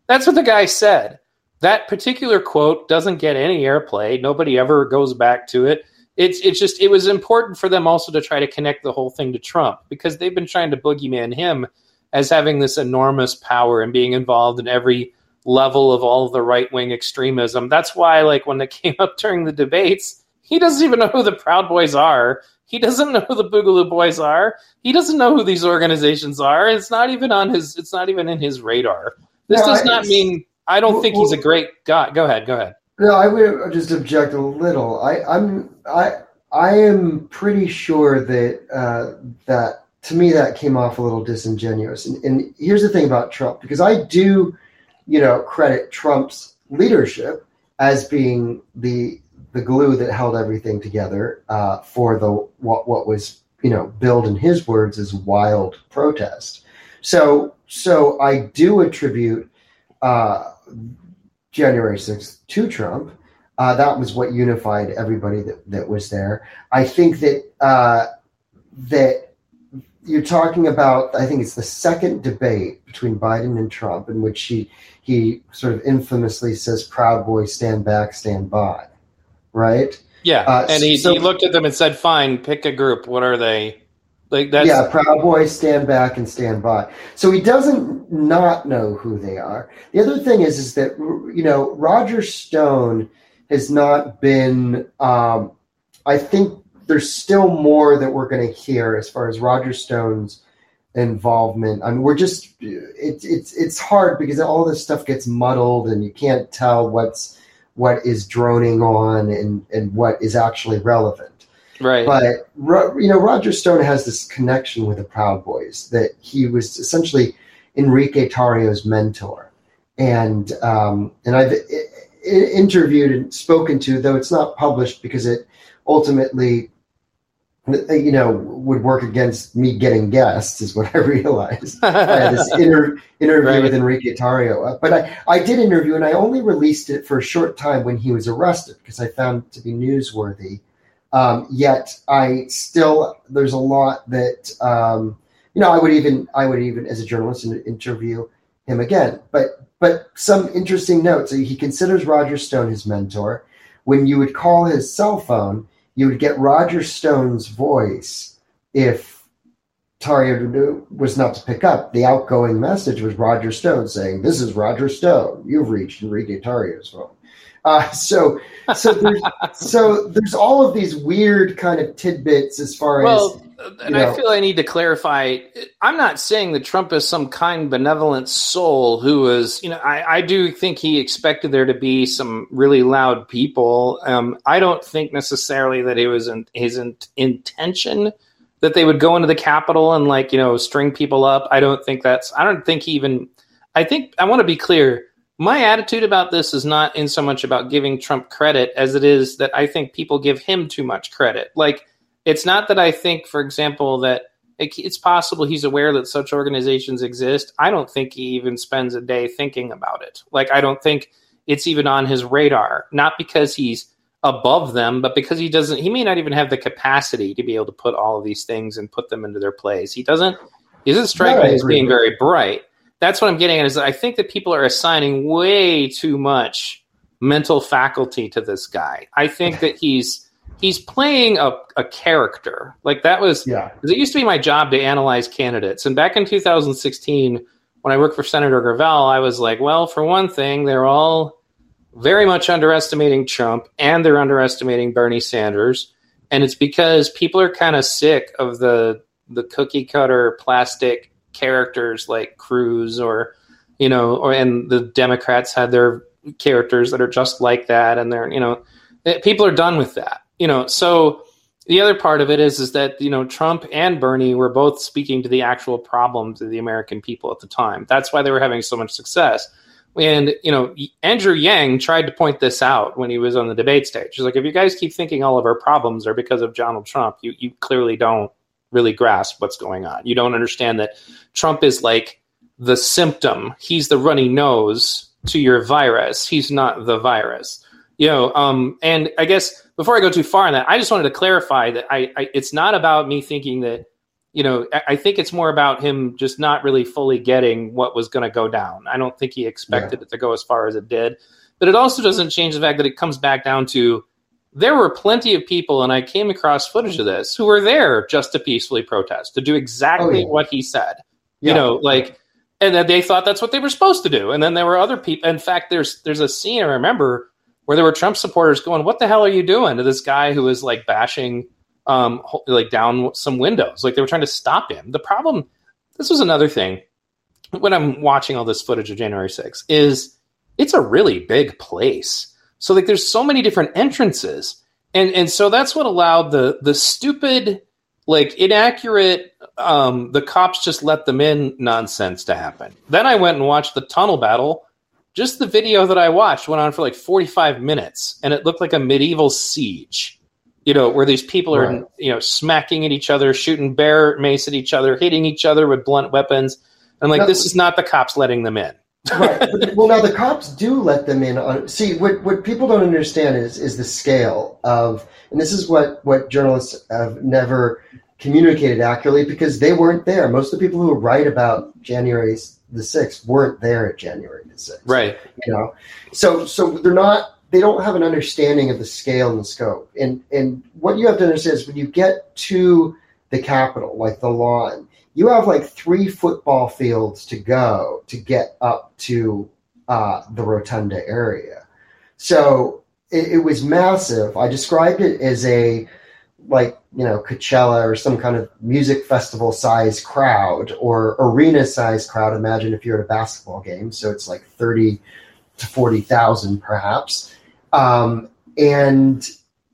that's what the guy said that particular quote doesn't get any airplay. Nobody ever goes back to it. It's it's just it was important for them also to try to connect the whole thing to Trump because they've been trying to boogeyman him as having this enormous power and being involved in every level of all of the right wing extremism. That's why, like when it came up during the debates, he doesn't even know who the Proud Boys are. He doesn't know who the Boogaloo Boys are. He doesn't know who these organizations are. It's not even on his. It's not even in his radar. This no, does not mean I don't think he's a great guy. Go ahead. Go ahead. No, I would just object a little. I, I'm I I am pretty sure that uh, that to me that came off a little disingenuous. And, and here's the thing about Trump, because I do, you know, credit Trump's leadership as being the the glue that held everything together uh, for the what what was you know billed in his words as wild protest. So so I do attribute uh, January 6th to Trump. Uh, that was what unified everybody that, that was there. I think that uh, that you're talking about. I think it's the second debate between Biden and Trump, in which he he sort of infamously says, "Proud Boy, stand back, stand by," right? Yeah, uh, and he, so, he looked at them and said, "Fine, pick a group. What are they?" Like that's yeah, Proud Boys stand back and stand by. So he doesn't not know who they are. The other thing is, is that you know Roger Stone has not been. Um, I think there's still more that we're going to hear as far as Roger Stone's involvement. I mean, we're just it's it's it's hard because all this stuff gets muddled and you can't tell what's what is droning on and and what is actually relevant. Right. But you know, Roger Stone has this connection with the Proud Boys that he was essentially Enrique Tarrio's mentor, and um, and I've interviewed and spoken to, though it's not published because it ultimately, you know, would work against me getting guests, is what I realized. I had this inter- interview right. with Enrique Tarrio, but I, I did interview and I only released it for a short time when he was arrested because I found it to be newsworthy um, yet I still there's a lot that um, you know I would even I would even as a journalist interview him again. But but some interesting notes. He considers Roger Stone his mentor. When you would call his cell phone, you would get Roger Stone's voice if Tarrio was not to pick up. The outgoing message was Roger Stone saying, "This is Roger Stone. You've reached Enrique Tarrio's phone." Uh, so, so there's, so there's all of these weird kind of tidbits as far well, as. and know. I feel I need to clarify. I'm not saying that Trump is some kind benevolent soul who is, you know, I, I do think he expected there to be some really loud people. Um, I don't think necessarily that it was in, his in, intention that they would go into the Capitol and like you know string people up. I don't think that's. I don't think he even. I think I want to be clear my attitude about this is not in so much about giving Trump credit as it is that I think people give him too much credit. Like, it's not that I think, for example, that it's possible he's aware that such organizations exist. I don't think he even spends a day thinking about it. Like, I don't think it's even on his radar, not because he's above them, but because he doesn't, he may not even have the capacity to be able to put all of these things and put them into their place. He doesn't, he doesn't strike me as being very bright that's what I'm getting at. Is I think that people are assigning way too much mental faculty to this guy. I think that he's he's playing a, a character. Like that was yeah. It used to be my job to analyze candidates, and back in 2016, when I worked for Senator Gravel, I was like, well, for one thing, they're all very much underestimating Trump, and they're underestimating Bernie Sanders, and it's because people are kind of sick of the the cookie cutter plastic characters like Cruz or you know, or and the Democrats had their characters that are just like that, and they're you know, eh, people are done with that. you know, so the other part of it is is that you know Trump and Bernie were both speaking to the actual problems of the American people at the time. That's why they were having so much success. And you know, Andrew Yang tried to point this out when he was on the debate stage. He's like, if you guys keep thinking all of our problems are because of Donald Trump, you you clearly don't really grasp what's going on. You don't understand that Trump is like the symptom. He's the runny nose to your virus. He's not the virus. You know, um, and I guess before I go too far on that, I just wanted to clarify that I, I it's not about me thinking that you know, I, think it's more about him just not really fully getting what was going to go down. I don't think he expected yeah. it to go as far as it did. But it also doesn't change the fact that it comes back down to there were plenty of people, and I came across footage of this, who were there just to peacefully protest, to do exactly oh, yeah. what he said. Yeah. You know, like, and then they thought that's what they were supposed to do. And then there were other people. In fact, there's there's a scene I remember where there were Trump supporters going, "What the hell are you doing?" to this guy who was like bashing um, like down some windows. Like they were trying to stop him. The problem, this was another thing when I'm watching all this footage of January 6th, is it's a really big place. So like there's so many different entrances. And and so that's what allowed the the stupid, like inaccurate um the cops just let them in nonsense to happen. Then I went and watched the tunnel battle. Just the video that I watched went on for like 45 minutes and it looked like a medieval siege you know, where these people are, right. you know, smacking at each other, shooting bear mace at each other, hitting each other with blunt weapons. I'm like, this is not the cops letting them in. Right. But, well, now the cops do let them in. On see what what people don't understand is is the scale of, and this is what what journalists have never communicated accurately because they weren't there. Most of the people who write about January the sixth weren't there at January the sixth. Right. You know, so so they're not they don't have an understanding of the scale and the scope. And and what you have to understand is when you get to the Capitol, like the lawn, you have like three football fields to go to get up to uh, the rotunda area. So it, it was massive. I described it as a like you know Coachella or some kind of music festival size crowd or arena size crowd. Imagine if you're at a basketball game, so it's like thirty to forty thousand perhaps, um, and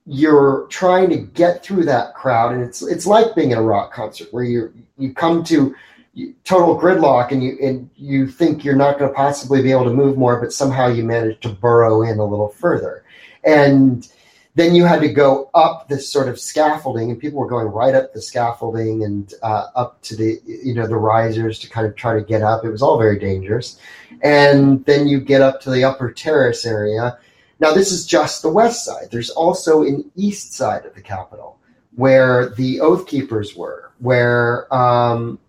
you're trying to get through that crowd, and it's it's like being at a rock concert where you you come to total gridlock and you and you think you're not going to possibly be able to move more, but somehow you manage to burrow in a little further, and then you had to go up this sort of scaffolding, and people were going right up the scaffolding and uh, up to the you know the risers to kind of try to get up. It was all very dangerous, and then you get up to the upper terrace area now, this is just the west side. There's also an east side of the Capitol where the Oath Keepers were, where, um,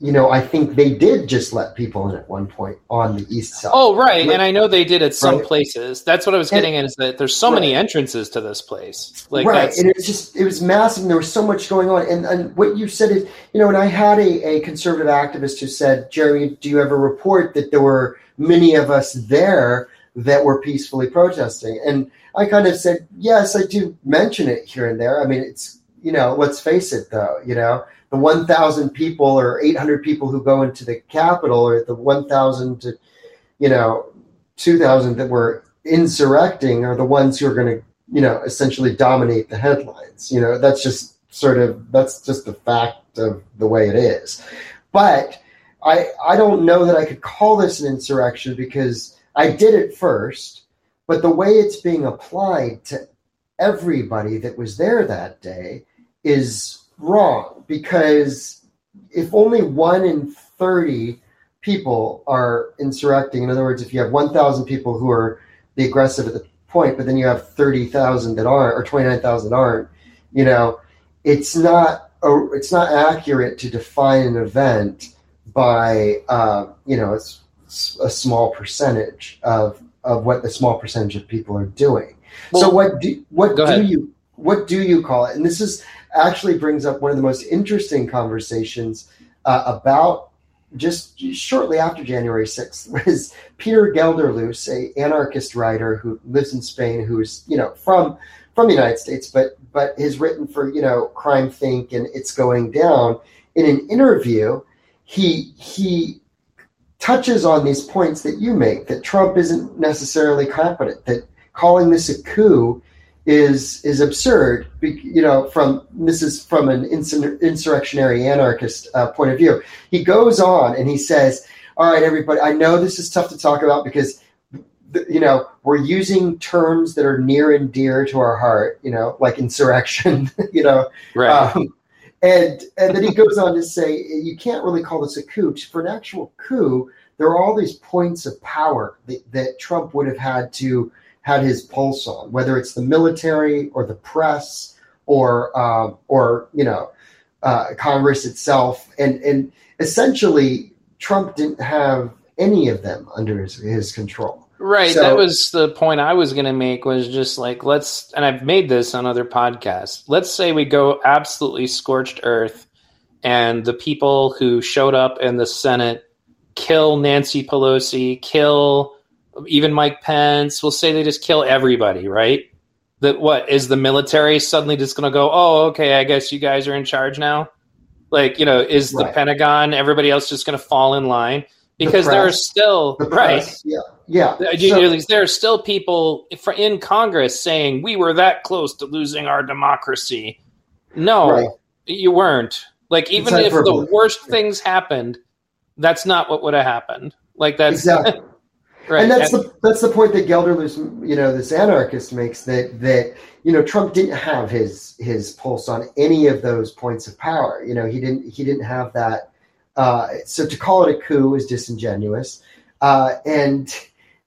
you know, I think they did just let people in at one point on the east side. Oh, right. and I know they did at some right. places. That's what I was getting and, at is that there's so right. many entrances to this place. Like right. And it's just, it was massive. And there was so much going on. And, and what you said is, you know, and I had a, a conservative activist who said, Jerry, do you ever report that there were many of us there that were peacefully protesting. And I kind of said, yes, I do mention it here and there. I mean, it's, you know, let's face it though, you know, the 1,000 people or 800 people who go into the Capitol or the 1,000 to, you know, 2,000 that were insurrecting are the ones who are going to, you know, essentially dominate the headlines. You know, that's just sort of, that's just the fact of the way it is. But I, I don't know that I could call this an insurrection because I did it first, but the way it's being applied to everybody that was there that day is wrong because if only one in 30 people are insurrecting, in other words, if you have 1,000 people who are the aggressive at the point, but then you have 30,000 that aren't, or 29,000 aren't, you know, it's not, it's not accurate to define an event by, uh, you know, it's a small percentage of of what the small percentage of people are doing. Well, so what do what do ahead. you what do you call it? And this is actually brings up one of the most interesting conversations uh, about just shortly after January 6th was Peter Gelderloos, a anarchist writer who lives in Spain, who's you know from from the United States, but but has written for you know CrimethInc and It's Going Down. In an interview, he he touches on these points that you make that Trump isn't necessarily competent, that calling this a coup is is absurd. You know, from this is from an insurrectionary anarchist uh, point of view. He goes on and he says, "All right, everybody. I know this is tough to talk about because." You know, we're using terms that are near and dear to our heart. You know, like insurrection. You know, right? Um, and and then he goes on to say, you can't really call this a coup. For an actual coup, there are all these points of power that, that Trump would have had to had his pulse on, whether it's the military or the press or uh, or you know uh, Congress itself, and and essentially Trump didn't have any of them under his, his control. Right. So, that was the point I was going to make was just like, let's, and I've made this on other podcasts. Let's say we go absolutely scorched earth and the people who showed up in the Senate kill Nancy Pelosi, kill even Mike Pence We'll say they just kill everybody, right? That what is the military suddenly just going to go? Oh, okay, I guess you guys are in charge now. Like you know, is right. the Pentagon everybody else just going to fall in line? Because the there are still the right, yeah, yeah. So, there are still people in Congress saying we were that close to losing our democracy. No, right. you weren't. Like even if the worst things happened, that's not what would have happened. Like that's exactly. Right. And that's and, the that's the point that Gelderloos, you know, this anarchist makes that that you know Trump didn't have his his pulse on any of those points of power. You know, he didn't he didn't have that. Uh, so to call it a coup is disingenuous. Uh, and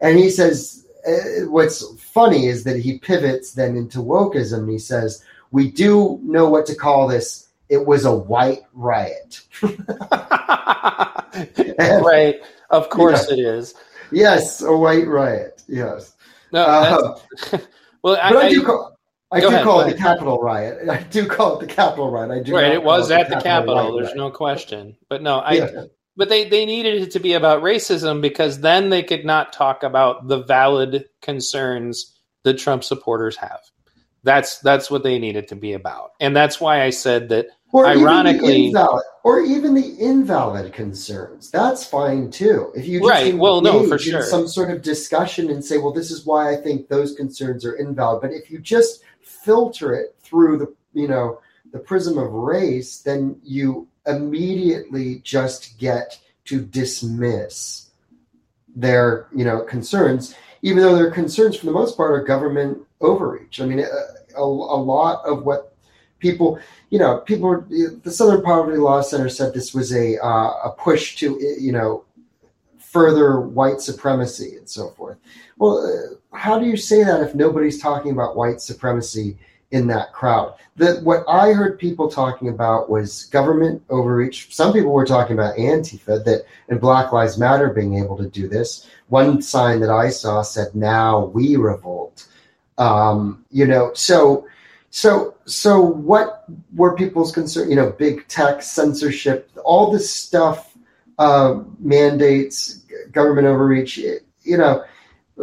and he says uh, what's funny is that he pivots then into wokeism. He says we do know what to call this. It was a white riot. and, right. Of course yeah. it is yes, a white riot. Yes. No, uh, well, I, but I, do call. I do ahead, call it the Capitol riot. I do call it the Capitol riot. I do. Right, it was at the, the Capitol. There's riot. no question. But no, I. Yeah. But they, they needed it to be about racism because then they could not talk about the valid concerns that Trump supporters have. That's that's what they needed to be about, and that's why I said that or Ironically, even invalid, or even the invalid concerns, that's fine too. If you right, well, no, for sure, some sort of discussion and say, well, this is why I think those concerns are invalid. But if you just filter it through the, you know, the prism of race, then you immediately just get to dismiss their, you know, concerns, even though their concerns, for the most part, are government overreach. I mean, a, a, a lot of what people you know, people the Southern Poverty Law Center said this was a uh, a push to you know further white supremacy and so forth. Well, uh, how do you say that if nobody's talking about white supremacy in that crowd? That what I heard people talking about was government overreach. Some people were talking about Antifa that and Black Lives Matter being able to do this. One sign that I saw said, "Now we revolt." Um, you know, so so, so what were people's concern? You know, big tech, censorship, all this stuff, uh, mandates, government overreach. You know,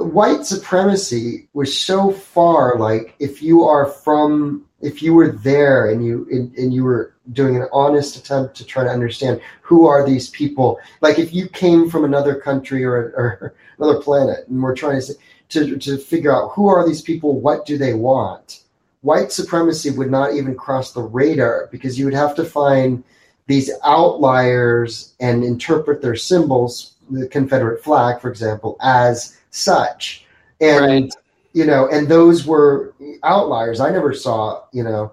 white supremacy was so far. Like, if you are from, if you were there and you and, and you were doing an honest attempt to try to understand who are these people, like if you came from another country or, or another planet, and we're trying to to to figure out who are these people, what do they want white supremacy would not even cross the radar because you would have to find these outliers and interpret their symbols, the Confederate flag, for example, as such. And right. you know, and those were outliers. I never saw, you know,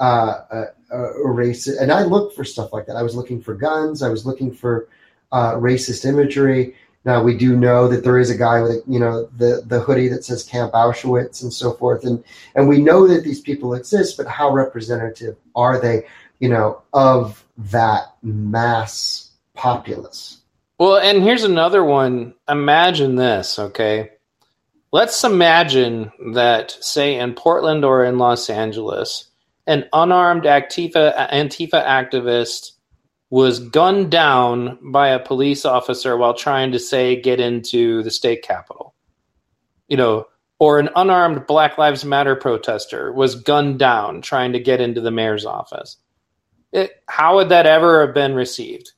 uh, a, a racist. And I looked for stuff like that. I was looking for guns. I was looking for uh, racist imagery. Now we do know that there is a guy with you know the the hoodie that says Camp Auschwitz and so forth, and and we know that these people exist, but how representative are they, you know, of that mass populace? Well, and here's another one. Imagine this, okay? Let's imagine that, say, in Portland or in Los Angeles, an unarmed Antifa activist was gunned down by a police officer while trying to say get into the state capitol. You know, or an unarmed Black Lives Matter protester was gunned down trying to get into the mayor's office. It, how would that ever have been received?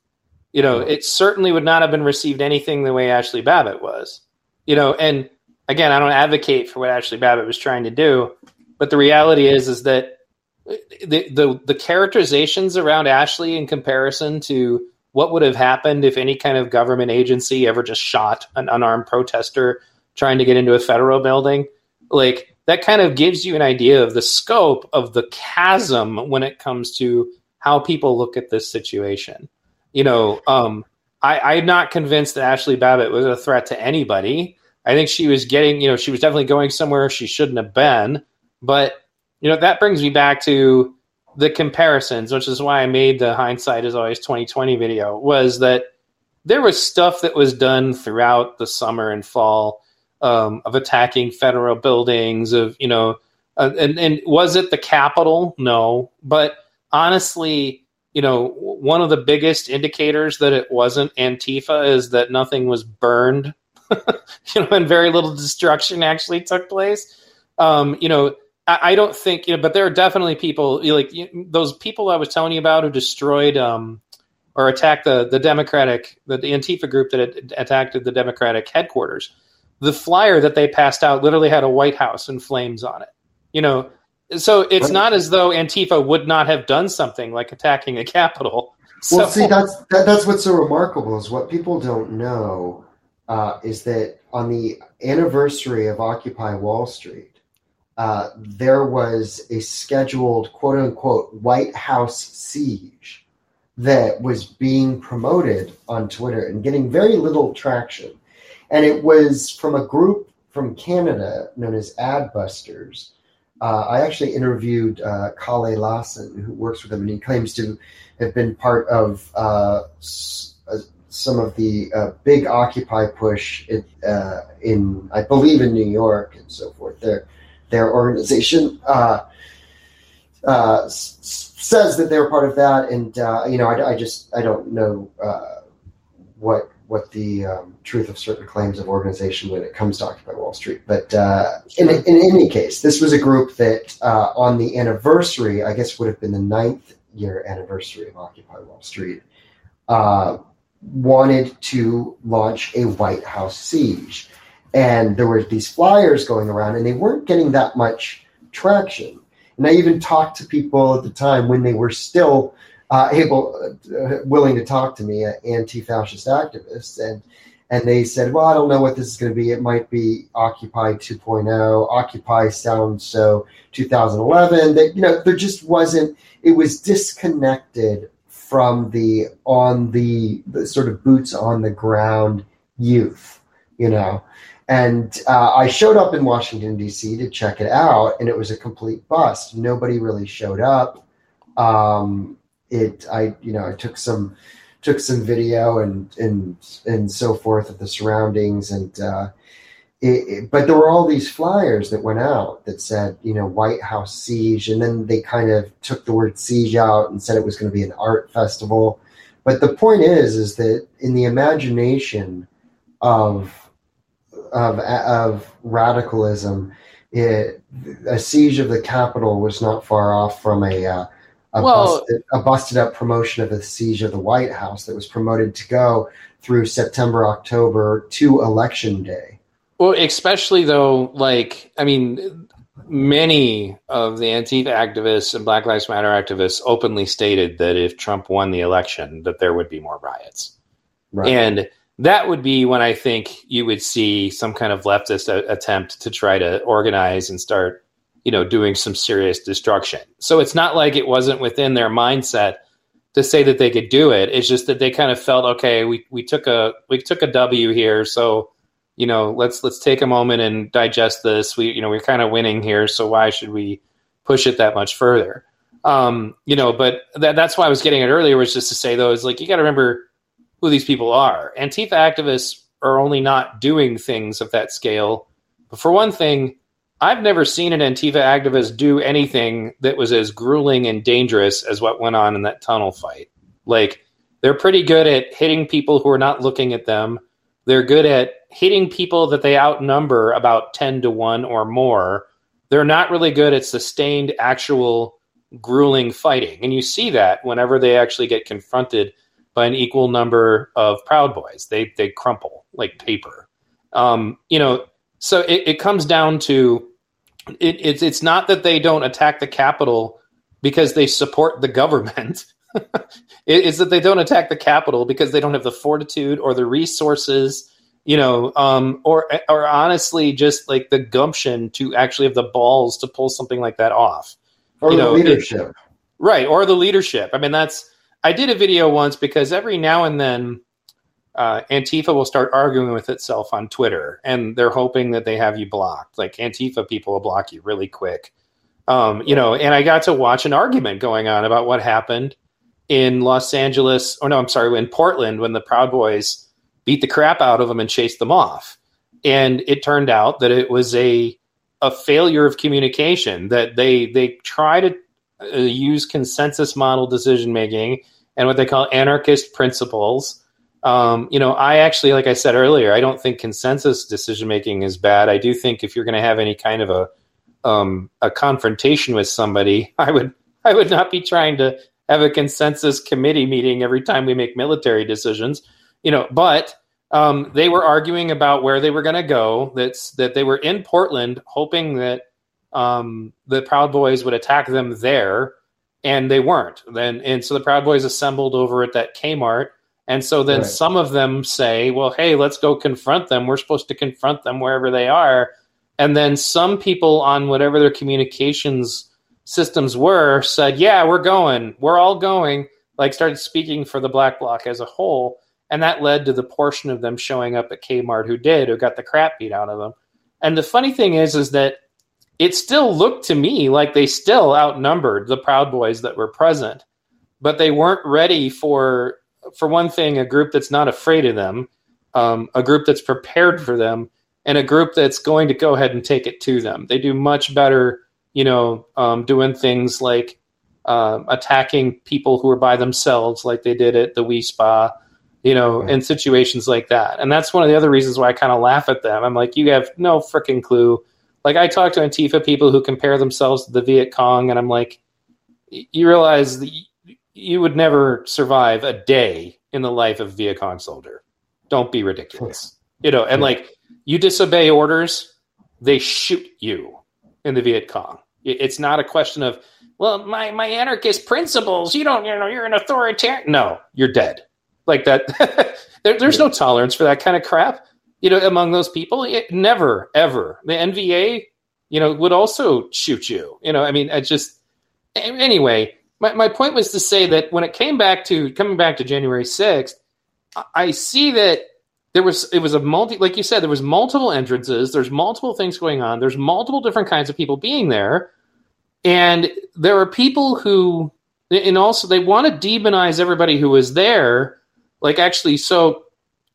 You know, it certainly would not have been received anything the way Ashley Babbitt was. You know, and again, I don't advocate for what Ashley Babbitt was trying to do, but the reality is is that the the, the characterizations around Ashley in comparison to what would have happened if any kind of government agency ever just shot an unarmed protester trying to get into a federal building like that kind of gives you an idea of the scope of the chasm when it comes to how people look at this situation. You know, um, I, I'm not convinced that Ashley Babbitt was a threat to anybody. I think she was getting, you know, she was definitely going somewhere she shouldn't have been. But, you know, that brings me back to the comparisons, which is why I made the hindsight is always 2020 video, was that there was stuff that was done throughout the summer and fall um, of attacking federal buildings, of you know, uh, and and was it the Capitol? No, but honestly, you know, one of the biggest indicators that it wasn't Antifa is that nothing was burned, you know, and very little destruction actually took place. Um, you know, I, I, don't think, you know, but there are definitely people like you, those people I was telling you about who destroyed um, or attacked the the Democratic, the, the Antifa group that attacked the Democratic headquarters the flyer that they passed out literally had a White House in flames on it. You know, so it's not as though Antifa would not have done something like attacking a Capitol. So, well, see, that's that, that's what's so remarkable is what people don't know uh, is that on the anniversary of Occupy Wall Street, uh, there was a scheduled quote unquote White House siege that was being promoted on Twitter and getting very little traction and it was from a group from Canada known as Adbusters. Uh, I actually interviewed uh, Kalle Lasn, who works with them, and he claims to have been part of uh, s- uh, some of the uh, big Occupy push in, uh, in, I believe, in New York and so forth. Their their organization s- says that they're part of that, and you know, I, I, just I don't know what what the um, truth of certain claims of organization when it comes to Occupy Wall Street. But uh, in, in any case, this was a group that uh, on the anniversary, I guess would have been the ninth year anniversary of Occupy Wall Street, uh, wanted to launch a White House siege. And there were these flyers going around, and they weren't getting that much traction. And I even talked to people at the time when they were still uh, able, uh, willing to talk to me, uh, anti-fascist activists, and and they said, well, I don't know what this is going to be. It might be Occupy 2.0. Occupy sounds so 2011. That you know, there just wasn't. It was disconnected from the on the, the sort of boots on the ground youth, you know. And uh, I showed up in Washington D.C. to check it out, and it was a complete bust. Nobody really showed up. Um, it I you know I took some took some video and and and so forth of the surroundings and uh, it, it, but there were all these flyers that went out that said you know White House siege and then they kind of took the word siege out and said it was going to be an art festival. But the point is is that in the imagination of of of radicalism it, a siege of the Capitol was not far off from a uh, a, well, busted, a busted up promotion of the siege of the White House that was promoted to go through September, October to election day. Well, especially though, like, I mean, many of the Antifa activists and Black Lives Matter activists openly stated that if Trump won the election, that there would be more riots. Right. And that would be when I think you would see some kind of leftist a- attempt to try to organize and start you know, doing some serious destruction. So it's not like it wasn't within their mindset to say that they could do it. It's just that they kind of felt, okay, we, we took a we took a W here, so you know, let's let's take a moment and digest this. We you know we're kind of winning here, so why should we push it that much further? Um, you know, but that, that's why I was getting it earlier was just to say though is like you got to remember who these people are. Antifa activists are only not doing things of that scale. But for one thing, I've never seen an Antifa activist do anything that was as grueling and dangerous as what went on in that tunnel fight. Like, they're pretty good at hitting people who are not looking at them. They're good at hitting people that they outnumber about 10 to 1 or more. They're not really good at sustained, actual, grueling fighting. And you see that whenever they actually get confronted by an equal number of Proud Boys. They, they crumple like paper. Um, you know, so it, it comes down to it, it's it's not that they don't attack the capital because they support the government. it's that they don't attack the capital because they don't have the fortitude or the resources, you know, um, or or honestly just like the gumption to actually have the balls to pull something like that off, or you the know, leadership, it, right? Or the leadership. I mean, that's I did a video once because every now and then uh, Antifa will start arguing with itself on Twitter, and they're hoping that they have you blocked. Like Antifa people will block you really quick, um, you know. And I got to watch an argument going on about what happened in Los Angeles, or no, I'm sorry, in Portland when the Proud Boys beat the crap out of them and chased them off. And it turned out that it was a a failure of communication that they they try to uh, use consensus model decision making and what they call anarchist principles um, you know, I actually, like I said earlier, I don't think consensus decision making is bad. I do think if you're going to have any kind of a um, a confrontation with somebody, I would I would not be trying to have a consensus committee meeting every time we make military decisions. You know, but um, they were arguing about where they were going to go. That's that they were in Portland, hoping that um, the Proud Boys would attack them there, and they weren't. Then and so the Proud Boys assembled over at that Kmart and so then right. some of them say, well, hey, let's go confront them. We're supposed to confront them wherever they are. And then some people on whatever their communications systems were said, yeah, we're going. We're all going. Like started speaking for the Black Bloc as a whole. And that led to the portion of them showing up at Kmart who did, who got the crap beat out of them. And the funny thing is, is that it still looked to me like they still outnumbered the Proud Boys that were present, but they weren't ready for for one thing, a group that's not afraid of them, um, a group that's prepared for them, and a group that's going to go ahead and take it to them. They do much better, you know, um, doing things like uh, attacking people who are by themselves, like they did at the Wi Spa, you know, in situations like that. And that's one of the other reasons why I kind of laugh at them. I'm like, you have no freaking clue. Like I talk to Antifa people who compare themselves to the Viet Cong, and I'm like, you realize you would never survive a day in the life of a Viet Cong soldier. Don't be ridiculous. You know, and like you disobey orders, they shoot you in the Viet Cong. It's not a question of, well, my, my anarchist principles, you don't, you know, you're an authoritarian. No, you're dead. Like that. there, there's no tolerance for that kind of crap, you know, among those people. It, never, ever. The NVA, you know, would also shoot you. You know, I mean, I just, anyway, my, my point was to say that when it came back to coming back to January 6th, I see that there was it was a multi like you said there was multiple entrances there's multiple things going on there's multiple different kinds of people being there and there are people who and also they want to demonize everybody who was there like actually so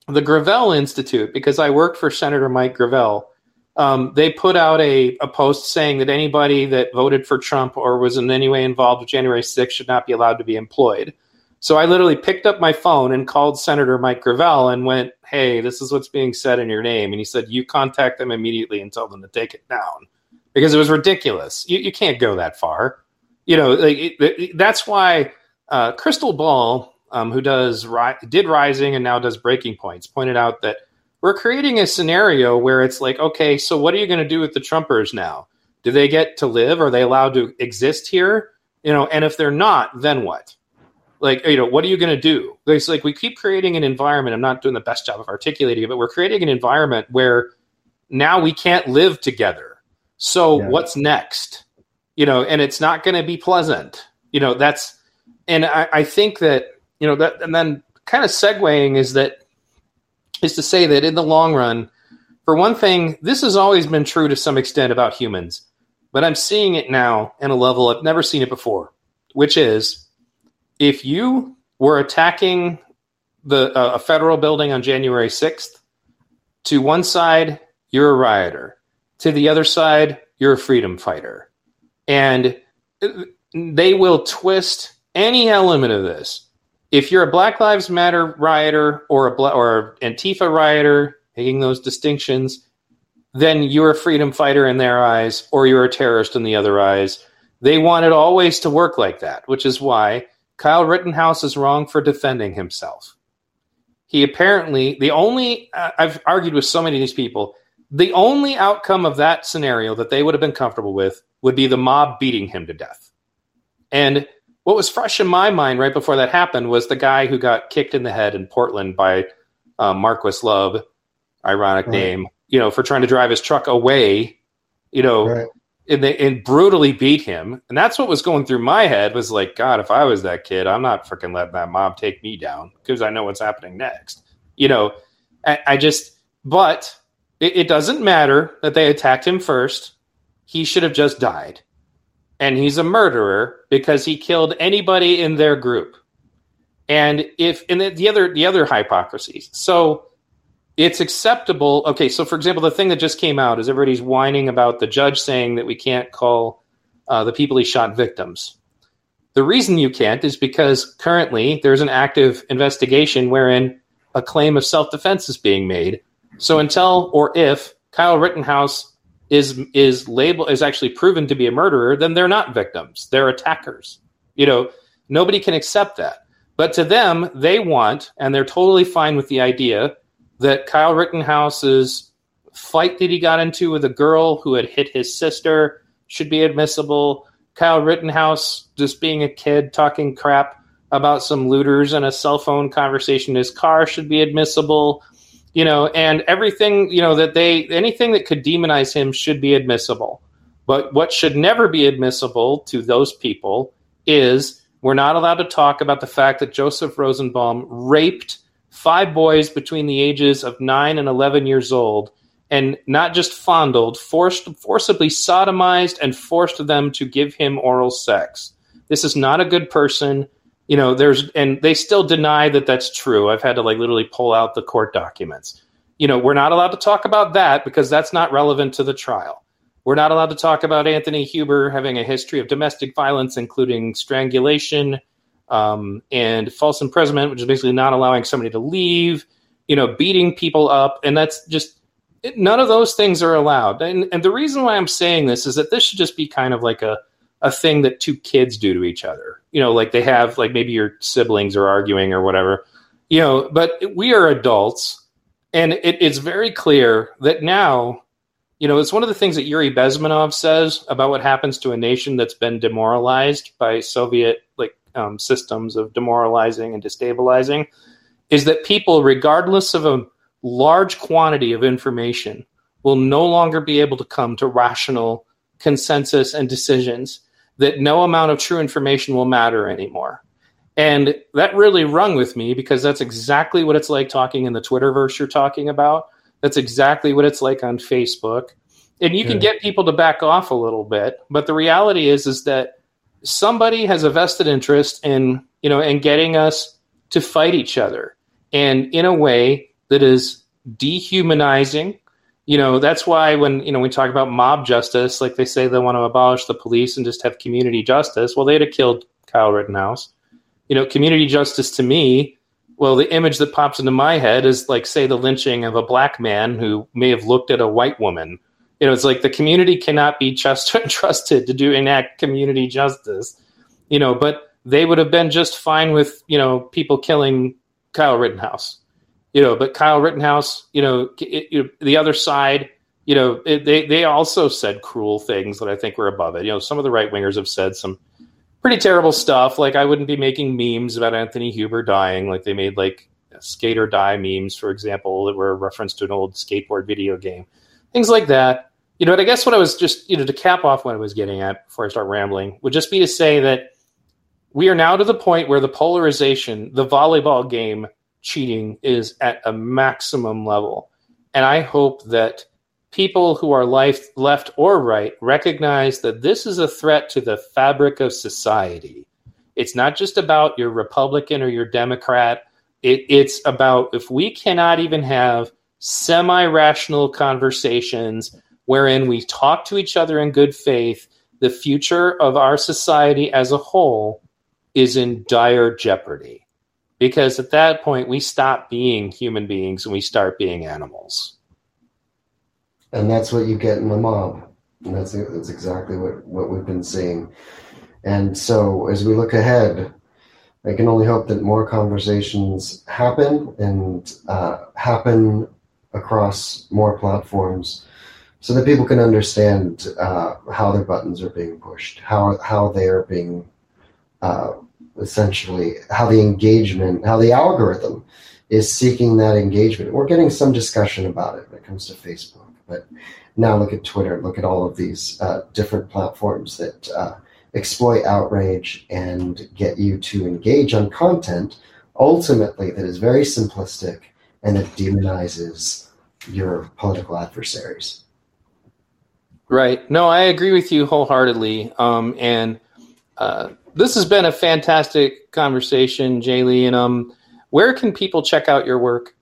the Gravel Institute because I worked for Senator Mike Gravel um, they put out a, a post saying that anybody that voted for Trump or was in any way involved with January 6th should not be allowed to be employed. So I literally picked up my phone and called Senator Mike Gravel and went, Hey, this is what's being said in your name. And he said, You contact them immediately and tell them to take it down because it was ridiculous. You, you can't go that far. You know, like, it, it, that's why uh, Krystal Ball, um, who does did Rising and now does Breaking Points, pointed out that we're creating a scenario where it's like, okay, so what are you going to do with the Trumpers now? Do they get to live? Are they allowed to exist here? You know, and if they're not, then what? Like, you know, what are you going to do? It's like we keep creating an environment. I'm not doing the best job of articulating it, but we're creating an environment where now we can't live together. So yeah. what's next? You know, and it's not going to be pleasant. You know, that's, and I, I think that, you know, that, and then kind of segueing is that is to say that in the long run, for one thing, this has always been true to some extent about humans, but I'm seeing it now in a level I've never seen it before, which is if you were attacking the uh, a federal building on January 6th, to one side you're a rioter, to the other side you're a freedom fighter, and they will twist any element of this if you're a Black Lives Matter rioter or a or Antifa rioter, making those distinctions, then you're a freedom fighter in their eyes, or you're a terrorist in the other eyes. They want it always to work like that, which is why Kyle Rittenhouse is wrong for defending himself. He apparently the only uh, I've argued with so many of these people. the only outcome of that scenario that they would have been comfortable with would be the mob beating him to death. And what was fresh in my mind right before that happened was the guy who got kicked in the head in Portland by uh, Marquis Love, ironic right. name, you know, for trying to drive his truck away, you know, right. and they and brutally beat him. And that's what was going through my head was like, God, if I was that kid, I'm not freaking letting that mob take me down because I know what's happening next. You know, I, I just, but it, it doesn't matter that they attacked him first. He should have just died and he's a murderer because he killed anybody in their group. And if and the, the other the other hypocrisies. So it's acceptable. Okay, so for example, the thing that just came out is everybody's whining about the judge saying that we can't call uh, the people he shot victims. The reason you can't is because currently there's an active investigation wherein a claim of self defense is being made. So until or if Kyle Rittenhouse is is label is actually proven to be a murderer, then they're not victims. They're attackers. You know, nobody can accept that. But to them, they want, and they're totally fine with the idea that Kyle Rittenhouse's fight that he got into with a girl who had hit his sister should be admissible. Kyle Rittenhouse just being a kid talking crap about some looters and a cell phone conversation in his car should be admissible you know, and everything, you know, that they, anything that could demonize him should be admissible. But what should never be admissible to those people is we're not allowed to talk about the fact that Joseph Rosenbaum raped five boys between the ages of nine and 11 years old and not just fondled, forced, forcibly sodomized and forced them to give him oral sex. This is not a good person you know there's and they still deny that that's true. I've had to like literally pull out the court documents. You know we're not allowed to talk about that because that's not relevant to the trial. We're not allowed to talk about anthony huber having a history of domestic violence including strangulation um, and false imprisonment which is basically not allowing somebody to leave you know beating people up and that's just none of those things are allowed. And, and the reason why i'm saying this is that this should just be kind of like a a thing that two kids do to each other. You know, like they have like maybe your siblings are arguing or whatever. You know, but we are adults, and it, it's very clear that now, you know, it's one of the things that Yuri Bezmenov says about what happens to a nation that's been demoralized by Soviet like um, systems of demoralizing and destabilizing, is that people, regardless of a large quantity of information, will no longer be able to come to rational consensus and decisions that no amount of true information will matter anymore. And that really rung with me because that's exactly what it's like talking in the Twitterverse you're talking about. That's exactly what it's like on Facebook. And you can get people to back off a little bit, but the reality is is that somebody has a vested interest in, you know, in getting us to fight each other and in a way that is dehumanizing you know that's why when you know we talk about mob justice like they say they want to abolish the police and just have community justice. Well they'd have killed kyle rittenhouse. You know community justice to me well the image that pops into my head is like say the lynching of a black man who may have looked at a white woman. You know it's like the community cannot be just trusted to do enact community justice. You know but they would have been just fine with you know people killing kyle rittenhouse you know, but Kyle Rittenhouse, you know, it, it, the other side, you know, it, they they also said cruel things that I think were above it. You know, some of the right wingers have said some pretty terrible stuff. Like I wouldn't be making memes about Anthony Huber dying. Like they made like skate or die memes, for example, that were a reference to an old skateboard video game, things like that. You know, and I guess what I was just, you know, to cap off what I was getting at before I start rambling would just be to say that we are now to the point where the polarization, the volleyball game cheating is at a maximum level. And I hope that people who are life, left or right recognize that this is a threat to the fabric of society. It's not just about your Republican or your Democrat. It, it's about if we cannot even have semi rational conversations wherein we talk to each other in good faith, the future of our society as a whole is in dire jeopardy because at that point we stop being human beings and we start being animals. And that's what you get in the mob. And that's that's exactly what, what we've been seeing. And so as we look ahead, I can only hope that more conversations happen and uh, happen across more platforms so that people can understand uh, how their buttons are being pushed, how how they are being uh, essentially how the engagement, how the algorithm is seeking that engagement. We're getting some discussion about it when it comes to Facebook, but now look at Twitter, look at all of these uh, different platforms that uh, exploit outrage and get you to engage on content ultimately that is very simplistic and that demonizes your political adversaries. Right. No, I agree with you wholeheartedly. Um, and uh, this has been a fantastic conversation, Jay Lee. And um, where can people check out your work?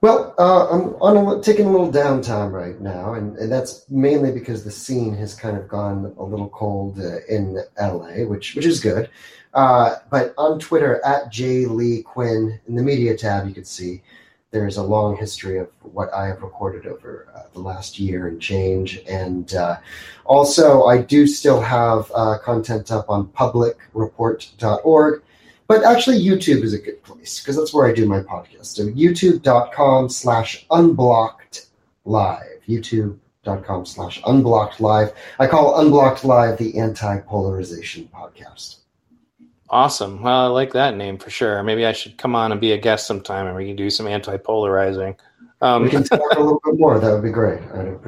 Well, uh, I'm on a, taking a little downtime right now, and, and, that's mainly because the scene has kind of gone a little cold uh, in LA, which which is good. Uh, but on Twitter at J Lee Quinn in the media tab, you can see there's a long history of what I have recorded over uh, the last year and change. And uh, also, I do still have uh, content up on publicreport.org. But actually, YouTube is a good place because that's where I do my podcast. So youtube.com slash unblocked live. YouTube.com slash unblocked live. I call Unblocked Live the anti polarization podcast. Awesome. Well, I like that name for sure. Maybe I should come on and be a guest sometime, and we can do some anti-polarizing. Um, we can talk a little bit more. That would be great.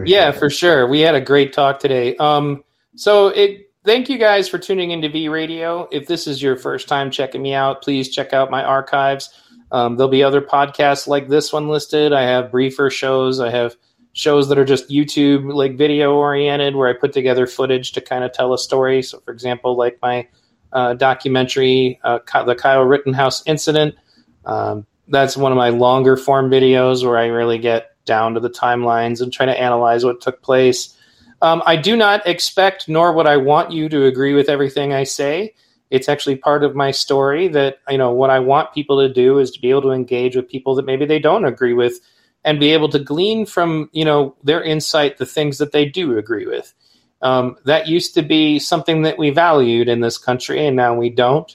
yeah, for sure. We had a great talk today. Um, so it. Thank you guys for tuning into V Radio. If this is your first time checking me out, please check out my archives. Um, there'll be other podcasts like this one listed. I have briefer shows. I have shows that are just YouTube like video oriented, where I put together footage to kind of tell a story. So, for example, like my uh, documentary, uh, the Kyle Rittenhouse incident. Um, that's one of my longer form videos where I really get down to the timelines and try to analyze what took place. Um, I do not expect, nor would I want you to agree with everything I say. It's actually part of my story that you know what I want people to do is to be able to engage with people that maybe they don't agree with, and be able to glean from you know their insight the things that they do agree with. Um, that used to be something that we valued in this country, and now we don't.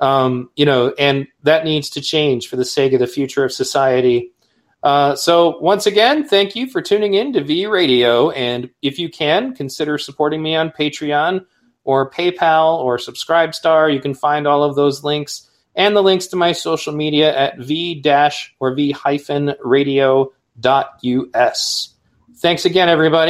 Um, you know, and that needs to change for the sake of the future of society. Uh, so, once again, thank you for tuning in to V Radio. And if you can, consider supporting me on Patreon or PayPal or Subscribestar. You can find all of those links and the links to my social media at v dash or v hyphen radio dot us. Thanks again, everybody.